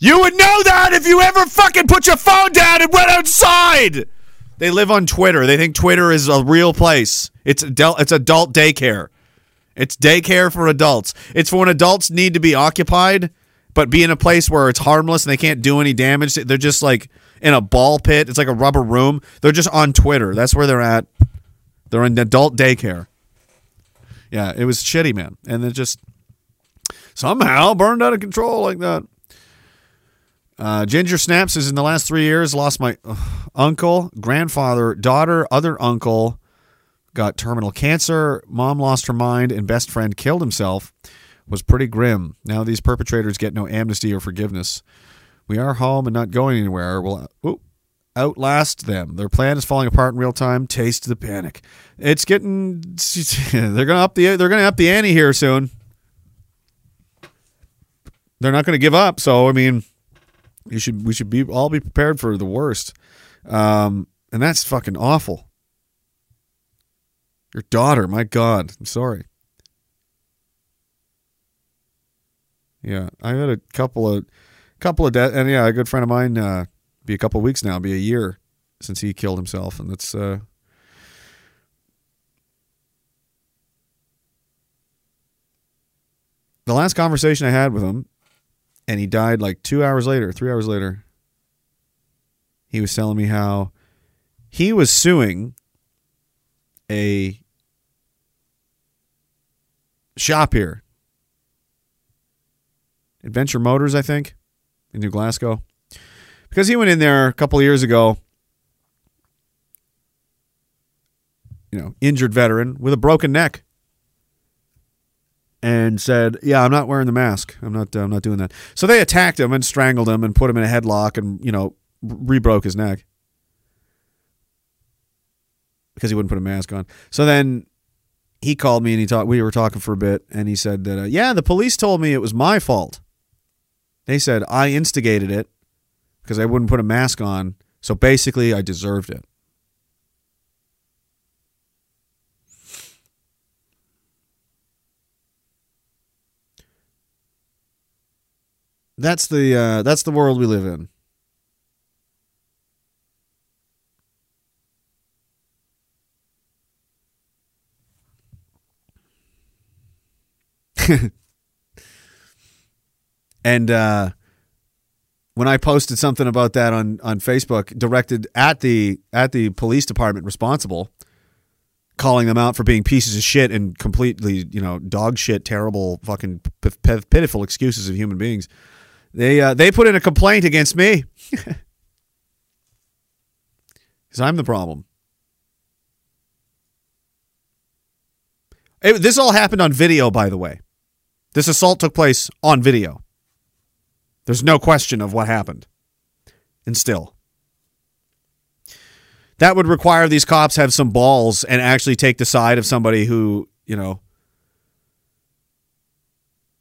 you would know that if you ever fucking put your phone down and went outside. They live on Twitter. They think Twitter is a real place. It's adult, it's adult daycare. It's daycare for adults. It's for when adults need to be occupied, but be in a place where it's harmless and they can't do any damage. They're just like in a ball pit. It's like a rubber room. They're just on Twitter. That's where they're at. They're in adult daycare. Yeah, it was shitty, man. And it just somehow burned out of control like that. Uh, Ginger Snaps is in the last three years lost my uncle, grandfather, daughter, other uncle got terminal cancer. Mom lost her mind, and best friend killed himself. Was pretty grim. Now these perpetrators get no amnesty or forgiveness. We are home and not going anywhere. We'll ooh, outlast them. Their plan is falling apart in real time. Taste the panic. It's getting. [laughs] They're gonna up the. They're gonna up the ante here soon. They're not to give up. So I mean, you should we should be all be prepared for the worst. Um, and that's fucking awful. Your daughter, my God, I'm sorry. Yeah, I had a couple of couple of death, and yeah, a good friend of mine. Uh, be a couple of weeks now, be a year since he killed himself, and that's uh, the last conversation I had with him, and he died like two hours later, three hours later. He was telling me how he was suing a shop here, Adventure Motors, I think, in New Glasgow, because he went in there a couple years ago. You know, injured veteran with a broken neck and said, "Yeah, I'm not wearing the mask. I'm not. I'm not doing that." So they attacked him and strangled him and put him in a headlock and you know re-broke his neck because he wouldn't put a mask on. So then he called me and he talked. We were talking for a bit, and he said that uh, yeah, the police told me it was my fault. They said I instigated it because I wouldn't put a mask on. So basically, I deserved it. That's the uh, that's the world we live in. [laughs] and uh, when I posted something about that on on Facebook, directed at the at the police department responsible, calling them out for being pieces of shit and completely you know dog shit, terrible, fucking p- p- pitiful excuses of human beings. They uh, they put in a complaint against me [laughs] because I'm the problem. It- this all happened on video, by the way. This assault took place on video. There's no question of what happened. And still, that would require these cops have some balls and actually take the side of somebody who, you know.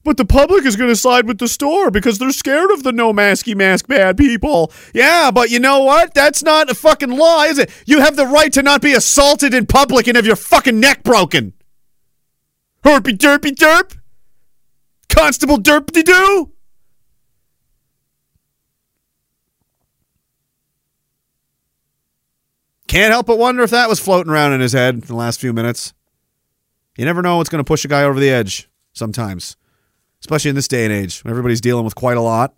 But the public is going to side with the store because they're scared of the no masky mask bad people. Yeah, but you know what? That's not a fucking law, is it? You have the right to not be assaulted in public and have your fucking neck broken. Herpy derpy derp. Constable derpy doo. Can't help but wonder if that was floating around in his head in the last few minutes. You never know what's going to push a guy over the edge sometimes, especially in this day and age when everybody's dealing with quite a lot.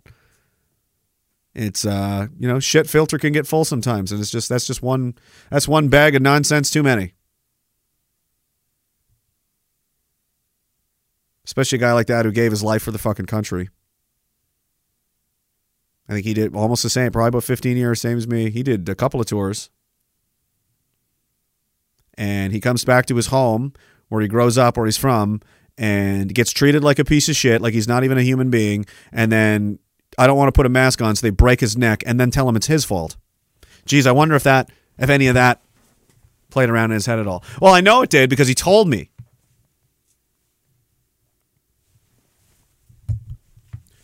It's uh, you know, shit filter can get full sometimes, and it's just that's just one that's one bag of nonsense too many. Especially a guy like that who gave his life for the fucking country. I think he did almost the same, probably about 15 years, same as me. He did a couple of tours. And he comes back to his home where he grows up, where he's from, and gets treated like a piece of shit, like he's not even a human being. And then I don't want to put a mask on, so they break his neck and then tell him it's his fault. Geez, I wonder if that, if any of that played around in his head at all. Well, I know it did because he told me.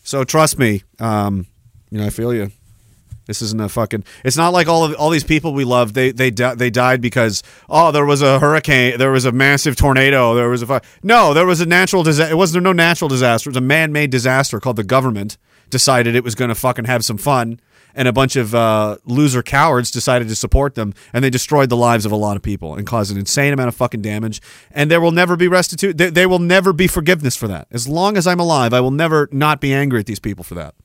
So trust me, um, you know, I feel you. This isn't a fucking. It's not like all of all these people we love. They they di- they died because oh there was a hurricane, there was a massive tornado, there was a no, there was a natural disaster. It wasn't no natural disaster. It was a man made disaster called the government decided it was going to fucking have some fun, and a bunch of uh, loser cowards decided to support them, and they destroyed the lives of a lot of people and caused an insane amount of fucking damage. And there will never be restitution. There, there will never be forgiveness for that. As long as I'm alive, I will never not be angry at these people for that.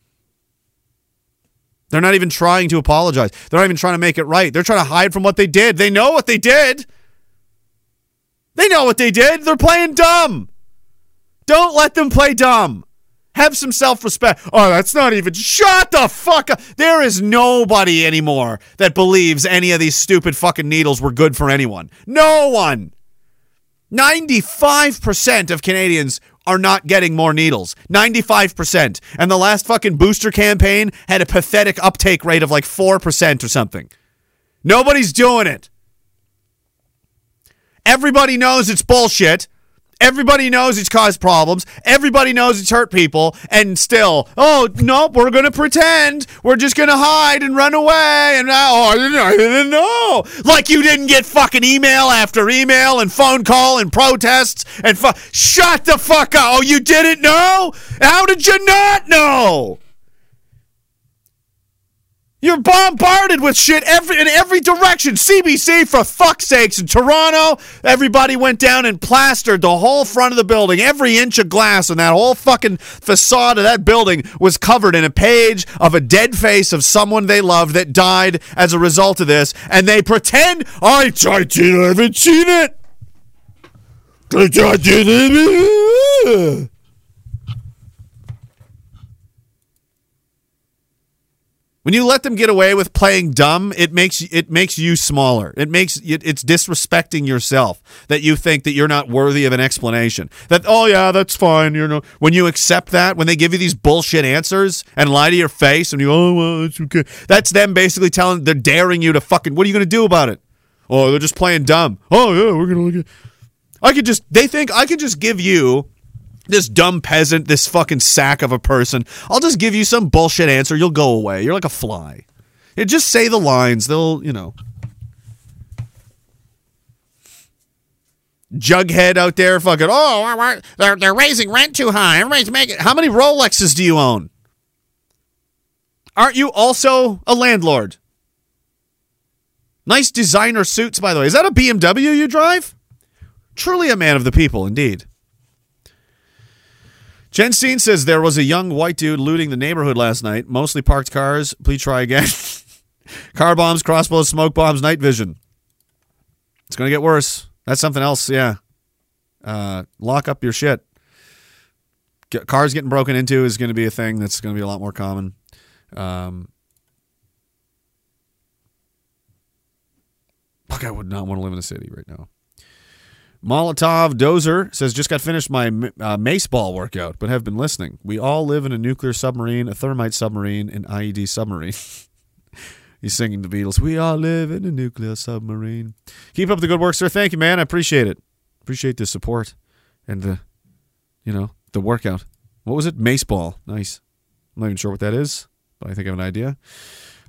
They're not even trying to apologize. They're not even trying to make it right. They're trying to hide from what they did. They know what they did. They know what they did. They're playing dumb. Don't let them play dumb. Have some self respect. Oh, that's not even. Shut the fuck up. There is nobody anymore that believes any of these stupid fucking needles were good for anyone. No one. 95% of Canadians are not getting more needles. 95%. And the last fucking booster campaign had a pathetic uptake rate of like 4% or something. Nobody's doing it. Everybody knows it's bullshit. Everybody knows it's caused problems. Everybody knows it's hurt people. And still, oh, nope, we're going to pretend. We're just going to hide and run away. And oh, I didn't, I didn't know. Like you didn't get fucking email after email and phone call and protests and fu- shut the fuck up. Oh, you didn't know? How did you not know? You're bombarded with shit every in every direction. CBC, for fuck's sakes, in Toronto, everybody went down and plastered the whole front of the building. Every inch of glass in that whole fucking facade of that building was covered in a page of a dead face of someone they loved that died as a result of this, and they pretend I, I, did, I haven't seen it. I didn't. When you let them get away with playing dumb, it makes it makes you smaller. It makes it, it's disrespecting yourself that you think that you're not worthy of an explanation. That oh yeah, that's fine. You know, when you accept that, when they give you these bullshit answers and lie to your face, and you oh well, it's okay. That's them basically telling they're daring you to fucking. What are you gonna do about it? Oh, they're just playing dumb. Oh yeah, we're gonna look at. I could just. They think I could just give you this dumb peasant, this fucking sack of a person. I'll just give you some bullshit answer. You'll go away. You're like a fly. You just say the lines. They'll, you know. Jughead out there, fucking. Oh, they're they're raising rent too high. Everybody's making. How many Rolexes do you own? Aren't you also a landlord? Nice designer suits, by the way. Is that a BMW you drive? Truly a man of the people, indeed. Jen Steen says there was a young white dude looting the neighborhood last night. Mostly parked cars. Please try again. [laughs] Car bombs, crossbows, smoke bombs, night vision. It's going to get worse. That's something else, yeah. Uh, lock up your shit. Get, cars getting broken into is going to be a thing that's going to be a lot more common. Um, fuck, I would not want to live in a city right now. Molotov Dozer says, just got finished my uh, mace ball workout, but have been listening. We all live in a nuclear submarine, a thermite submarine, an IED submarine. [laughs] He's singing the Beatles. We all live in a nuclear submarine. Keep up the good work, sir. Thank you, man. I appreciate it. Appreciate the support and the, you know, the workout. What was it? Mace ball. Nice. I'm not even sure what that is, but I think I have an idea.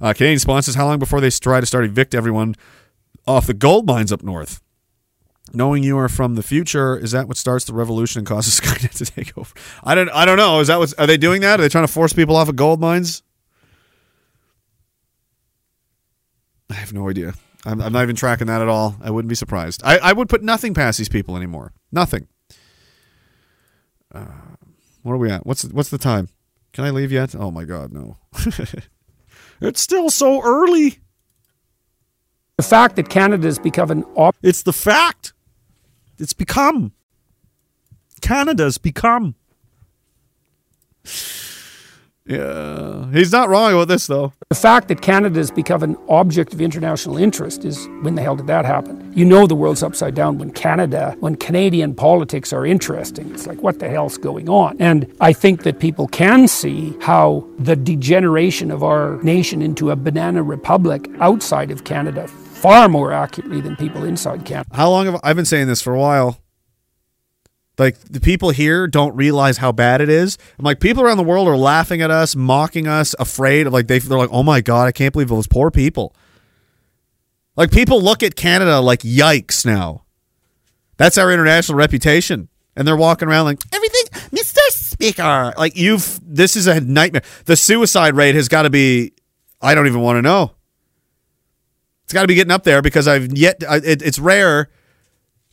Uh, Canadian sponsors, how long before they try to start evict everyone off the gold mines up north? Knowing you are from the future is that what starts the revolution and causes [laughs] skynet to take over? I don't i don't know. Is that what are they doing that? Are they trying to force people off of gold mines? I have no idea. I'm, I'm not even tracking that at all. I wouldn't be surprised. I, I would put nothing past these people anymore. Nothing. Uh, what are we at? What's what's the time? Can i leave yet? Oh my god no. [laughs] It's still so early. The fact that Canada has become an op- It's the fact. It's become. Canada's become. Yeah. He's not wrong about this, though. the fact that Canada has become an object of international interest is when the hell did that happen? You know the world's upside down when Canada, when Canadian politics are interesting. It's like what the hell's going on? And I think that people can see how the degeneration of our nation into a banana republic outside of Canada far more accurately than people inside Canada. How long have I've been saying this for a while? Like the people here don't realize how bad it is. I'm like people around the world are laughing at us, mocking us, afraid of like they they're like, "Oh my god, I can't believe those poor people." Like people look at Canada like yikes now. That's our international reputation. And they're walking around like everything, Mr. Speaker. Like you've this is a nightmare. The suicide rate has got to be I don't even want to know. It's got to be getting up there because I've yet it, it's rare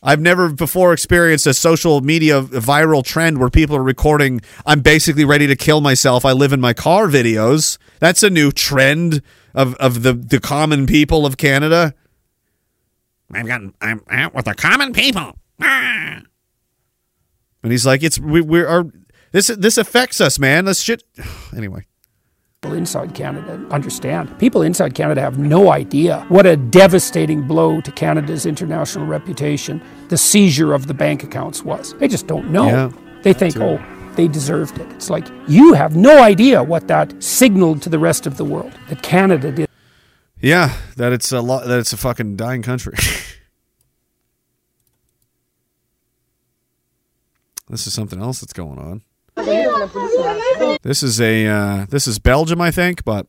I've never before experienced a social media viral trend where people are recording, I'm basically ready to kill myself. I live in my car videos. That's a new trend of, of the, the common people of Canada. I've got I'm out with the common people. Ah. And he's like, it's we we are this this affects us, man. This shit [sighs] anyway. People inside Canada understand. People inside Canada have no idea what a devastating blow to Canada's international reputation the seizure of the bank accounts was. They just don't know. Yeah, they think, oh, they deserved it. It's like you have no idea what that signaled to the rest of the world that Canada did. Yeah, that it's a lot that it's a fucking dying country. [laughs] this is something else that's going on. This is a uh, this is Belgium, I think, but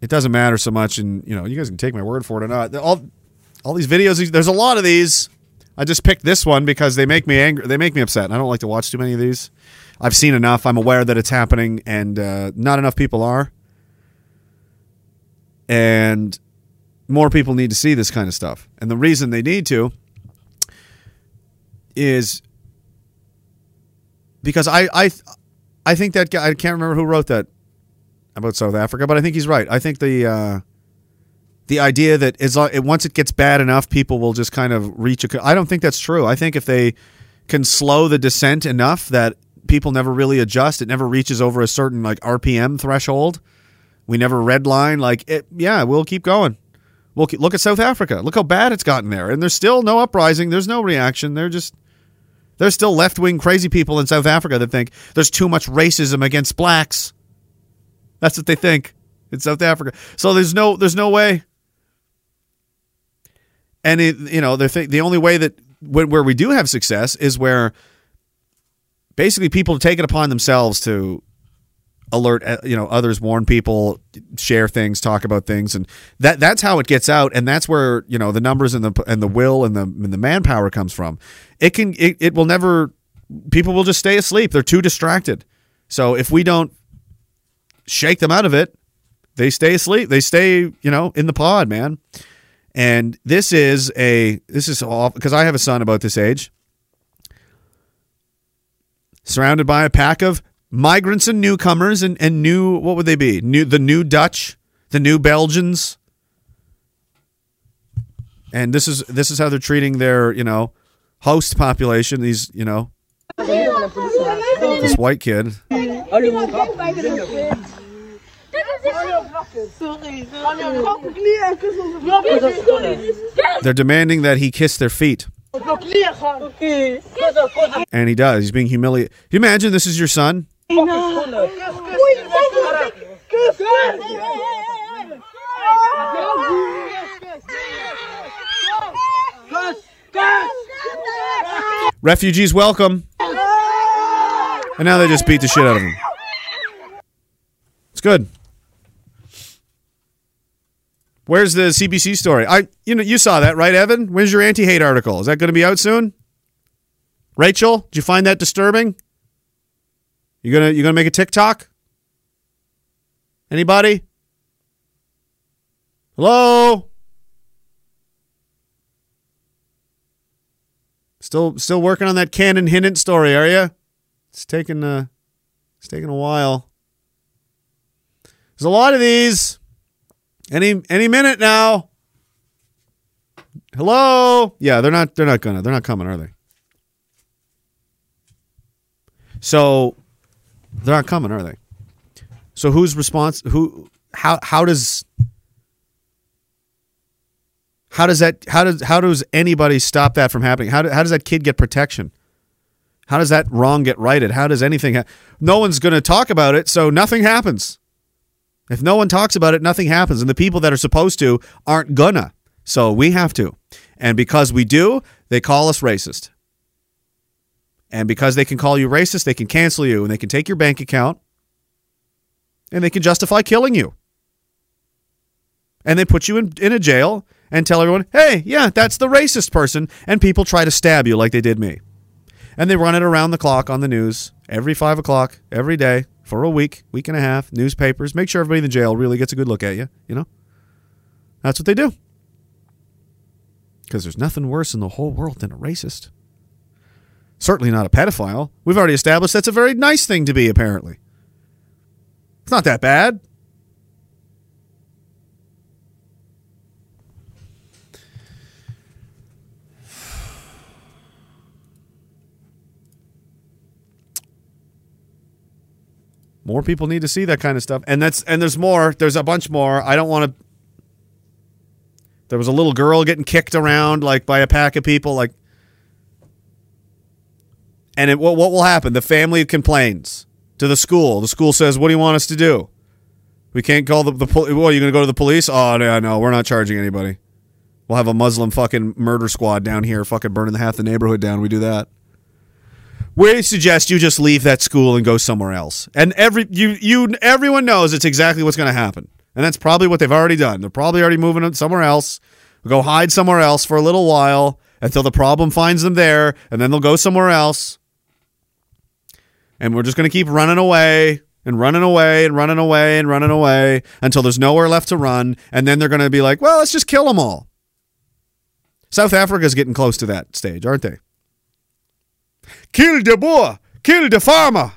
it doesn't matter so much. And you know, you guys can take my word for it or not. All all these videos, there's a lot of these. I just picked this one because they make me angry. They make me upset. I don't like to watch too many of these. I've seen enough. I'm aware that it's happening, and uh, not enough people are. And more people need to see this kind of stuff. And the reason they need to is because I I I think that guy I can't remember who wrote that about South Africa, but I think he's right. I think the uh, the idea that is it, once it gets bad enough, people will just kind of reach a. I don't think that's true. I think if they can slow the descent enough that people never really adjust, it never reaches over a certain like RPM threshold. We never redline like it. Yeah, we'll keep going. We'll keep, look at South Africa. Look how bad it's gotten there, and there's still no uprising. There's no reaction. They're just there's still left wing crazy people in South Africa that think there's too much racism against blacks. That's what they think in South Africa. So there's no there's no way. And it, you know, they think the only way that where we do have success is where basically people take it upon themselves to alert uh, you know others warn people share things talk about things. And that that's how it gets out. And that's where you know the numbers and the and the will and the and the manpower comes from. It can it, it will never people will just stay asleep. They're too distracted. So if we don't shake them out of it they stay asleep. They stay you know in the pod man. And this is a this is all because i have a son about this age. Surrounded by a pack of migrants and newcomers and, and new what would they be? New the new dutch? The new belgians? And this is this is how they're treating their you know host population these you know this white kid. They're demanding that he kiss their feet. And he does. He's being humiliated you imagine this is your son refugees welcome. And now they just beat the shit out of him it's good. Where's the cbc story? I you know you saw that right evan? Where's your anti-hate article? Is that going to be out soon? Rachel did you find that disturbing you gonna you gonna make a tiktok anybody hello Still, still working on that Cannon Hinnant story, are you? It's taking uh, it's taking a while. There's a lot of these. Any any minute now. Hello? Yeah, they're not they're not gonna. They're not coming, are they? So they're not coming, are they? So who's response who how how does how does that how does how does anybody stop that from happening? How, do, how does that kid get protection? How does that wrong get righted? How does anything ha- No one's going to talk about it, so nothing happens. If no one talks about it, nothing happens and the people that are supposed to aren't gonna. So we have to. And because we do, they call us racist. And because they can call you racist, they can cancel you and they can take your bank account and they can justify killing you. And they put you in, in a jail and tell everyone, hey, yeah, that's the racist person. And people try to stab you like they did me. And they run it around the clock on the news every five o'clock, every day for a week, week and a half, newspapers. Make sure everybody in the jail really gets a good look at you, you know? That's what they do. Because there's nothing worse in the whole world than a racist. Certainly not a pedophile. We've already established that's a very nice thing to be, apparently. It's not that bad. More people need to see that kind of stuff. And that's and there's more. There's a bunch more. I don't want to There was a little girl getting kicked around like by a pack of people like and it, what, what will happen? The family complains to the school. The school says, "What do you want us to do? We can't call the the pol- well. You're going to go to the police? Oh no, no, we're not charging anybody. We'll have a Muslim fucking murder squad down here, fucking burning the half the neighborhood down. We do that. We suggest you just leave that school and go somewhere else. And every you you everyone knows it's exactly what's going to happen, and that's probably what they've already done. They're probably already moving somewhere else. Go hide somewhere else for a little while until the problem finds them there, and then they'll go somewhere else and we're just going to keep running away and running away and running away and running away until there's nowhere left to run. And then they're going to be like well let's just kill them all. South africa's getting close to that stage aren't they? Kill the boer kill the farmer.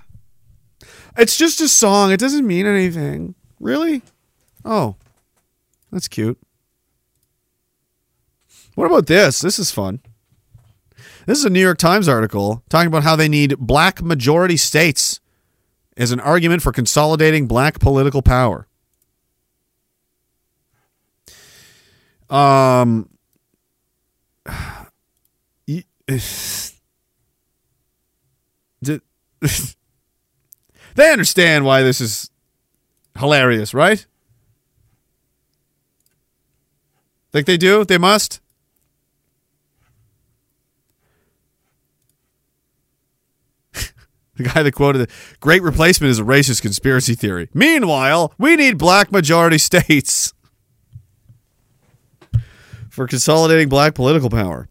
It's just a song. It doesn't mean anything. Really? Oh that's cute. What about this? This is fun this is a New York Times article talking about how they need black majority states as an argument for consolidating black political power. Um, [sighs] [sighs] [laughs] they understand why this is hilarious, right? Think they do? They must? The guy that quoted it, great replacement is a racist conspiracy theory. Meanwhile, we need black majority [laughs] states for consolidating black political power.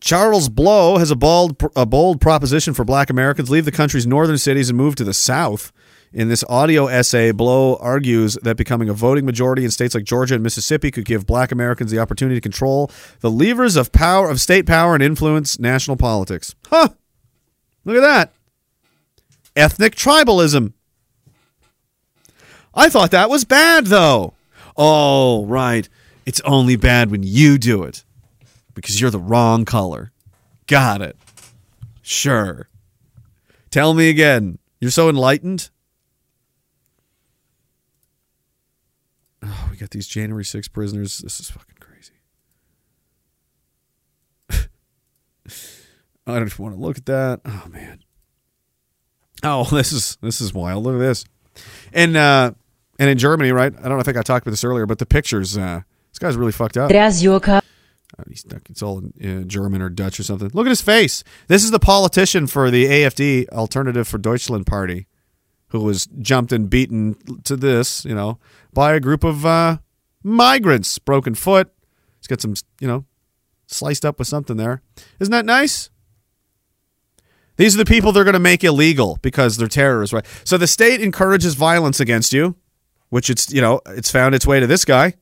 Charles Blow has a bold, a bold proposition for black Americans leave the country's northern cities and move to the south. In this audio essay, Blow argues that becoming a voting majority in states like Georgia and Mississippi could give black Americans the opportunity to control the levers of power of state power and influence national politics. Huh. Look at that. Ethnic tribalism. I thought that was bad though. Oh, right. It's only bad when you do it because you're the wrong color. Got it. Sure. Tell me again. You're so enlightened. Oh, we got these January 6 prisoners. This is fucking crazy. [laughs] I don't want to look at that. Oh man. Oh, [laughs] this is this is wild. Look at this. And uh and in Germany, right? I don't know I think I talked about this earlier, but the pictures, uh this guy's really fucked up. Uh, he's, it's all in uh, German or Dutch or something. Look at his face. This is the politician for the AFD, Alternative for Deutschland Party, who was jumped and beaten to this, you know, by a group of uh, migrants. Broken foot. He's got some, you know, sliced up with something there. Isn't that nice? These are the people they're going to make illegal because they're terrorists, right? So the state encourages violence against you, which it's, you know, it's found its way to this guy.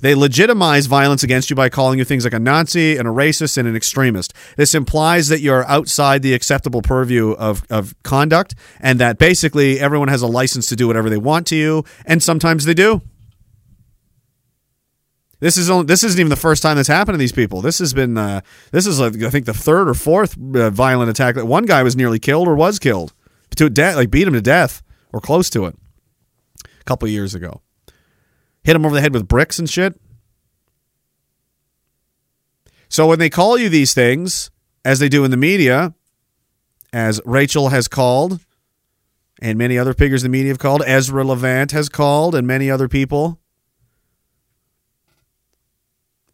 They legitimize violence against you by calling you things like a Nazi and a racist and an extremist. This implies that you're outside the acceptable purview of, of conduct and that basically everyone has a license to do whatever they want to you, and sometimes they do. This is only, this isn't even the first time that's happened to these people. This has been uh, this is I think the third or fourth uh, violent attack. That one guy was nearly killed or was killed to death, like beat him to death or close to it. A couple years ago, hit them over the head with bricks and shit. So when they call you these things, as they do in the media, as Rachel has called, and many other figures in the media have called, Ezra Levant has called, and many other people.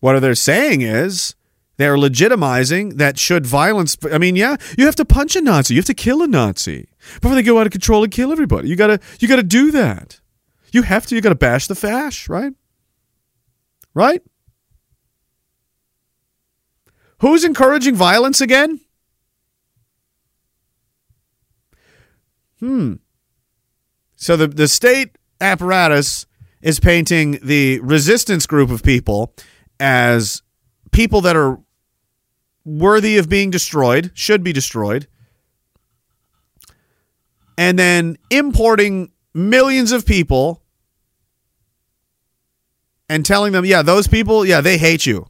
What are they're saying is they're legitimizing that should violence. I mean, yeah, you have to punch a Nazi, you have to kill a Nazi before they go out of control and kill everybody. You gotta, you gotta do that. You have to. You gotta bash the fash, right? Right. Who's encouraging violence again? Hmm. So the the state apparatus is painting the resistance group of people as people that are worthy of being destroyed, should be destroyed, and then importing millions of people and telling them, yeah, those people, yeah, they hate you.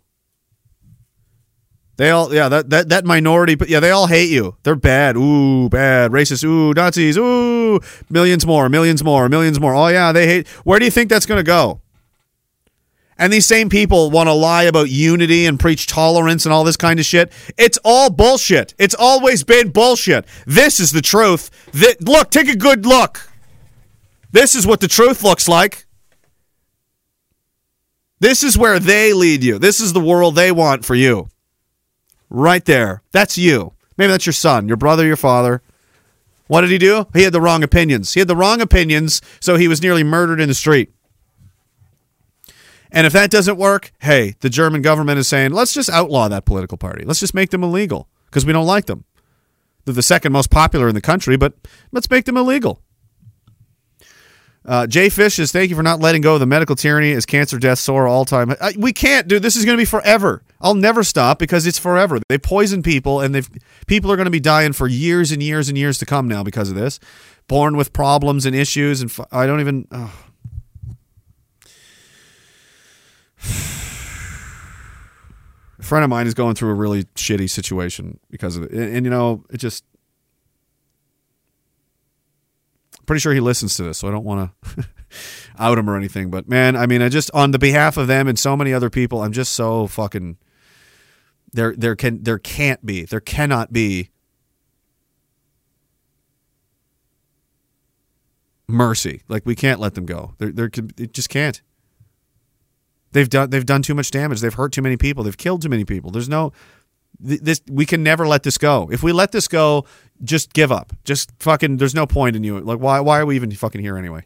They all, yeah, that that that minority, yeah, they all hate you. They're bad. Ooh, bad, racist. Ooh, Nazis. Ooh, millions more, millions more, millions more. Oh yeah, they hate. Where do you think that's going to go? And these same people want to lie about unity and preach tolerance and all this kind of shit. It's all bullshit. It's always been bullshit. This is the truth. That, look, take a good look. This is what the truth looks like. This is where they lead you. This is the world they want for you. Right there. That's you. Maybe that's your son, your brother, your father. What did he do? He had the wrong opinions. He had the wrong opinions, so he was nearly murdered in the street. And if that doesn't work, hey, the German government is saying, let's just outlaw that political party. Let's just make them illegal because we don't like them. They're the second most popular in the country, but let's make them illegal. Uh, Jay Fish says, thank you for not letting go of the medical tyranny as cancer deaths soar all time. I, we can't, dude. This is going to be forever. I'll never stop because it's forever. They poison people, and they've people are going to be dying for years and years and years to come now because of this. Born with problems and issues, and f- I don't even. Oh. [sighs] A friend of mine is going through a really shitty situation because of it, and, and you know, it just. Pretty sure he listens to this, so I don't want to [laughs] out him or anything. But man, I mean, I just on the behalf of them and so many other people, I'm just so fucking. There, there can, there can't be, there cannot be mercy. Like we can't let them go. There, there, it just can't. They've done, they've done too much damage. They've hurt too many people. They've killed too many people. There's no, this we can never let this go. If we let this go, just give up. Just fucking. There's no point in you. Like why? Why are we even fucking here anyway?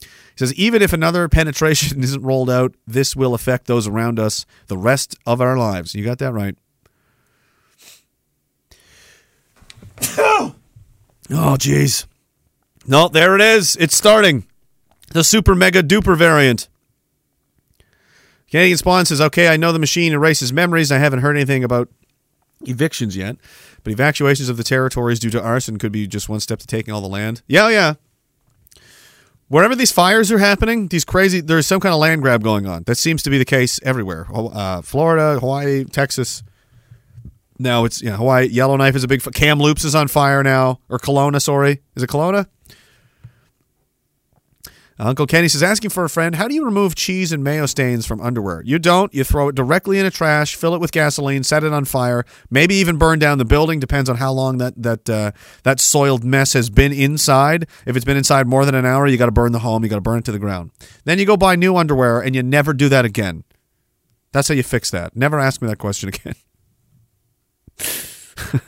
He says even if another penetration [laughs] isn't rolled out, this will affect those around us the rest of our lives. You got that right. [coughs] oh, jeez. No, there it is. It's starting. The super mega duper variant. Canadian Spawn says, okay, I know the machine erases memories. I haven't heard anything about evictions yet, but evacuations of the territories due to arson could be just one step to taking all the land. Yeah, yeah. Wherever these fires are happening, these crazy, there's some kind of land grab going on. That seems to be the case everywhere. Uh, Florida, Hawaii, Texas. Now it's yeah, Hawaii. Yellowknife is a big. Kamloops is on fire now, or Kelowna. Sorry, is it Kelowna? Uncle Kenny says, asking for a friend, how do you remove cheese and mayo stains from underwear? You don't. You throw it directly in a trash, fill it with gasoline, set it on fire, maybe even burn down the building. Depends on how long that that uh, that soiled mess has been inside. If it's been inside more than an hour, you got to burn the home. You got to burn it to the ground. Then you go buy new underwear, and you never do that again. That's how you fix that. Never ask me that question again. [laughs]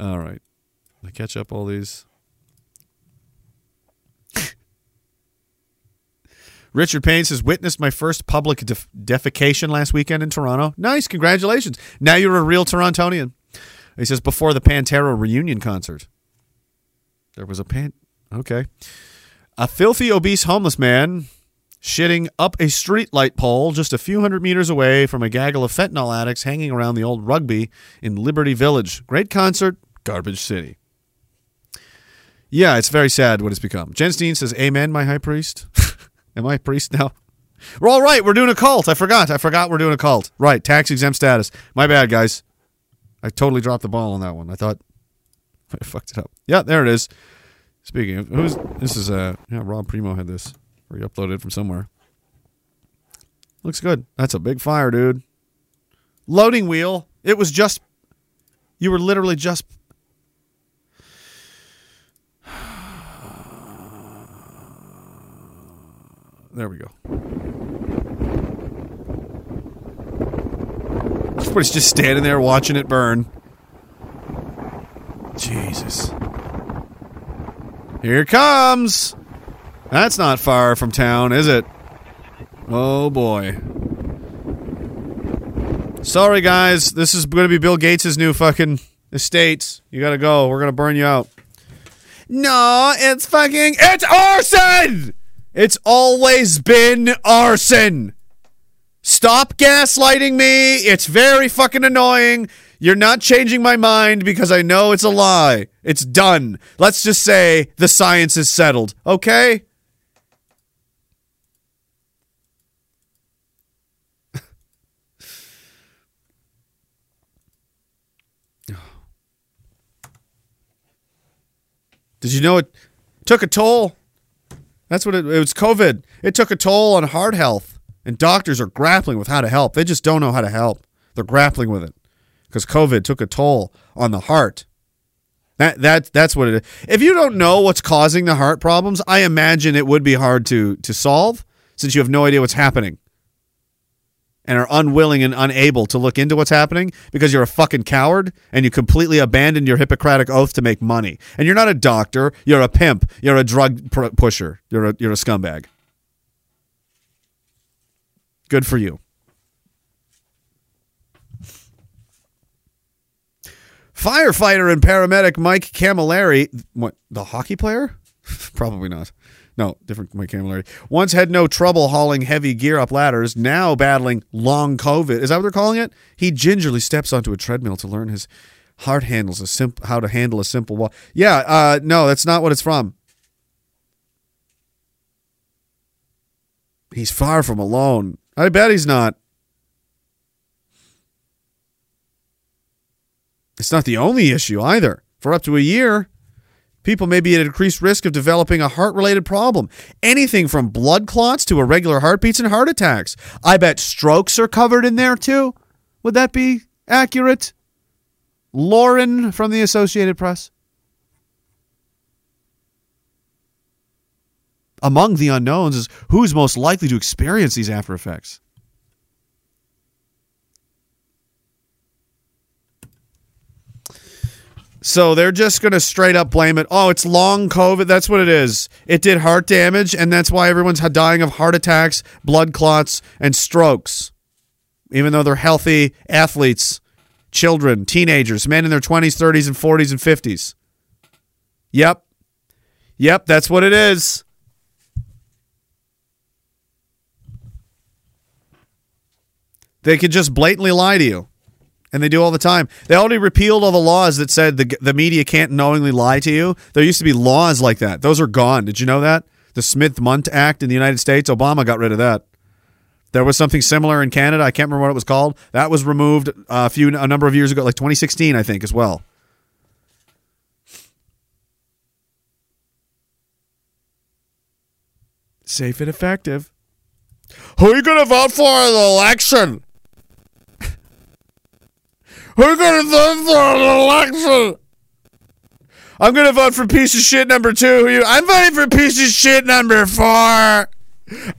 all right, I catch up all these. Richard Payne says, witnessed my first public def- defecation last weekend in Toronto. Nice. Congratulations. Now you're a real Torontonian. He says, before the Pantera reunion concert. There was a pan. Okay. A filthy, obese homeless man shitting up a streetlight pole just a few hundred meters away from a gaggle of fentanyl addicts hanging around the old rugby in Liberty Village. Great concert, garbage city. Yeah, it's very sad what it's become. Jen Steen says, Amen, my high priest. [laughs] Am I a priest now? We're all right. We're doing a cult. I forgot. I forgot we're doing a cult. Right. Tax exempt status. My bad, guys. I totally dropped the ball on that one. I thought [laughs] I fucked it up. Yeah, there it is. Speaking of who's this is uh yeah, Rob Primo had this or he uploaded from somewhere. Looks good. That's a big fire, dude. Loading wheel. It was just you were literally just There we go. Everybody's just standing there watching it burn. Jesus. Here comes. That's not far from town, is it? Oh boy. Sorry, guys. This is going to be Bill Gates' new fucking estate. You got to go. We're going to burn you out. No, it's fucking. It's arson! It's always been arson. Stop gaslighting me. It's very fucking annoying. You're not changing my mind because I know it's a lie. It's done. Let's just say the science is settled, okay? [sighs] Did you know it took a toll? That's what it, it was COVID. It took a toll on heart health, and doctors are grappling with how to help. They just don't know how to help. They're grappling with it because COVID took a toll on the heart. That that that's what it is. If you don't know what's causing the heart problems, I imagine it would be hard to to solve since you have no idea what's happening and are unwilling and unable to look into what's happening because you're a fucking coward and you completely abandoned your Hippocratic oath to make money. And you're not a doctor, you're a pimp, you're a drug pr- pusher, you're a you're a scumbag. Good for you. Firefighter and paramedic Mike Camilleri, what the hockey player? [laughs] Probably not. No, different Camilleri. Once had no trouble hauling heavy gear up ladders, now battling long COVID. Is that what they're calling it? He gingerly steps onto a treadmill to learn his heart handles a simp- how to handle a simple wall. Yeah, uh, no, that's not what it's from. He's far from alone. I bet he's not. It's not the only issue either. For up to a year, people may be at increased risk of developing a heart related problem. Anything from blood clots to irregular heartbeats and heart attacks. I bet strokes are covered in there too. Would that be accurate? Lauren from the Associated Press. Among the unknowns is who's most likely to experience these after effects. So they're just going to straight up blame it. Oh, it's long COVID. That's what it is. It did heart damage, and that's why everyone's dying of heart attacks, blood clots, and strokes. Even though they're healthy athletes, children, teenagers, men in their 20s, 30s, and 40s and 50s. Yep. Yep, that's what it is. They could just blatantly lie to you and they do all the time. They already repealed all the laws that said the the media can't knowingly lie to you. There used to be laws like that. Those are gone. Did you know that? The Smith-Mundt Act in the United States, Obama got rid of that. There was something similar in Canada. I can't remember what it was called. That was removed uh, a few a number of years ago, like 2016, I think, as well. Safe and effective. Who are you going to vote for in the election? Who's gonna vote for an election? I'm gonna vote for piece of shit number two. I'm voting for piece of shit number four.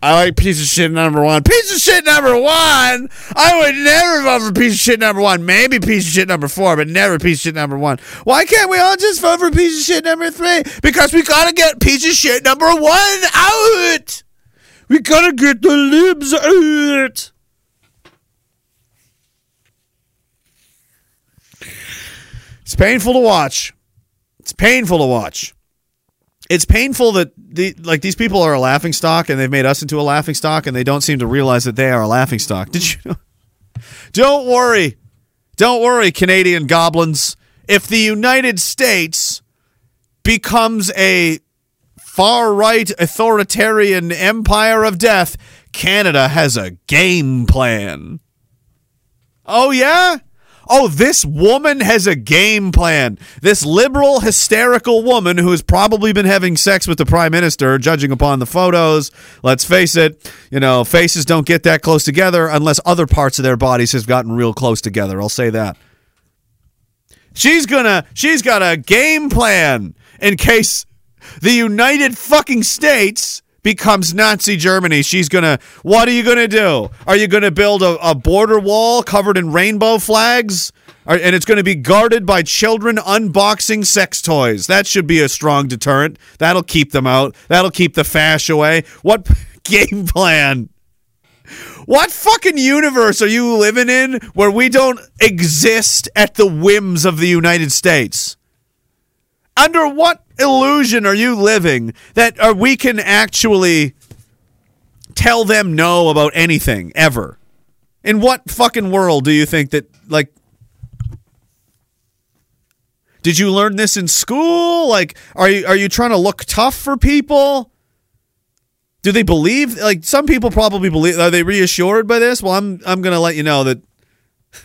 I like piece of shit number one. Piece of shit number one. I would never vote for piece of shit number one. Maybe piece of shit number four, but never piece of shit number one. Why can't we all just vote for piece of shit number three? Because we gotta get piece of shit number one out. We gotta get the libs out. It's painful to watch. It's painful to watch. it's painful that the like these people are a laughing stock and they've made us into a laughing stock and they don't seem to realize that they are a laughing stock. Did you? [laughs] don't worry, don't worry, Canadian goblins. If the United States becomes a far right authoritarian empire of death, Canada has a game plan. Oh, yeah? Oh, this woman has a game plan. This liberal, hysterical woman who has probably been having sex with the prime minister, judging upon the photos. Let's face it, you know, faces don't get that close together unless other parts of their bodies have gotten real close together. I'll say that. She's gonna, she's got a game plan in case the United fucking States becomes Nazi Germany. She's gonna. What are you gonna do? Are you gonna build a, a border wall covered in rainbow flags? Are- and it's going to be guarded by children unboxing sex toys. That should be a strong deterrent. That'll keep them out. That'll keep the fash away. What [laughs] game plan? What fucking universe are you living in where we don't exist at the whims of the United States? Under what illusion are you living that uh, we can actually tell them no about anything ever? In what fucking world do you think that like Did you learn this in school? Like are you are you trying to look tough for people? Do they believe like some people probably believe are they reassured by this? Well, I'm I'm going to let you know that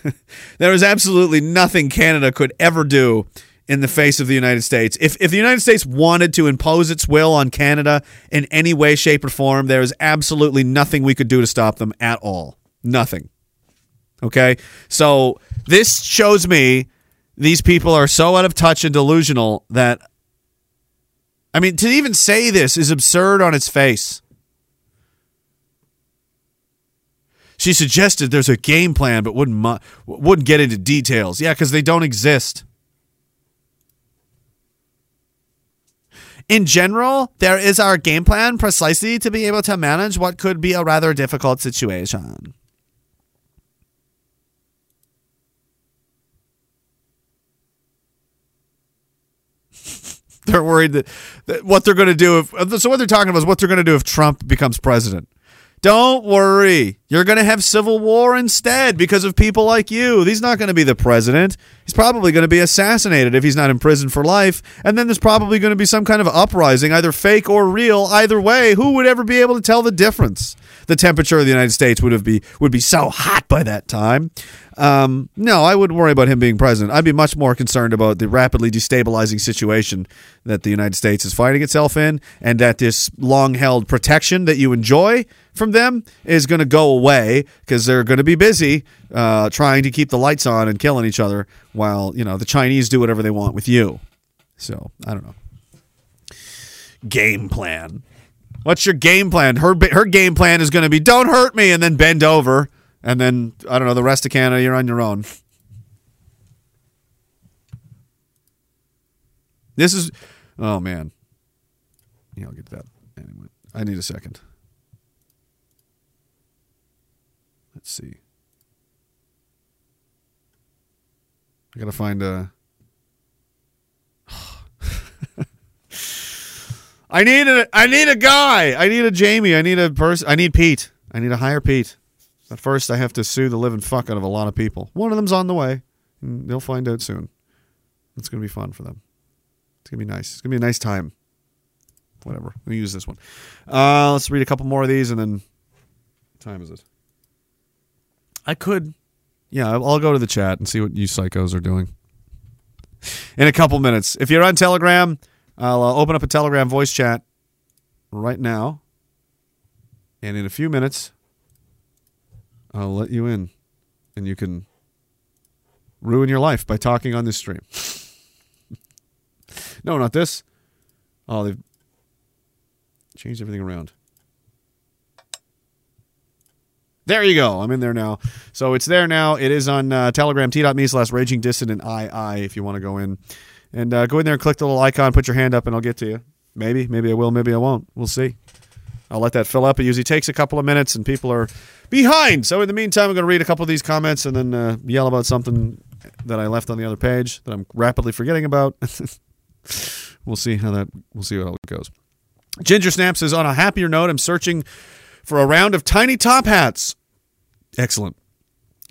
[laughs] there is absolutely nothing Canada could ever do in the face of the United States. If if the United States wanted to impose its will on Canada in any way, shape, or form, there is absolutely nothing we could do to stop them at all. Nothing. Okay? So this shows me these people are so out of touch and delusional that I mean, to even say this is absurd on its face. She suggested there's a game plan, but wouldn't mu- wouldn't get into details. Yeah, because they don't exist. In general, there is our game plan precisely to be able to manage what could be a rather difficult situation. [laughs] they're worried that, that what they're going to do if so what they're talking about is what they're going to do if Trump becomes president. Don't worry. You're going to have civil war instead because of people like you. He's not going to be the president. He's probably going to be assassinated if he's not in prison for life. And then there's probably going to be some kind of uprising, either fake or real. Either way, who would ever be able to tell the difference? The temperature of the United States would have be would be so hot by that time. Um, no, I wouldn't worry about him being president. I'd be much more concerned about the rapidly destabilizing situation that the United States is finding itself in, and that this long-held protection that you enjoy from them is going to go away because they're going to be busy uh, trying to keep the lights on and killing each other while you know the Chinese do whatever they want with you. So I don't know. Game plan. What's your game plan? Her her game plan is going to be don't hurt me and then bend over and then I don't know the rest of Canada you're on your own. This is oh man. Yeah, I'll get that. Anyway, I need a second. Let's see. I gotta find a. [sighs] I need a. I need a guy. I need a Jamie. I need a person. I need Pete. I need to hire Pete. But first, I have to sue the living fuck out of a lot of people. One of them's on the way. And they'll find out soon. It's gonna be fun for them. It's gonna be nice. It's gonna be a nice time. Whatever. Me use this one. Uh, let's read a couple more of these, and then. What time is it? I could. Yeah, I'll go to the chat and see what you psychos are doing. In a couple minutes. If you're on Telegram, I'll uh, open up a Telegram voice chat right now. And in a few minutes, I'll let you in. And you can ruin your life by talking on this stream. [laughs] no, not this. Oh, they've changed everything around. There you go. I'm in there now. So it's there now. It is on uh, Telegram, t.me slash raging dissident II if you want to go in. And uh, go in there and click the little icon, put your hand up, and I'll get to you. Maybe. Maybe I will. Maybe I won't. We'll see. I'll let that fill up. It usually takes a couple of minutes, and people are behind. So in the meantime, I'm going to read a couple of these comments and then uh, yell about something that I left on the other page that I'm rapidly forgetting about. [laughs] we'll see how that we'll see how it goes. Ginger Snap says, on a happier note, I'm searching for a round of tiny top hats. Excellent.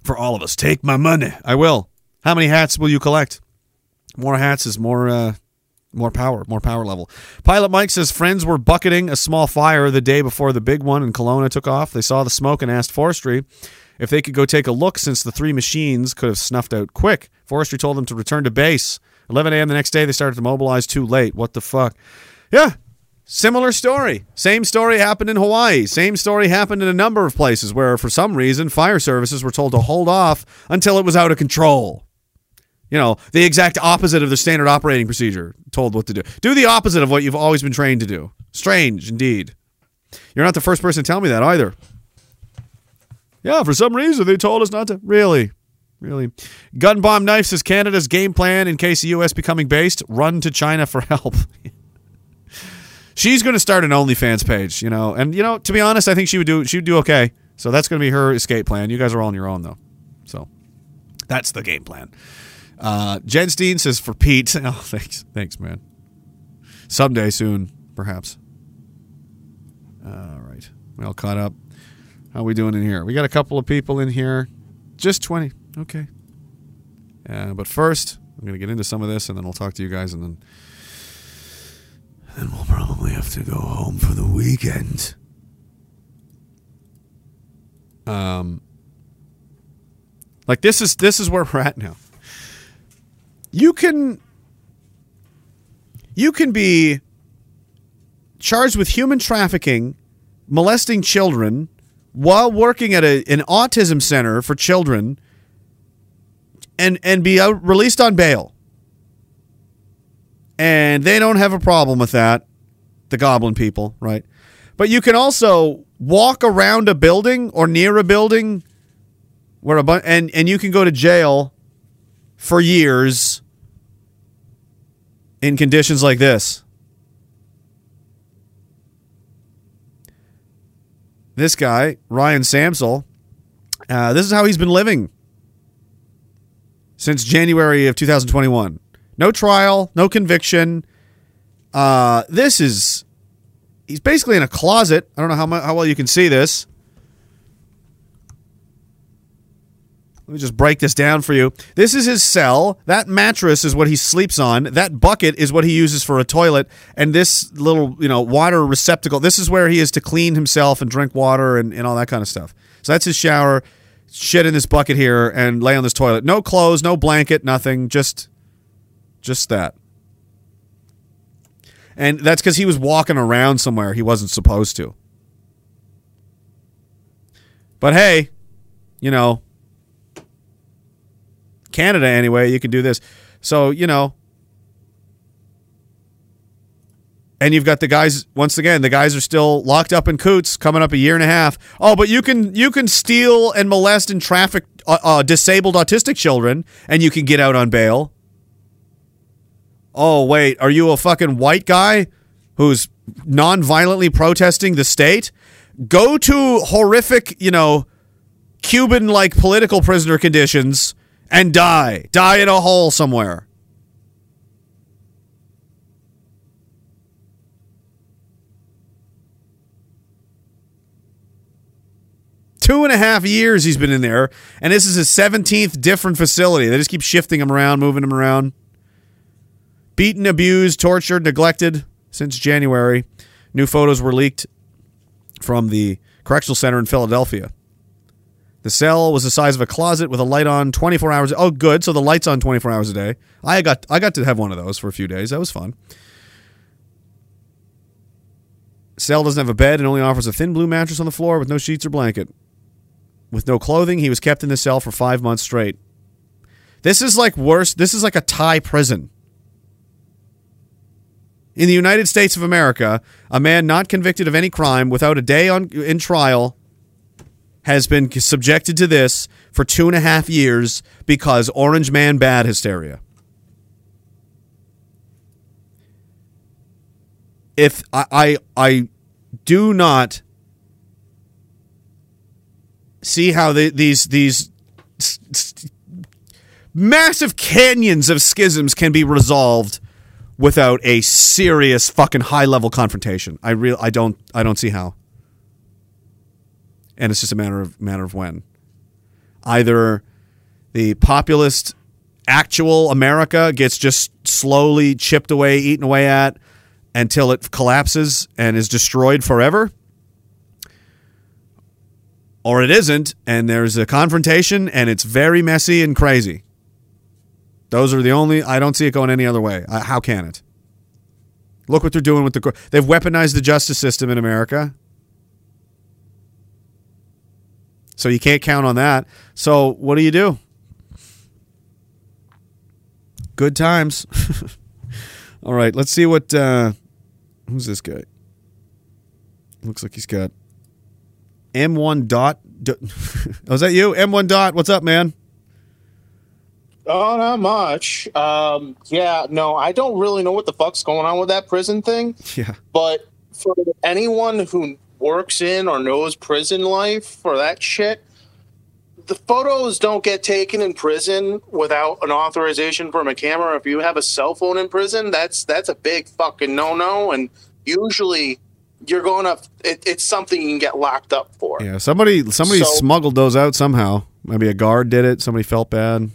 For all of us. Take my money. I will. How many hats will you collect? More hats is more uh, more power, more power level. Pilot Mike says friends were bucketing a small fire the day before the big one in Kelowna took off. They saw the smoke and asked forestry if they could go take a look since the three machines could have snuffed out quick. Forestry told them to return to base. 11 a.m. the next day, they started to mobilize too late. What the fuck? Yeah, Similar story. Same story happened in Hawaii. Same story happened in a number of places where, for some reason, fire services were told to hold off until it was out of control. You know, the exact opposite of the standard operating procedure, told what to do. Do the opposite of what you've always been trained to do. Strange, indeed. You're not the first person to tell me that either. Yeah, for some reason, they told us not to. Really? Really? Gun Bomb Knife says Canada's game plan in case the U.S. becoming based run to China for [laughs] help. She's going to start an OnlyFans page, you know, and you know, to be honest, I think she would do she would do okay. So that's going to be her escape plan. You guys are all on your own though, so that's the game plan. Uh, Jen Steen says for Pete. [laughs] Oh, thanks, thanks, man. Someday soon, perhaps. All right, we all caught up. How we doing in here? We got a couple of people in here. Just twenty. Okay. Uh, but first, I'm going to get into some of this, and then I'll talk to you guys, and then and we'll probably have to go home for the weekend. Um, like this is this is where we're at now. You can you can be charged with human trafficking, molesting children, while working at a, an autism center for children, and and be out, released on bail and they don't have a problem with that. The goblin people, right? But you can also walk around a building or near a building where a bu- and and you can go to jail for years in conditions like this. This guy, Ryan Samsel, uh, this is how he's been living since January of 2021. No trial, no conviction. Uh, this is he's basically in a closet. I don't know how mu- how well you can see this. Let me just break this down for you. This is his cell. That mattress is what he sleeps on. That bucket is what he uses for a toilet. And this little, you know, water receptacle, this is where he is to clean himself and drink water and, and all that kind of stuff. So that's his shower. Shit in this bucket here and lay on this toilet. No clothes, no blanket, nothing. Just just that. And that's because he was walking around somewhere he wasn't supposed to. But hey, you know, Canada anyway, you can do this. So, you know, and you've got the guys once again, the guys are still locked up in Coutts coming up a year and a half. Oh, but you can you can steal and molest and traffic uh, uh, disabled autistic children and you can get out on bail. Oh, wait, are you a fucking white guy who's non-violently protesting the state? Go to horrific, you know, Cuban like political prisoner conditions and die. Die in a hole somewhere. Two and a half years he's been in there, and this is his 17th different facility. They just keep shifting him around, moving him around. Beaten, abused, tortured, neglected since January. New photos were leaked from the correctional center in Philadelphia. The cell was the size of a closet with a light on 24 hours. Oh, good. So the light's on 24 hours a day. I got I got to have one of those for a few days. That was fun. Cell doesn't have a bed and only offers a thin blue mattress on the floor with no sheets or blanket. With no clothing, he was kept in the cell for five months straight. This is like worse. This is like a Thai prison. In the United States of America, a man not convicted of any crime without a day on in trial has been subjected to this for two and a half years because Orange Man bad hysteria. If I I, I do not see how the, these these massive canyons of schisms can be resolved without a serious fucking high level confrontation. I real I don't I don't see how. And it's just a matter of matter of when. Either the populist actual America gets just slowly chipped away, eaten away at until it collapses and is destroyed forever. Or it isn't, and there's a confrontation and it's very messy and crazy. Those are the only. I don't see it going any other way. Uh, how can it? Look what they're doing with the. They've weaponized the justice system in America. So you can't count on that. So what do you do? Good times. [laughs] All right, let's see what. Uh, who's this guy? Looks like he's got M1 dot. [laughs] oh, is that you? M1 dot. What's up, man? Oh, not much. Um, yeah, no, I don't really know what the fuck's going on with that prison thing. Yeah. But for anyone who works in or knows prison life or that shit, the photos don't get taken in prison without an authorization from a camera. If you have a cell phone in prison, that's that's a big fucking no no. And usually, you're going to it, it's something you can get locked up for. Yeah, somebody somebody So- smuggled those out somehow. Maybe a guard did it. Somebody felt bad.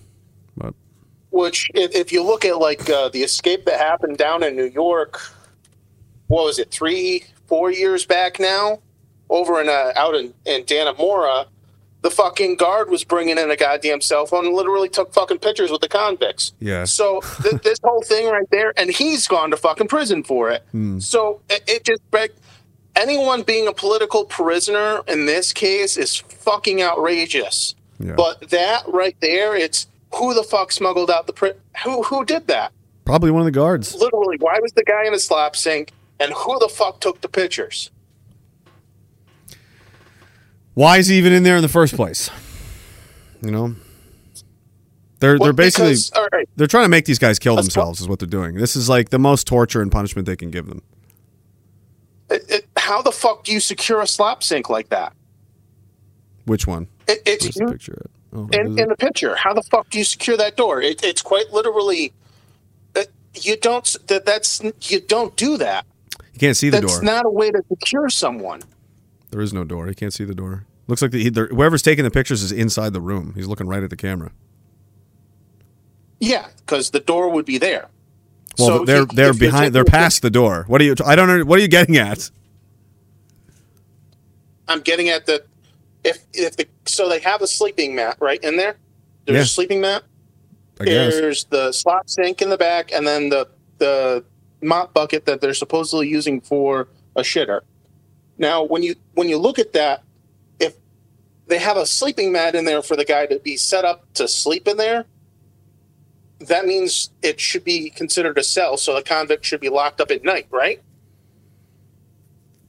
Which, if, if you look at like uh, the escape that happened down in New York, what was it, three, four years back now, over in uh, out in in Dannemora, the fucking guard was bringing in a goddamn cell phone and literally took fucking pictures with the convicts. yeah, So th- [laughs] this whole thing right there, and he's gone to fucking prison for it. Hmm. So it, it just beg- anyone being a political prisoner in this case is fucking outrageous. Yeah. But that right there, it's who the fuck smuggled out the pri- who who did that? probably one of the guards. Literally, why was the guy in a slop sink? And who the fuck took the pictures? Why is he even in there in the first place? You know, they're Well, they're basically because- right. they're trying to make these guys kill Let's themselves. Is what they're doing. This is like the most torture and punishment they can give them. It, it, how the fuck do you secure a slop sink like that? Which one? It, it's you- picture? At? Oh, in, in the picture. How the fuck do you secure that door? It, it's quite literally. uh, You don't. That that's you don't do that. you can't see the That's door. It's not a way to secure someone. there is no door. You can't see the door. Looks like the, he, whoever's taking the pictures is inside the room. He's looking right at the camera. Yeah, because the door would be there. Well, So they're if they're if behind. They're past the door. What are you? I don't know. What are you getting at? I'm getting at the if if the so they have a sleeping mat right in there. There's Yeah. a sleeping mat. I guess. There's the slop sink in the back, and then the the mop bucket that they're supposedly using for a shitter. Now, when you when you look at that, if they have a sleeping mat in there for the guy to be set up to sleep in there, that means it should be considered a cell. So the convict should be locked up at night, right?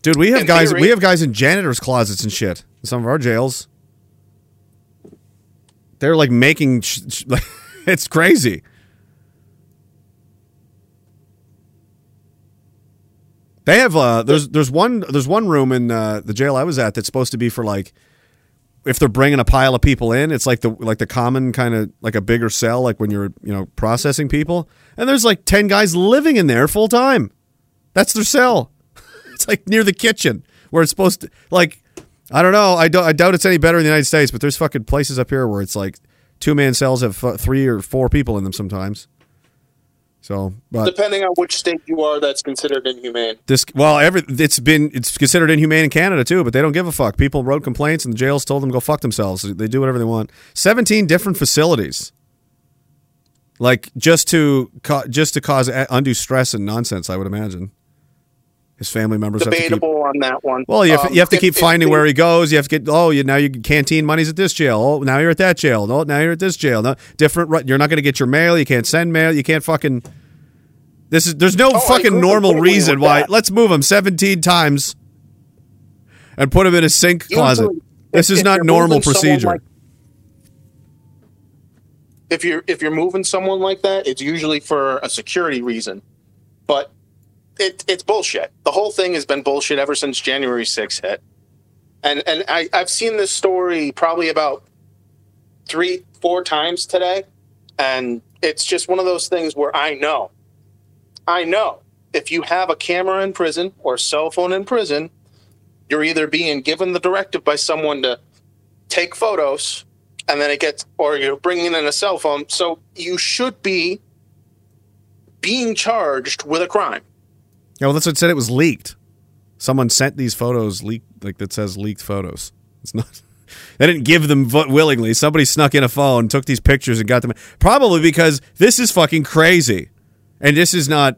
Dude, we have In guys. theory- we have guys in janitors' closets and shit. Some of our jails, they're like making. Sh- [laughs] it's crazy. They have. Uh, there's there's one there's one room in uh, the jail I was at that's supposed to be for like if they're bringing a pile of people in, it's like the like the common kind of like a bigger cell, like when you're you know processing people, and there's like ten guys living in there full time. That's their cell. [laughs] It's like near the kitchen where it's supposed to like I don't know. I don't I doubt it's any better in the United States, but there's fucking places up here where it's like two man cells have uh, three or four people in them sometimes. So, but Depending on which state you are, that's considered inhumane. this well, every it's been it's considered inhumane in Canada too, but they don't give a fuck. People wrote complaints and the jails told them to go fuck themselves. They do whatever they want. Seventeen different facilities, like just to just to cause undue stress and nonsense. I would imagine his family members have to keep. Debatable on that one. Well, you have, Um, you have to keep if finding where he goes. You have to get oh, you now you canteen money's at this jail. Oh, now you're at that jail. No, now you're at this jail. No, different. You're not going to get your mail. You can't send mail. You can't fucking. This is there's no Oh, fucking normal reason why. that. Let's move him 17 times and put him in a sink Usually, closet. This if- is not normal procedure. like- if you're if you're moving someone like that, it's usually for a security reason. But it, it's bullshit. The whole thing has been bullshit ever since January 6th hit. And and I, I've seen this story probably about three, four times today. And it's just one of those things where I know I know if you have a camera in prison or cell phone in prison, you're either being given the directive by someone to take photos and then it gets, or you're bringing in a cell phone. So you should be being charged with a crime. Yeah, well, that's what it said. It was leaked. Someone sent these photos leaked, like that says leaked photos. It's not. [laughs] They didn't give them willingly. Somebody snuck in a phone, took these pictures, and got them. Probably because this is fucking crazy, and this is not.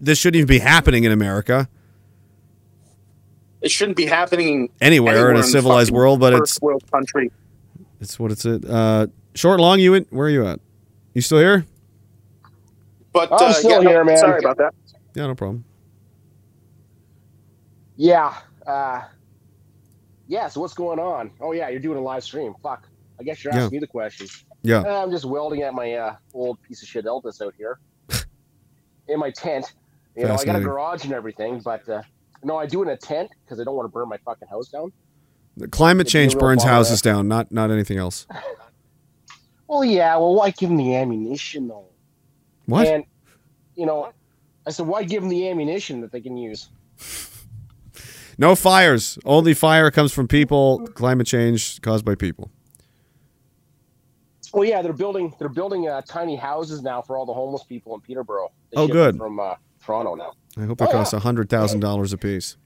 This shouldn't even be happening in America It shouldn't be happening anywhere in a the civilized world, but first it's world country. it's what it's at. Uh, short, long. You in? Where are you at? You still here? But I'm uh, still yeah, here, man. Sorry about that. Yeah, no problem. Yeah. Uh, yeah. So what's going on? Oh yeah, you're doing a live stream. Fuck. I guess you're Yeah. asking me the questions. Yeah. Uh, I'm just welding at my uh, old piece of shit Elvis out here [laughs] in my tent. You know, I got a garage and everything, but uh, no, I do in a tent because I don't want to burn my fucking house down. The climate It'd be a change burns houses down, not not anything else. [laughs] Well, yeah. Well, why give them the ammunition though? What? And you know, I said, why give them the ammunition that they can use? [laughs] No fires. Only fire comes from people. Climate change caused by people. Well, yeah, they're building they're building uh, tiny houses now for all the homeless people in Peterborough. They Oh, good. From uh, Toronto now, I hope they Oh, cost a hundred thousand dollars a piece.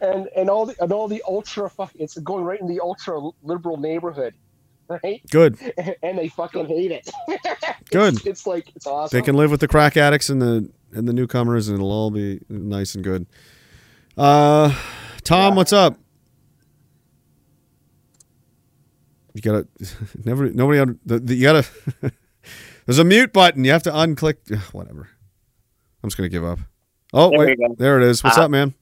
and and all the and all the ultra fuck it's going right in the ultra liberal neighborhood, right? Good. [laughs] and they fucking hate it. [laughs] Good. It's, it's like it's awesome. They can live with the crack addicts and the and the newcomers, and it'll all be nice and good. Uh, Tom, what's up? You gotta [laughs] never nobody. The, the, you gotta. [laughs] there's a mute button. You have to unclick. ugh, [sighs] Whatever. I'm just gonna give up. Oh There wait, there it is. What's Uh, up, man?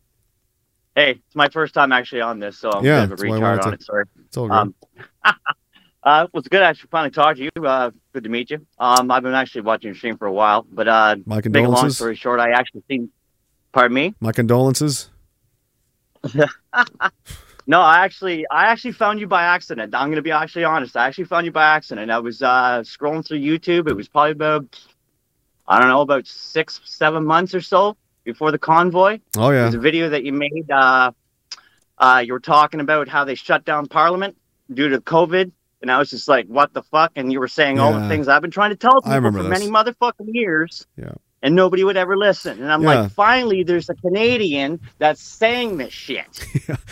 Hey, it's my first time actually on this, so I'm Yeah, a bit that's of a why retard wanted on to- it. Sorry. It's all good. Um, [laughs] uh, it was good actually finally talk to you. Uh, good to meet you. Um, I've been actually watching your stream for a while, but uh, My make a long condolences. story short, I actually seen. Pardon me. My condolences. [laughs] No, I actually, I actually found you by accident. I'm gonna be actually honest. I actually found you by accident. I was uh, scrolling through YouTube. It was probably about, I don't know, about six, seven months or so before the convoy. Oh yeah. There's a video that you made. Uh, uh, you were talking about how they shut down Parliament due to COVID, and I was just like, "What the fuck?" And you were saying all the things I've been trying to tell people for this. many motherfucking years, Yeah. And nobody would ever listen. And I'm Yeah. like, finally, there's a Canadian that's saying this shit.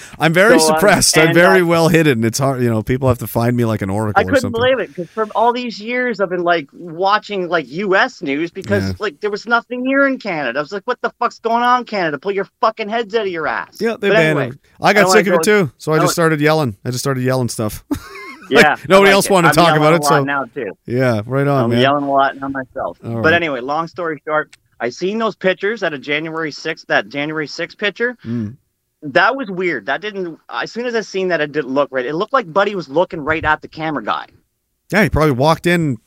[laughs] I'm very So, um, suppressed. I'm very uh, well hidden. It's hard. You know, people have to find me like an oracle I couldn't believe it because for all these years I've been like watching like U.S. news because Yeah. like there was nothing here in Canada. I was like, "What the fuck's going on, Canada? Pull your fucking heads out of your ass." Yeah, they But banned anyway, it. I got don't sick of it too, so I I just started yelling. I just started yelling stuff. [laughs] Yeah, Like, nobody like else it. wanted to I'm talk about it, so now too. yeah, right on, I'm man. yelling a lot now myself. All But anyway, long story short, I seen those pictures at a January 6th, that January 6th picture. Mm. That was weird. That didn't. As soon as I seen that, it didn't look right. It looked like Buddy was looking right at the camera guy. Yeah, he probably walked in.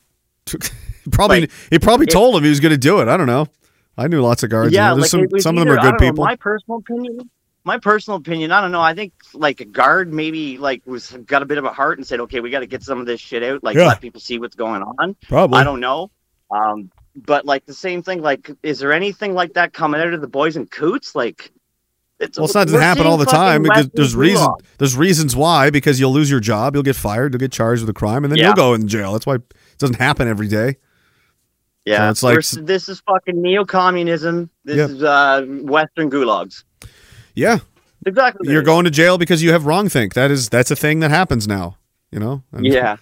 Took, [laughs] probably Like, he probably it- told him he was going to do it. I don't know. I knew lots of guards. yeah, like some some of them are good don't know, people. my personal opinion. My personal opinion, I don't know. I think like a guard maybe like was got a bit of a heart and said, "Okay, we got to get some of this shit out. Like Yeah. let people see what's going on." Probably. I don't know. Um, but like the same thing. Like, is there anything like that coming out of the boys and Coutts? Like, it's well, it's not doesn't happen all the time. Because there's reason. There's reasons why. Because you'll lose your job, you'll get fired, you'll get charged with a crime, and then Yeah. you'll go in jail. That's why it doesn't happen every day. Yeah, it's like- we're- this is fucking neo-communism. This Yeah. is uh, Western gulags. Yeah, Exactly. you're going to jail because you have wrong think. That is that's a thing that happens now. You know. And- Yeah,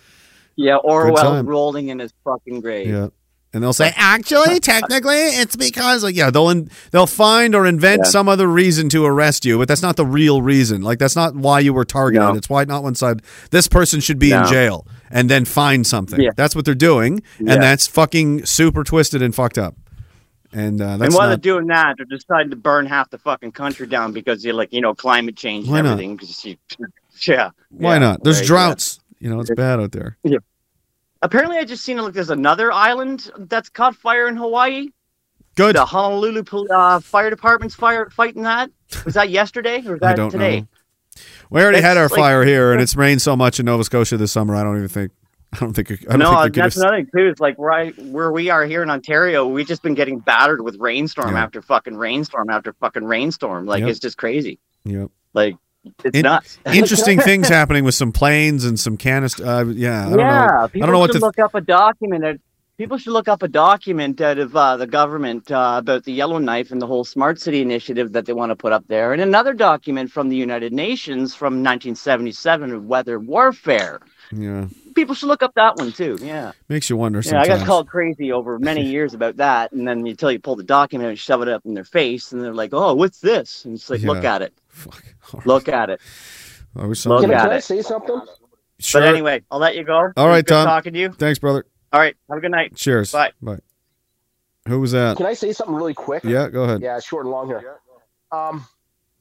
yeah. [laughs] Orwell rolling in his fucking grave. Yeah. And they'll say, [laughs] actually, technically, it's because, like, yeah, they'll in, they'll find or invent Yeah. some other reason to arrest you, but that's not the real reason. Like, that's not why you were targeted. No. It's why not one side. This person should be in jail, and then find something. Yeah. That's what they're doing, Yeah. and that's fucking super twisted and fucked up. And uh, and while not. they're doing that, they're deciding to burn half the fucking country down because you're like, you know, climate change Why and not? everything. you- [laughs] yeah. why yeah, not? There's right, yeah. droughts. You know, it's bad out there. Yeah. Apparently, I just seen it like there's another island that's caught fire in Hawaii. Good. The Honolulu uh, fire department's fire fighting that. Was that yesterday or was [laughs] I that don't today? know. We already had our like- fire here, and [laughs] it's rained so much in Nova Scotia this summer. I don't even think. I don't think. I don't no, think could that's another thing too. Is like right where we are here in Ontario, we've just been getting battered with rainstorm Yeah. after fucking rainstorm after fucking rainstorm. Like Yep. it's just crazy. Yep. Like it's In- nuts. [laughs] Interesting things happening with some planes and some canister. Uh, yeah, I don't yeah, know. I don't know what to. look up a document. That, people should look up a document out of uh, the government uh, about the Yellowknife and the whole smart city initiative that they want to put up there, and another document from the United Nations from 1977 of weather warfare. yeah, People should look up that one too. Yeah. makes you wonder. Yeah, I got called crazy over many [laughs] years about that, and then until you pull the document and shove it up in their face, and they're like, "Oh, what's this?" And it's like, "Look at it, [laughs] look at it." I wish Look somebody- Can, I- at can I it. say something? Sure. But anyway, I'll let you go. All right, It good Tom. Talking to you. Thanks, brother. All right. Have a good night. Cheers. Bye. Bye. Who was that? Can I say something really quick? Yeah, go ahead. Yeah, short and long here. Um,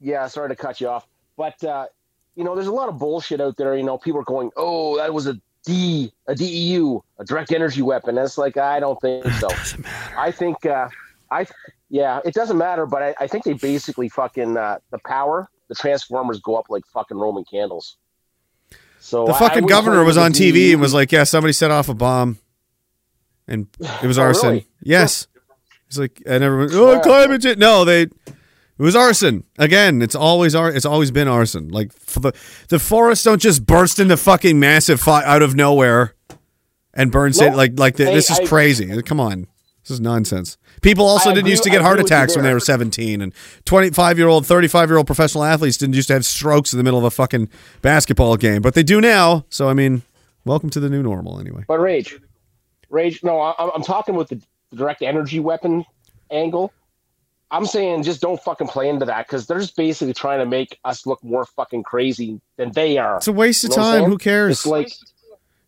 yeah, sorry to cut you off, but uh, you know, there's a lot of bullshit out there. You know, people are going, "Oh, that was a D, a DEU, a direct energy weapon." That's like, I don't think so. I think, uh, I, yeah, it doesn't matter. But I, I think they basically fucking uh, the power, the transformers go up like fucking Roman candles. So The I- I fucking wouldn't governor was on TV DEU. and was like, "Yeah, somebody set off a bomb, and it was Oh, arson." really? Yes. He's like, and everyone, oh, climate change. No, they. It was arson again. It's always ar- It's always been arson. Like the the forests don't just burst into fucking massive fire out of nowhere and burn. No. City. Like like the, Hey, this is I- crazy. Uh, come on, this is nonsense. People also I didn't agree- used to get heart agree with you attacks when they were seventeen, and twenty five year old, thirty five year old professional athletes didn't used to have strokes in the middle of a fucking basketball game, but they do now. So I mean, welcome to the new normal. Anyway, But rage, rage. No, I, I'm talking with the direct energy weapon angle. I'm saying just don't fucking play into that because they're just basically trying to make us look more fucking crazy than they are. it's a waste of You know time. Who cares? It's like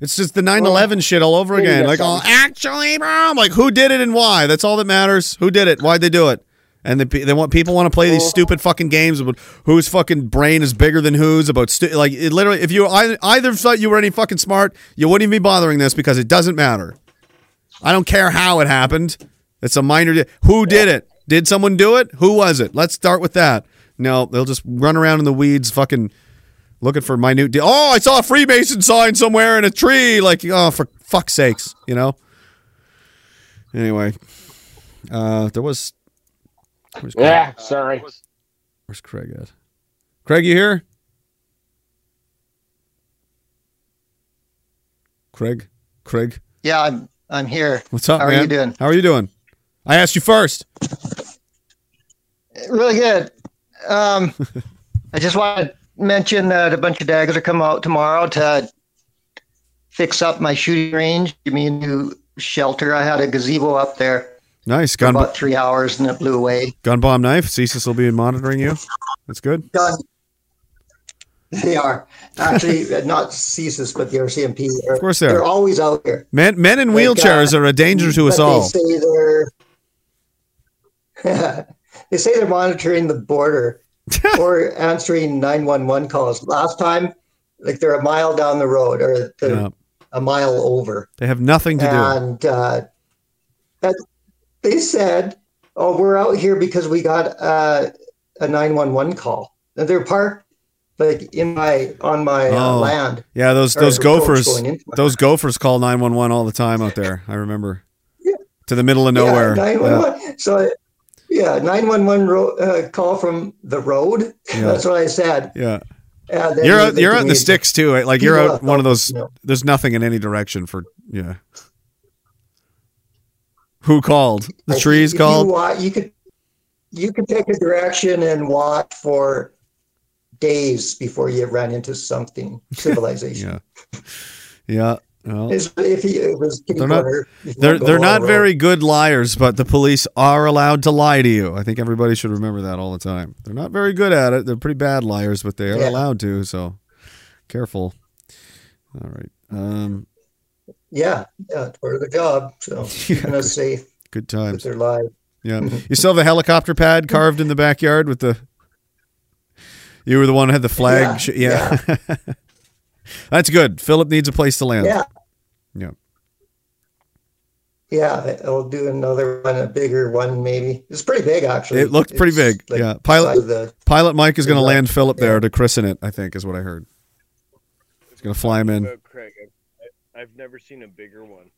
It's just the 9/11 shit all over again. Like, oh, actually, bro, I'm like, who did it and why? That's all that matters. Who did it? Why'd they do it? And they, they want people want to play these stupid fucking games about whose fucking brain is bigger than whose. About stu- like it literally, if you either, either thought you were any fucking smart, you wouldn't even be bothering this because it doesn't matter. I don't care how it happened. It's a minor. Di- who did it? Did someone do it? Who was it? Let's start with that. No, they'll just run around in the weeds, fucking looking for minute. De- oh, I saw a Freemason sign somewhere in a tree. Like, oh, for fuck's sakes, you know. Anyway, uh, there was. Where's Craig? yeah, sorry. Where's Craig at? Craig, you here? Craig, Craig, Yeah, I'm I'm here. what's up, How man? are you doing? How are you doing? I asked you first. Really good. Um, I just want to mention that a bunch of daggers are coming out tomorrow to fix up my shooting range. Give me a new shelter. I had a gazebo up there Nice gun, about three hours and it blew away. gun bomb knife. CSIS will be monitoring you. That's good. Done. They are actually [laughs] not CSIS, but the RCMP. Of course they are. They're always out there. Men, men in Like, wheelchairs uh, are a danger to us all. They say they're [laughs] they say they're monitoring the border [laughs] or answering nine one one calls. Last time, like they're a mile down the road or Yeah. a mile over, They have nothing to do. and uh, they said, "Oh, we're out here because we got uh, a nine one one call." And they're parked like in my on my uh, Oh. land. Yeah, those those gophers, going into my- those gophers call nine one one all the time out there. I remember. To the middle of Yeah, nowhere. 911. So, yeah, 911 ro- uh, call from the road. Yeah. That's what I said. Yeah. Then You're out, you're out in the sticks too. right? Like you're out one of those. There's nothing in any direction for yeah. Who called? The I trees called. You, you could you could take a direction and watch for days before you ran into something [laughs] civilization. yeah. Yeah. Well, if he, it was they're not. They're they're not very good liars, but the police are allowed to lie to you. I think everybody should remember that all the time. They're not very good at it. They're pretty bad liars, but they are Yeah. allowed to. So careful. All right. Um. Yeah, yeah, part of the job. So [laughs] keeping us safe Good times. their lives. Yeah. [laughs] You still have the helicopter pad carved in the backyard with the. You were the one who had the flag. Yeah, yeah. [laughs] That's good. Philip needs a place to land. Yeah. Yeah. Yeah, I'll do another one, a bigger one, maybe. It's pretty big, actually. It looked pretty It's big. like yeah. Pilot the- Pilot Mike is going to land Philip there to christen it. I think is what I heard. He's going to fly him in. Oh, Craig. I, I've never seen a bigger one.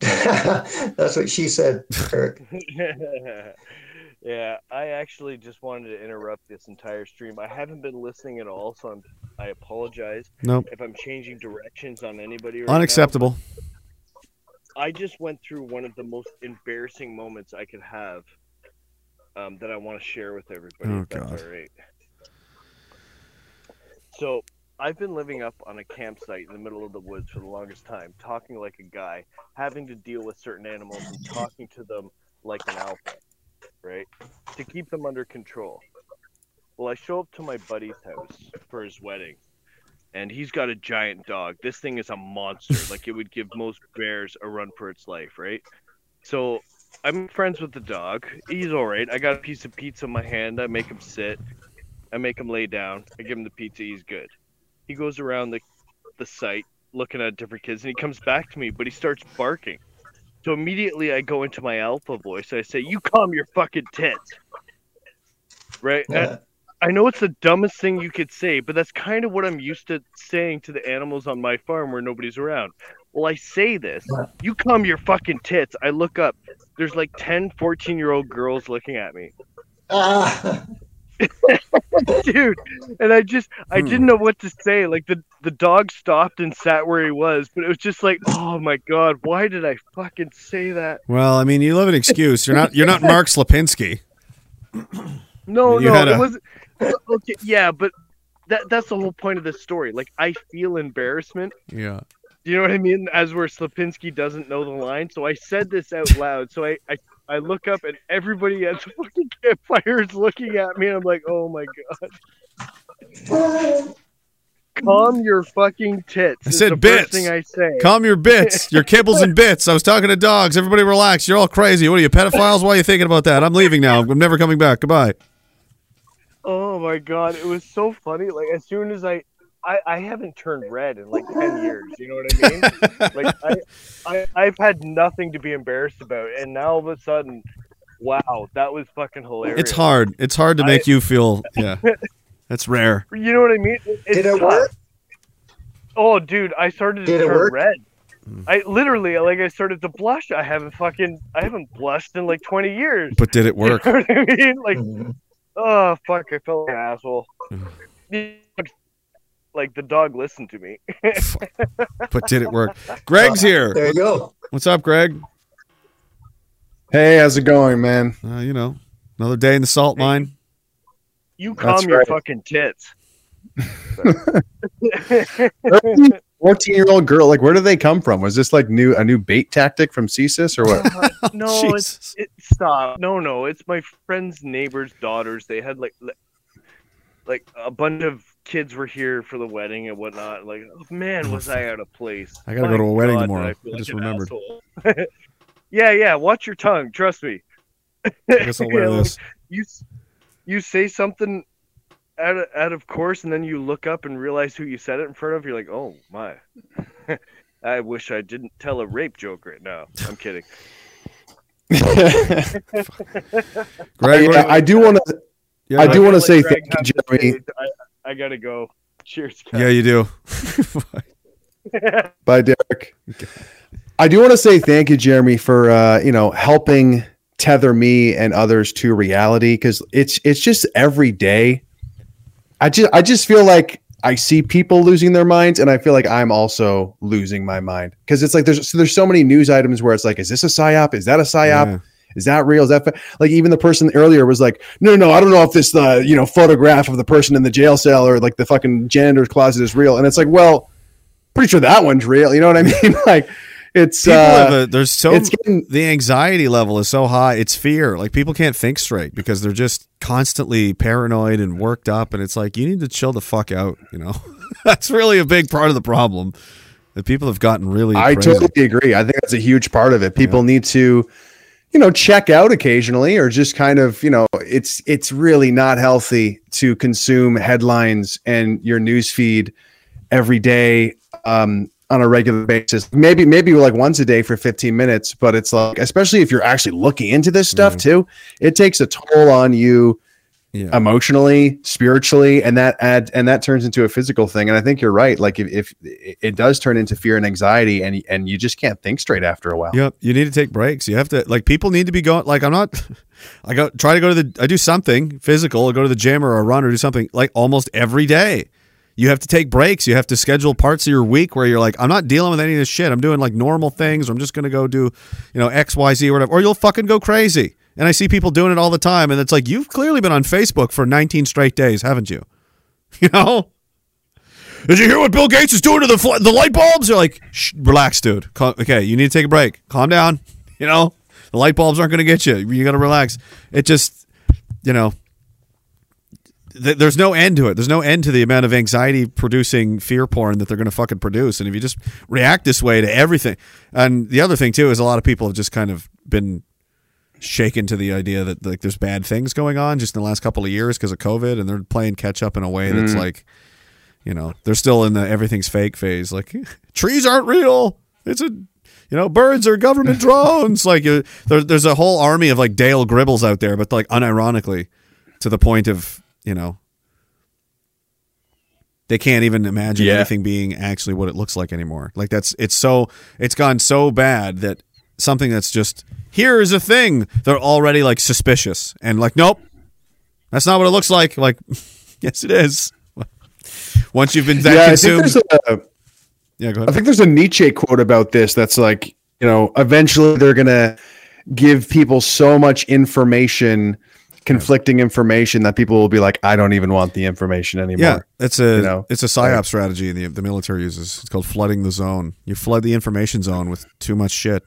[laughs] That's what she said, Eric. [laughs] yeah, I actually just wanted to interrupt this entire stream. I haven't been listening at all, so I'm I apologize. Nope. If I'm changing directions on anybody right now, Unacceptable. I just went through one of the most embarrassing moments I could have um, that I want to share with everybody. Oh, God. all right. So I've been living up on a campsite in the middle of the woods for the longest time, talking like a guy, having to deal with certain animals and talking to them like an alpha, right? To keep them under control. Well, I show up to my buddy's house for his wedding, and he's got a giant dog. This thing is a monster. [laughs] like it would give most bears a run for its life, right? So I'm friends with the dog. He's all right. I got a piece of pizza in my hand. I make him sit. I make him lay down. I give him the pizza. He's good. He goes around the the site looking at different kids, and he comes back to me, but he starts barking. So immediately I go into my alpha voice. I say, "You calm your fucking tits." Right? And I know it's the dumbest thing you could say, but that's kind of what I'm used to saying to the animals on my farm where nobody's around. Well, I say this, you calm your fucking tits. I look up, there's like 10, 14 year old girls looking at me. Ah, [laughs] [laughs] Dude, and I just, I hmm. didn't know what to say. Like the, the dog stopped and sat where he was, but it was just like, [sighs] oh my God, why did I fucking say that? Well, I mean, you have an excuse. You're not. You're not Mark [laughs] Slapinski. No, You no, had it a- was okay. Yeah, but that that's the whole point of this story. Like, I feel embarrassment. Yeah. Do you know what I mean? As where Slapinski doesn't know the line, so I said this out loud. So I, I, I look up and everybody at the [laughs] fucking campfire is looking at me. And I'm like, oh my god. Calm your fucking tits. I said the bits. First thing I say. Calm your bits. [laughs] Your kibbles and bits. I was talking to dogs. Everybody relax. You're all crazy. What are you, pedophiles? Why are you thinking about that? I'm leaving now. I'm never coming back. Goodbye. Oh my god, it was so funny. Like as soon as I, I, I haven't turned red in like ten years. You know what I mean? like [laughs] I, I, I've had nothing to be embarrassed about, and now all of a sudden, wow, that was fucking hilarious. It's hard. It's hard to make I- you feel. Yeah. [laughs] That's rare. You know what I mean? It's Did it tough. work? Oh, dude, I started to Did turn red. Hmm. I literally like I started to blush. I haven't fucking I haven't blushed in like twenty years. But did it work? [laughs] You know what I mean? Like, Mm-hmm. oh fuck, I felt like an asshole. Like the dog listened to me. [laughs] But did it work? Greg's here. There you go. What's up, Greg? Hey, how's it going, man? Uh, you know, another day in the salt mine. You That's calm your right. fucking tits. [laughs] 14 year old girl, like, where do they come from? Was this like new a new bait tactic from CSIS or what? [laughs] no, it's it, stop. No, no, it's my friend's neighbor's daughters. They had like like a bunch of kids were here for the wedding and whatnot. Like, oh, man, was I out of place? I gotta My go to a wedding God, tomorrow. feel I just an remembered. [laughs] yeah, yeah. Watch your tongue. Trust me. I guess I'll [laughs] wear Yeah, like, this. you you say something out of, out of course, and then you look up and realize who you said it in front of. You're like, oh my. [laughs] I wish I didn't tell a rape joke right now. I'm kidding. Greg, I, I do want to. Yeah, I do want to say thank you, Jeremy. I, I gotta go. Cheers. guys. Yeah, you do. [laughs] Bye, Derek. I do want to say thank you, Jeremy, for uh, you know helping tether me and others to reality because it's it's just every day. I just I just feel like I see people losing their minds, and I feel like I'm also losing my mind because it's like there's so there's so many news items where it's like, is this a psyop? Is that a psyop? Yeah. Is that real? Is that fa-? like even the person earlier was like, no, no, I don't know if this uh, you know photograph of the person in the jail cell or like the fucking janitor's closet is real, and it's like, well, pretty sure that one's real. You know what I [laughs] mean? like it's People uh, a, there's so it's getting the anxiety level is so high. It's fear. Like people can't think straight because they're just constantly paranoid and worked up. And it's like you need to chill the fuck out. You know, [laughs] that's really a big part of the problem. That people have gotten really. I crazy. totally agree. I think that's a huge part of it. People need to, you know, check out occasionally or just kind of, you know, it's it's really not healthy to consume headlines and your news feed every day um on a regular basis. Maybe maybe like once a day for 15 minutes, but it's like especially if you're actually looking into this stuff too, it takes a toll on you Yeah. emotionally, spiritually, and that add and that turns into a physical thing. And I think you're right. Like if, if it does turn into fear and anxiety, and and you just can't think straight after a while. Yep. You need to take breaks. You have to like people need to be going like I'm not [laughs] I go try to go to the I do something physical, I go to the gym or a run or do something like almost every day. You have to take breaks. You have to schedule parts of your week where you're like, I'm not dealing with any of this shit. I'm doing like normal things, or I'm just gonna go do, you know, X, Y, Z or whatever. Or you'll fucking go crazy. And I see people doing it all the time, and it's like you've clearly been on Facebook for 19 straight days, haven't you? [laughs] You know? Did you hear what Bill Gates is doing to the fl- the light bulbs? You're like, relax, dude. Cal- okay, you need to take a break. Calm down. [laughs] You know, the light bulbs aren't going to get you. You got to relax. It just, you know, th- there's no end to it. There's no end to the amount of anxiety producing fear porn that they're going to fucking produce. And if you just react this way to everything, and the other thing too is a lot of people have just kind of been shaken to the idea that like there's bad things going on just in the last couple of years because of COVID, and they're playing catch up in a way that's Mm. like, you know, they're still in the everything's fake phase. Like [laughs] trees aren't real. It's a you know, birds are government [laughs] drones. like there, there's a whole army of like Dale Gribbles out there, but like unironically, to the point of you know, they can't even imagine Yeah. anything being actually what it looks like anymore. Like that's it's so it's gone so bad that something that's just here is a thing they're already like suspicious and like nope, that's not what it looks like. Like [laughs] yes, it is. Once you've been that yeah, I think there's a, yeah, go ahead. I think there's a Nietzsche quote about this that's like, you know, eventually they're gonna give people so much information, conflicting information that people will be like, I don't even want the information anymore. Yeah, it's a You know, it's a psyop strategy the the military uses. It's called flooding the zone. You flood the information zone with too much shit,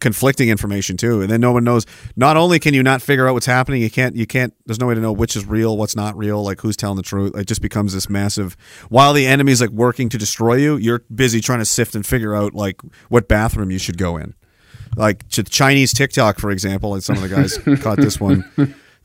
conflicting information too, and then no one knows. Not only can you not figure out what's happening, you can't you can't. There's no way to know which is real, what's not real, like who's telling the truth. It just becomes this massive. While the enemy's like working to destroy you, you're busy trying to sift and figure out like what bathroom you should go in. Like Ch- Chinese TikTok, for example, and some of the guys [laughs] caught this one.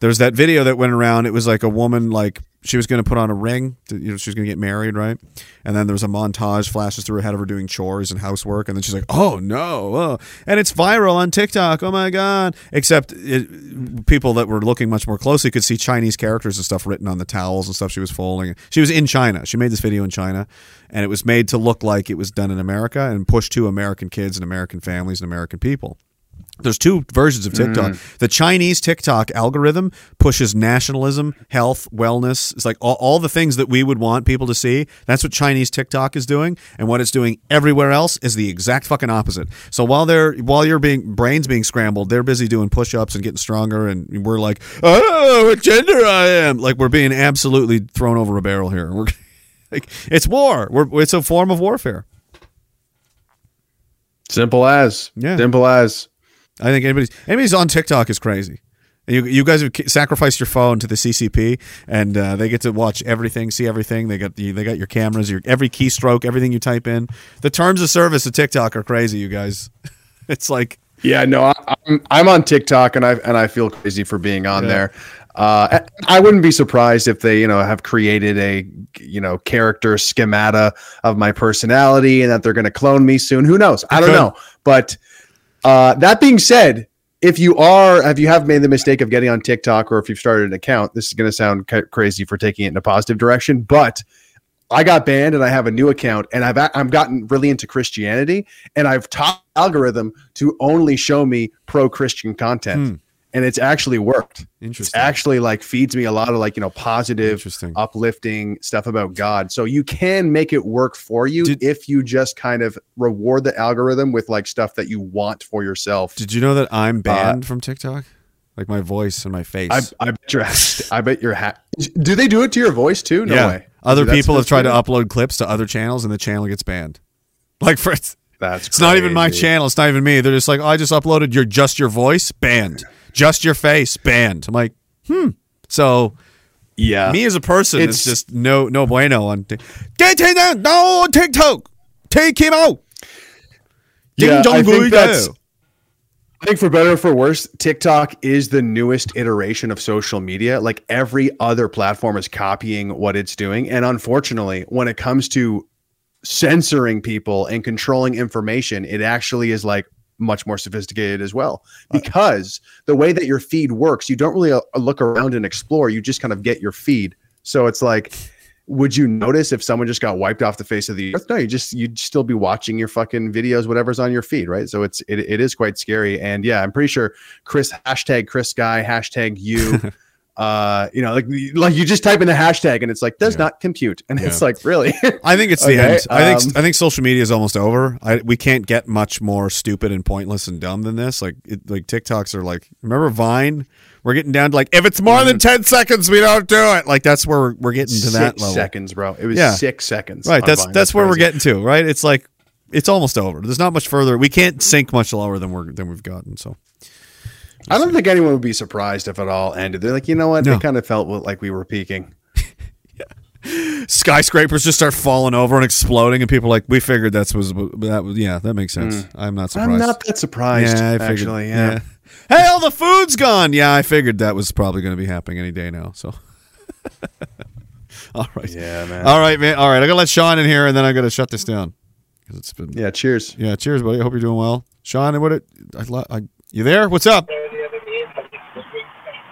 There's that video that went around. It was like a woman, like she was going to put on a ring. To, you know, she was going to get married, right? And then there was a montage flashes through her head of her doing chores and housework, and then she's like, "Oh no!" Oh. And it's viral on TikTok. Oh my god! Except it, people that were looking much more closely could see Chinese characters and stuff written on the towels and stuff she was folding. She was in China. She made this video in China, and it was made to look like it was done in America and pushed to American kids and American families and American people. There's two versions of TikTok. Mm. The Chinese TikTok algorithm pushes nationalism, health, wellness. It's like all, all the things that we would want people to see. That's what Chinese TikTok is doing, and what it's doing everywhere else is the exact fucking opposite. So while they're while you're being brains being scrambled, they're busy doing push-ups and getting stronger, and we're like, oh, what gender I am? Like we're being absolutely thrown over a barrel here. We're [laughs] like, it's war. We're it's a form of warfare. Simple as. Yeah. Simple as. I think anybody's anybody's on TikTok is crazy. You, you guys have sacrificed your phone to the CCP, and uh, they get to watch everything, see everything. They got the, they got your cameras, your every keystroke, everything you type in. The terms of service of TikTok are crazy, you guys. [laughs] it's like Yeah, no, I, I'm I'm on TikTok and I and I feel crazy for being on Yeah. there. Uh, I wouldn't be surprised if they, you know, have created a, you know, character schemata of my personality and that they're going to clone me soon. Who knows? I don't know. But uh, that being said, if you are, if you have made the mistake of getting on TikTok or if you've started an account, this is going to sound ca- crazy for taking it in a positive direction, but I got banned and I have a new account and I've I've gotten really into Christianity and I've taught algorithm to only show me pro Christian content. And it's actually worked. Interesting. It's actually like feeds me a lot of like, you know, positive, uplifting stuff about God. So you can make it work for you if you just kind of reward the algorithm with like stuff that you want for yourself. Did you know that I'm uh, banned from TikTok? Like my voice and my face. I, I bet your I bet your hat. Do they do it to your voice too? No yeah. way. Other Dude, people have tried to upload clips to other channels, and the channel gets banned. [laughs] Like for it's, That's it's not even my channel. It's not even me. They're just like, oh, I just uploaded your just your voice banned, just your face banned. I'm like, hmm. So yeah, me as a person, it's, It's- just no no bueno on. Tik- Get him down, no on TikTok. Take him out. Yeah, dong I think that's. I think for better or for worse, TikTok is the newest iteration of social media. Like every other platform is copying what it's doing, and unfortunately, when it comes to censoring people and controlling information, it actually is like much more sophisticated as well because the way that your feed works, you don't really uh, look around and explore. You just kind of get your feed. So it's like, would you notice if someone just got wiped off the face of the earth? No, you just you'd still be watching your fucking videos, whatever's on your feed, right? So it's it, it is quite scary. And yeah, I'm pretty sure Chris hashtag Chris Guy hashtag you. [laughs] uh you know like like you just type in the hashtag and it's like does not compute and it's like really [laughs] I think it's the Okay, end. I think um, I think social media is almost over. I, we can't get much more stupid and pointless and dumb than this. Like it, like TikToks are like. Remember Vine? We're getting down to like if it's more than ten seconds, we don't do it. Like that's where we're, we're getting to that level. seconds, bro. It was Yeah. six seconds. Right. on That's that's where we're getting to. Right. It's like it's almost over. There's not much further. We can't sink much lower than we're than we've gotten. So I don't think anyone would be surprised if it all ended. They're like, you know what? No. It kind of felt like we were peaking. [laughs] Yeah. Skyscrapers just start falling over and exploding, and people are like, we figured that's was that was yeah that makes sense. I'm not surprised. Mm. I'm not that surprised. Yeah, I figured, actually. Yeah. Hey, all the food's gone. Yeah, I figured that was probably going to be happening any day now. So, [laughs] all right. Yeah, man. All right, man. All right. I'm gonna let Sean in here, and then I'm gonna shut this down because it's been. Yeah. Cheers. Yeah. Cheers, buddy. I hope you're doing well, Sean. What? It, I, I, you there? What's up?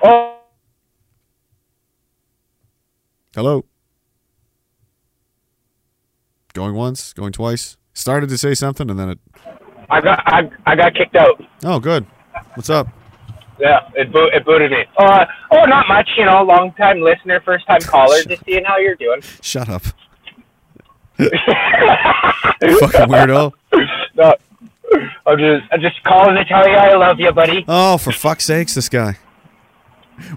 Hello. Going once, going twice. Started to say something, and then it. I got I, I got kicked out. Oh, good. What's up? Yeah, it, bo- it booted me. Uh, oh, not much. You know, long time listener, first time caller. Just seeing how you're doing. Shut up. [laughs] Fucking weirdo. No, I'm just I'm just calling to tell you I love you, buddy. Oh, for fuck's sakes, this guy.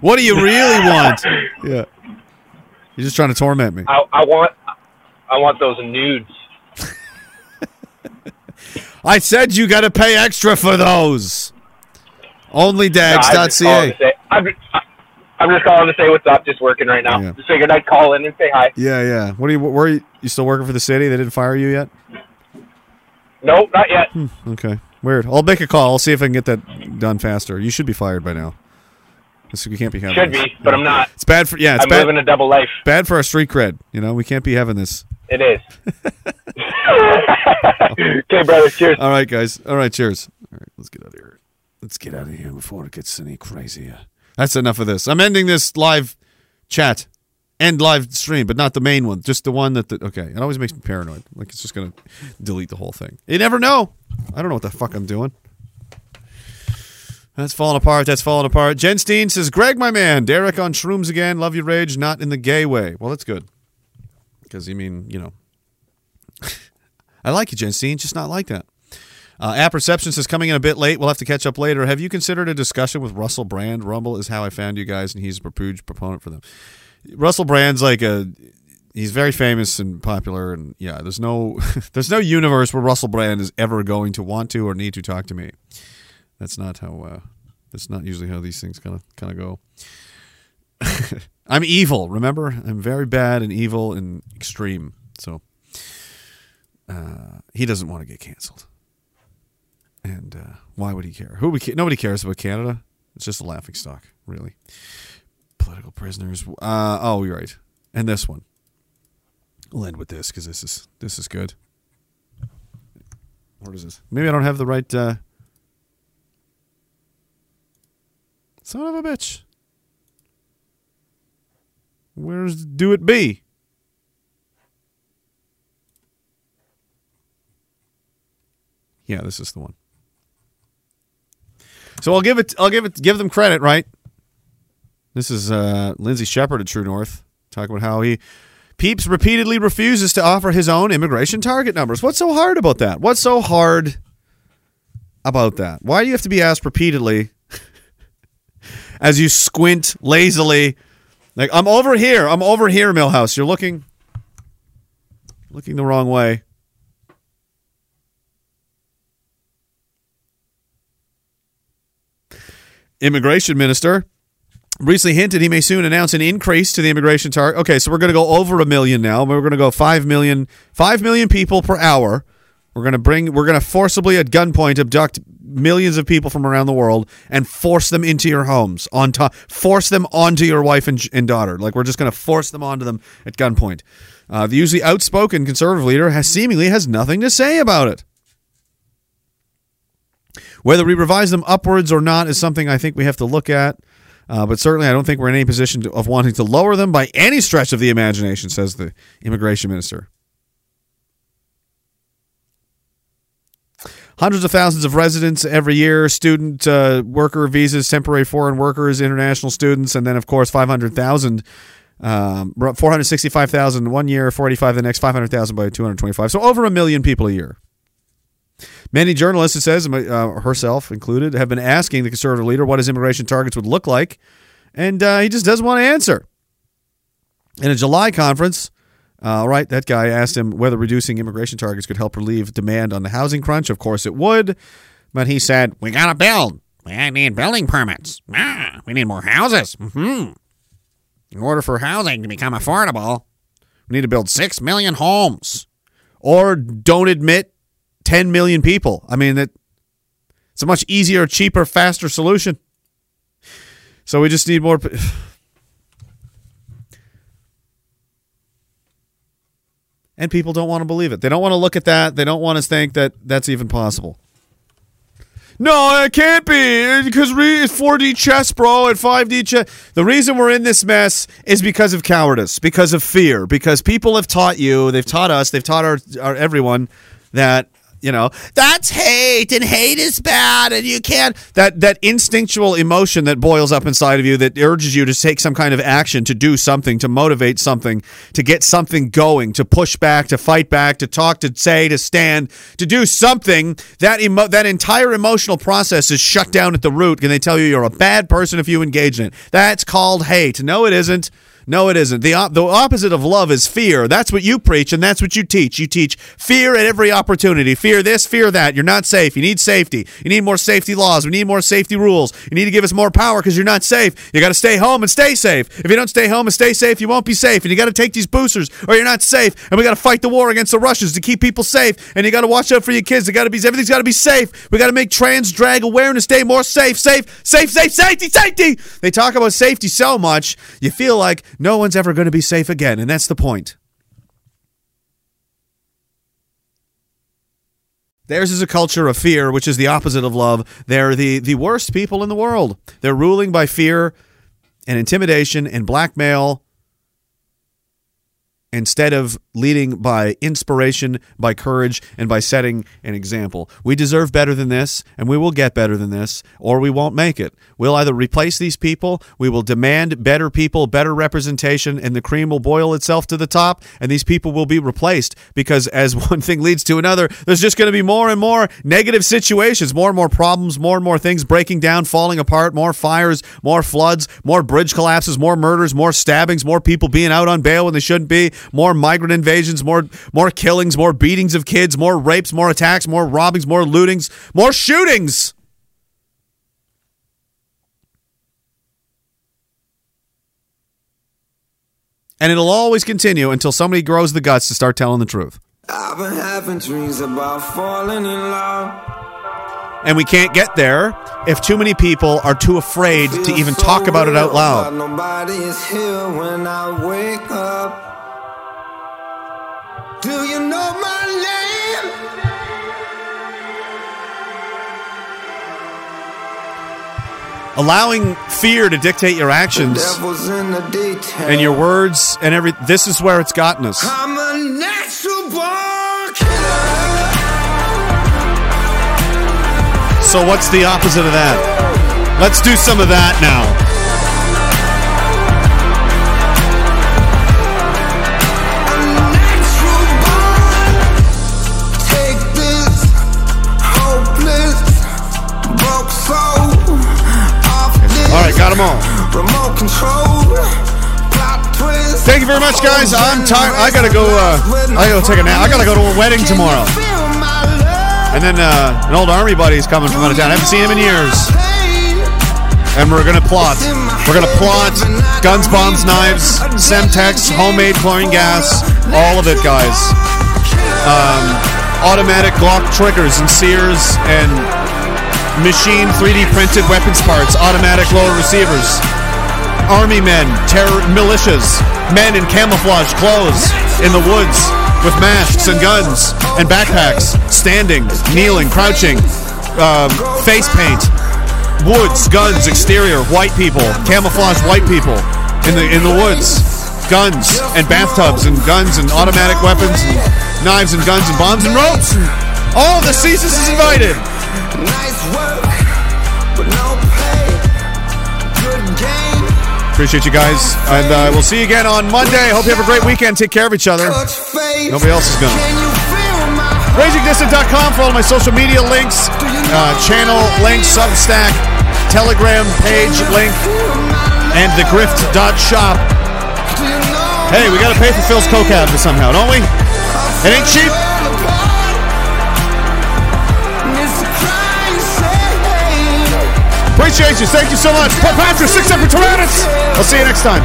What do you really want? Yeah. You're just trying to torment me. I I want I want those nudes. [laughs] I said you got to pay extra for those. No, OnlyDags.ca. to I'm just, I'm just calling to say what's up. Just working right now. Yeah. Just figured I'd call in and say hi. Yeah, yeah. What are you? Where are you, you still working for the city? They didn't fire you yet? Nope, not yet. Hmm, okay. Weird. I'll make a call. I'll see if I can get that done faster. You should be fired by now. You can't be having Should this. be, but I'm not. It's bad for yeah. It's bad. I'm bad. living a double life. Bad for our street cred. You know, we can't be having this. It is. [laughs] [laughs] okay, brother. Cheers. All right, guys. All right, cheers. All right, let's get out of here. Let's get out of here before it gets any crazier. That's enough of this. I'm ending this live chat and live stream, but not the main one. Just the one that. The, okay, it always makes me paranoid. Like it's just gonna delete the whole thing. You never know. I don't know what the fuck I'm doing. That's falling apart. That's falling apart. Jen Steen says, Greg, my man, Derek on shrooms again. Love your rage, not in the gay way. Well, that's good. Because, you mean, you know, [laughs] I like you, Jen Steen, just not like that. Uh, App Perception says, coming in a bit late. We'll have to catch up later. Have you considered a discussion with Russell Brand? Rumble is how I found you guys, and he's a huge proponent for them. Russell Brand's like a. He's very famous and popular, and yeah, there's no, [laughs] there's no universe where Russell Brand is ever going to want to or need to talk to me. That's not how. Uh, that's not usually how these things kind of kind of go. [laughs] I'm evil. Remember, I'm very bad and evil and extreme. So uh, he doesn't want to get canceled. And uh, why would he care? Who we ca- nobody cares about Canada. It's just a laughing stock, really. Political prisoners. Uh, oh, you're right. And this one. We'll end with this because this is this is good. What is this? Maybe I don't have the right. Uh, son of a bitch. Where's Do It Be? Yeah, this is the one. So I'll give it. I'll give it. Give them credit, right? This is uh, Lindsay Shepherd at True North talking about how he Peeps repeatedly refuses to offer his own immigration target numbers. What's so hard about that? What's so hard about that? Why do you have to be asked repeatedly as you squint lazily? Like I'm over here. I'm over here, Milhouse. You're looking looking the wrong way. Immigration minister recently hinted he may soon announce an increase to the immigration target. Okay, so we're going to go over a million now. We're going to go 5 million 5 million people per hour. We're to bring we're to forcibly at gunpoint abduct millions of people from around the world and force them into your homes on top force them onto your wife and, and daughter. Like we're just to force them onto them at gunpoint. Uh, the usually outspoken conservative leader has seemingly has nothing to say about it. Whether we revise them upwards or not is something I think we have to look at. Uh, but certainly, I don't think we're in any position to, of wanting to lower them by any stretch of the imagination, says the immigration minister. Hundreds of thousands of residents every year, student uh, worker visas, temporary foreign workers, international students, and then, of course, 500,000. Um, 465,000 one year, 45 the next, 500,000 by 225. So over a million people a year. Many journalists, it says, uh, herself included, have been asking the conservative leader what his immigration targets would look like, and uh, he just doesn't want to answer. In a July conference, uh, right, that guy asked him whether reducing immigration targets could help relieve demand on the housing crunch. Of course, it would, but he said, We gotta build. We need building permits. Ah, we need more houses. hmm In order for housing to become affordable, we need to build 6 million homes. Or don't admit 10 million people. I mean, it, it's a much easier, cheaper, faster solution. So we just need more. And people don't want to believe it. They don't want to look at that. They don't want to think that that's even possible. No, it can't be eh, because it's 4D chess, bro, and 5D chess. The reason we're in this mess is because of cowardice, because of fear, because people have taught you, they've taught us, they've taught our, our everyone that you know that's hate and hate is bad and you can't that that instinctual emotion that boils up inside of you that urges you to take some kind of action to do something to motivate something to get something going to push back to fight back to talk to say to stand to do something that emo- that entire emotional process is shut down at the root and they tell you you're a bad person if you engage in it. That's called hate. No it isn't no, it isn't. The, op- the opposite of love is fear. That's what you preach, and that's what you teach. You teach fear at every opportunity. Fear this, fear that. You're not safe. You need safety. You need more safety laws. We need more safety rules. You need to give us more power because you're not safe. You got to stay home and stay safe. If you don't stay home and stay safe, you won't be safe. And you got to take these boosters or you're not safe. And we got to fight the war against the Russians to keep people safe. And you got to watch out for your kids. They got to be everything's got to be safe. We got to make trans drag awareness day more safe. Safe, safe, safe, safety, safety. They talk about safety so much, you feel like no one's ever going to be safe again, and that's the point. Theirs is a culture of fear, which is the opposite of love. They're the, the worst people in the world. They're ruling by fear and intimidation and blackmail instead of leading by inspiration, by courage, and by setting an example. We deserve better than this, and we will get better than this, or we won't make it. We'll either replace these people, we will demand better people, better representation, and the cream will boil itself to the top, and these people will be replaced because as [laughs] one thing leads to another, there's just going to be more and more negative situations, more and more problems, more and more things breaking down, falling apart, more fires, more floods, more bridge collapses, more murders, more stabbings, more people being out on bail when they shouldn't be, more migrant invasions, more more killings, more beatings of kids, more rapes, more attacks, more robbings, more lootings, more shootings. And it'll always continue until somebody grows the guts to start telling the truth. I've been having dreams about falling in love. And we can't get there if too many people are too afraid to even talk about it out loud. Allowing fear to dictate your actions Devil's in the detail. and your words and every this is where it's gotten us. I'm a natural born killer. So what's the opposite of that? Let's do some of that now. Got them all. remote control. Thank you very much, guys. I'm tired. I gotta go. Uh, I gotta take a nap. I gotta go to a wedding tomorrow. And then uh, an old army buddy's coming from out of town. I haven't seen him in years. And we're gonna plot. We're gonna plot guns, bombs, knives, Semtex, homemade chlorine gas, all of it, guys. Um, automatic Glock triggers and Sears and machine 3D printed weapons parts, automatic lower receivers, army men, terror militias, men in camouflage clothes in the woods with masks and guns and backpacks, standing, kneeling, crouching, um, face paint, woods, guns, exterior, white people, camouflage white people in the in the woods, guns and bathtubs and guns and automatic weapons and knives and guns and bombs and ropes. All the CSIS is invited. Appreciate you guys, and uh, we'll see you again on Monday. Hope you have a great weekend. Take care of each other. Nobody else is gonna. RagingDissident.com for all my social media links, uh, channel links, Substack, Telegram page link, and thegrift.shop. Hey, we gotta pay for Phil's co-cab somehow, don't we? It ain't cheap. Appreciate you. Thank you so much. Patrick, sic semper tyrannis. I'll see you next time.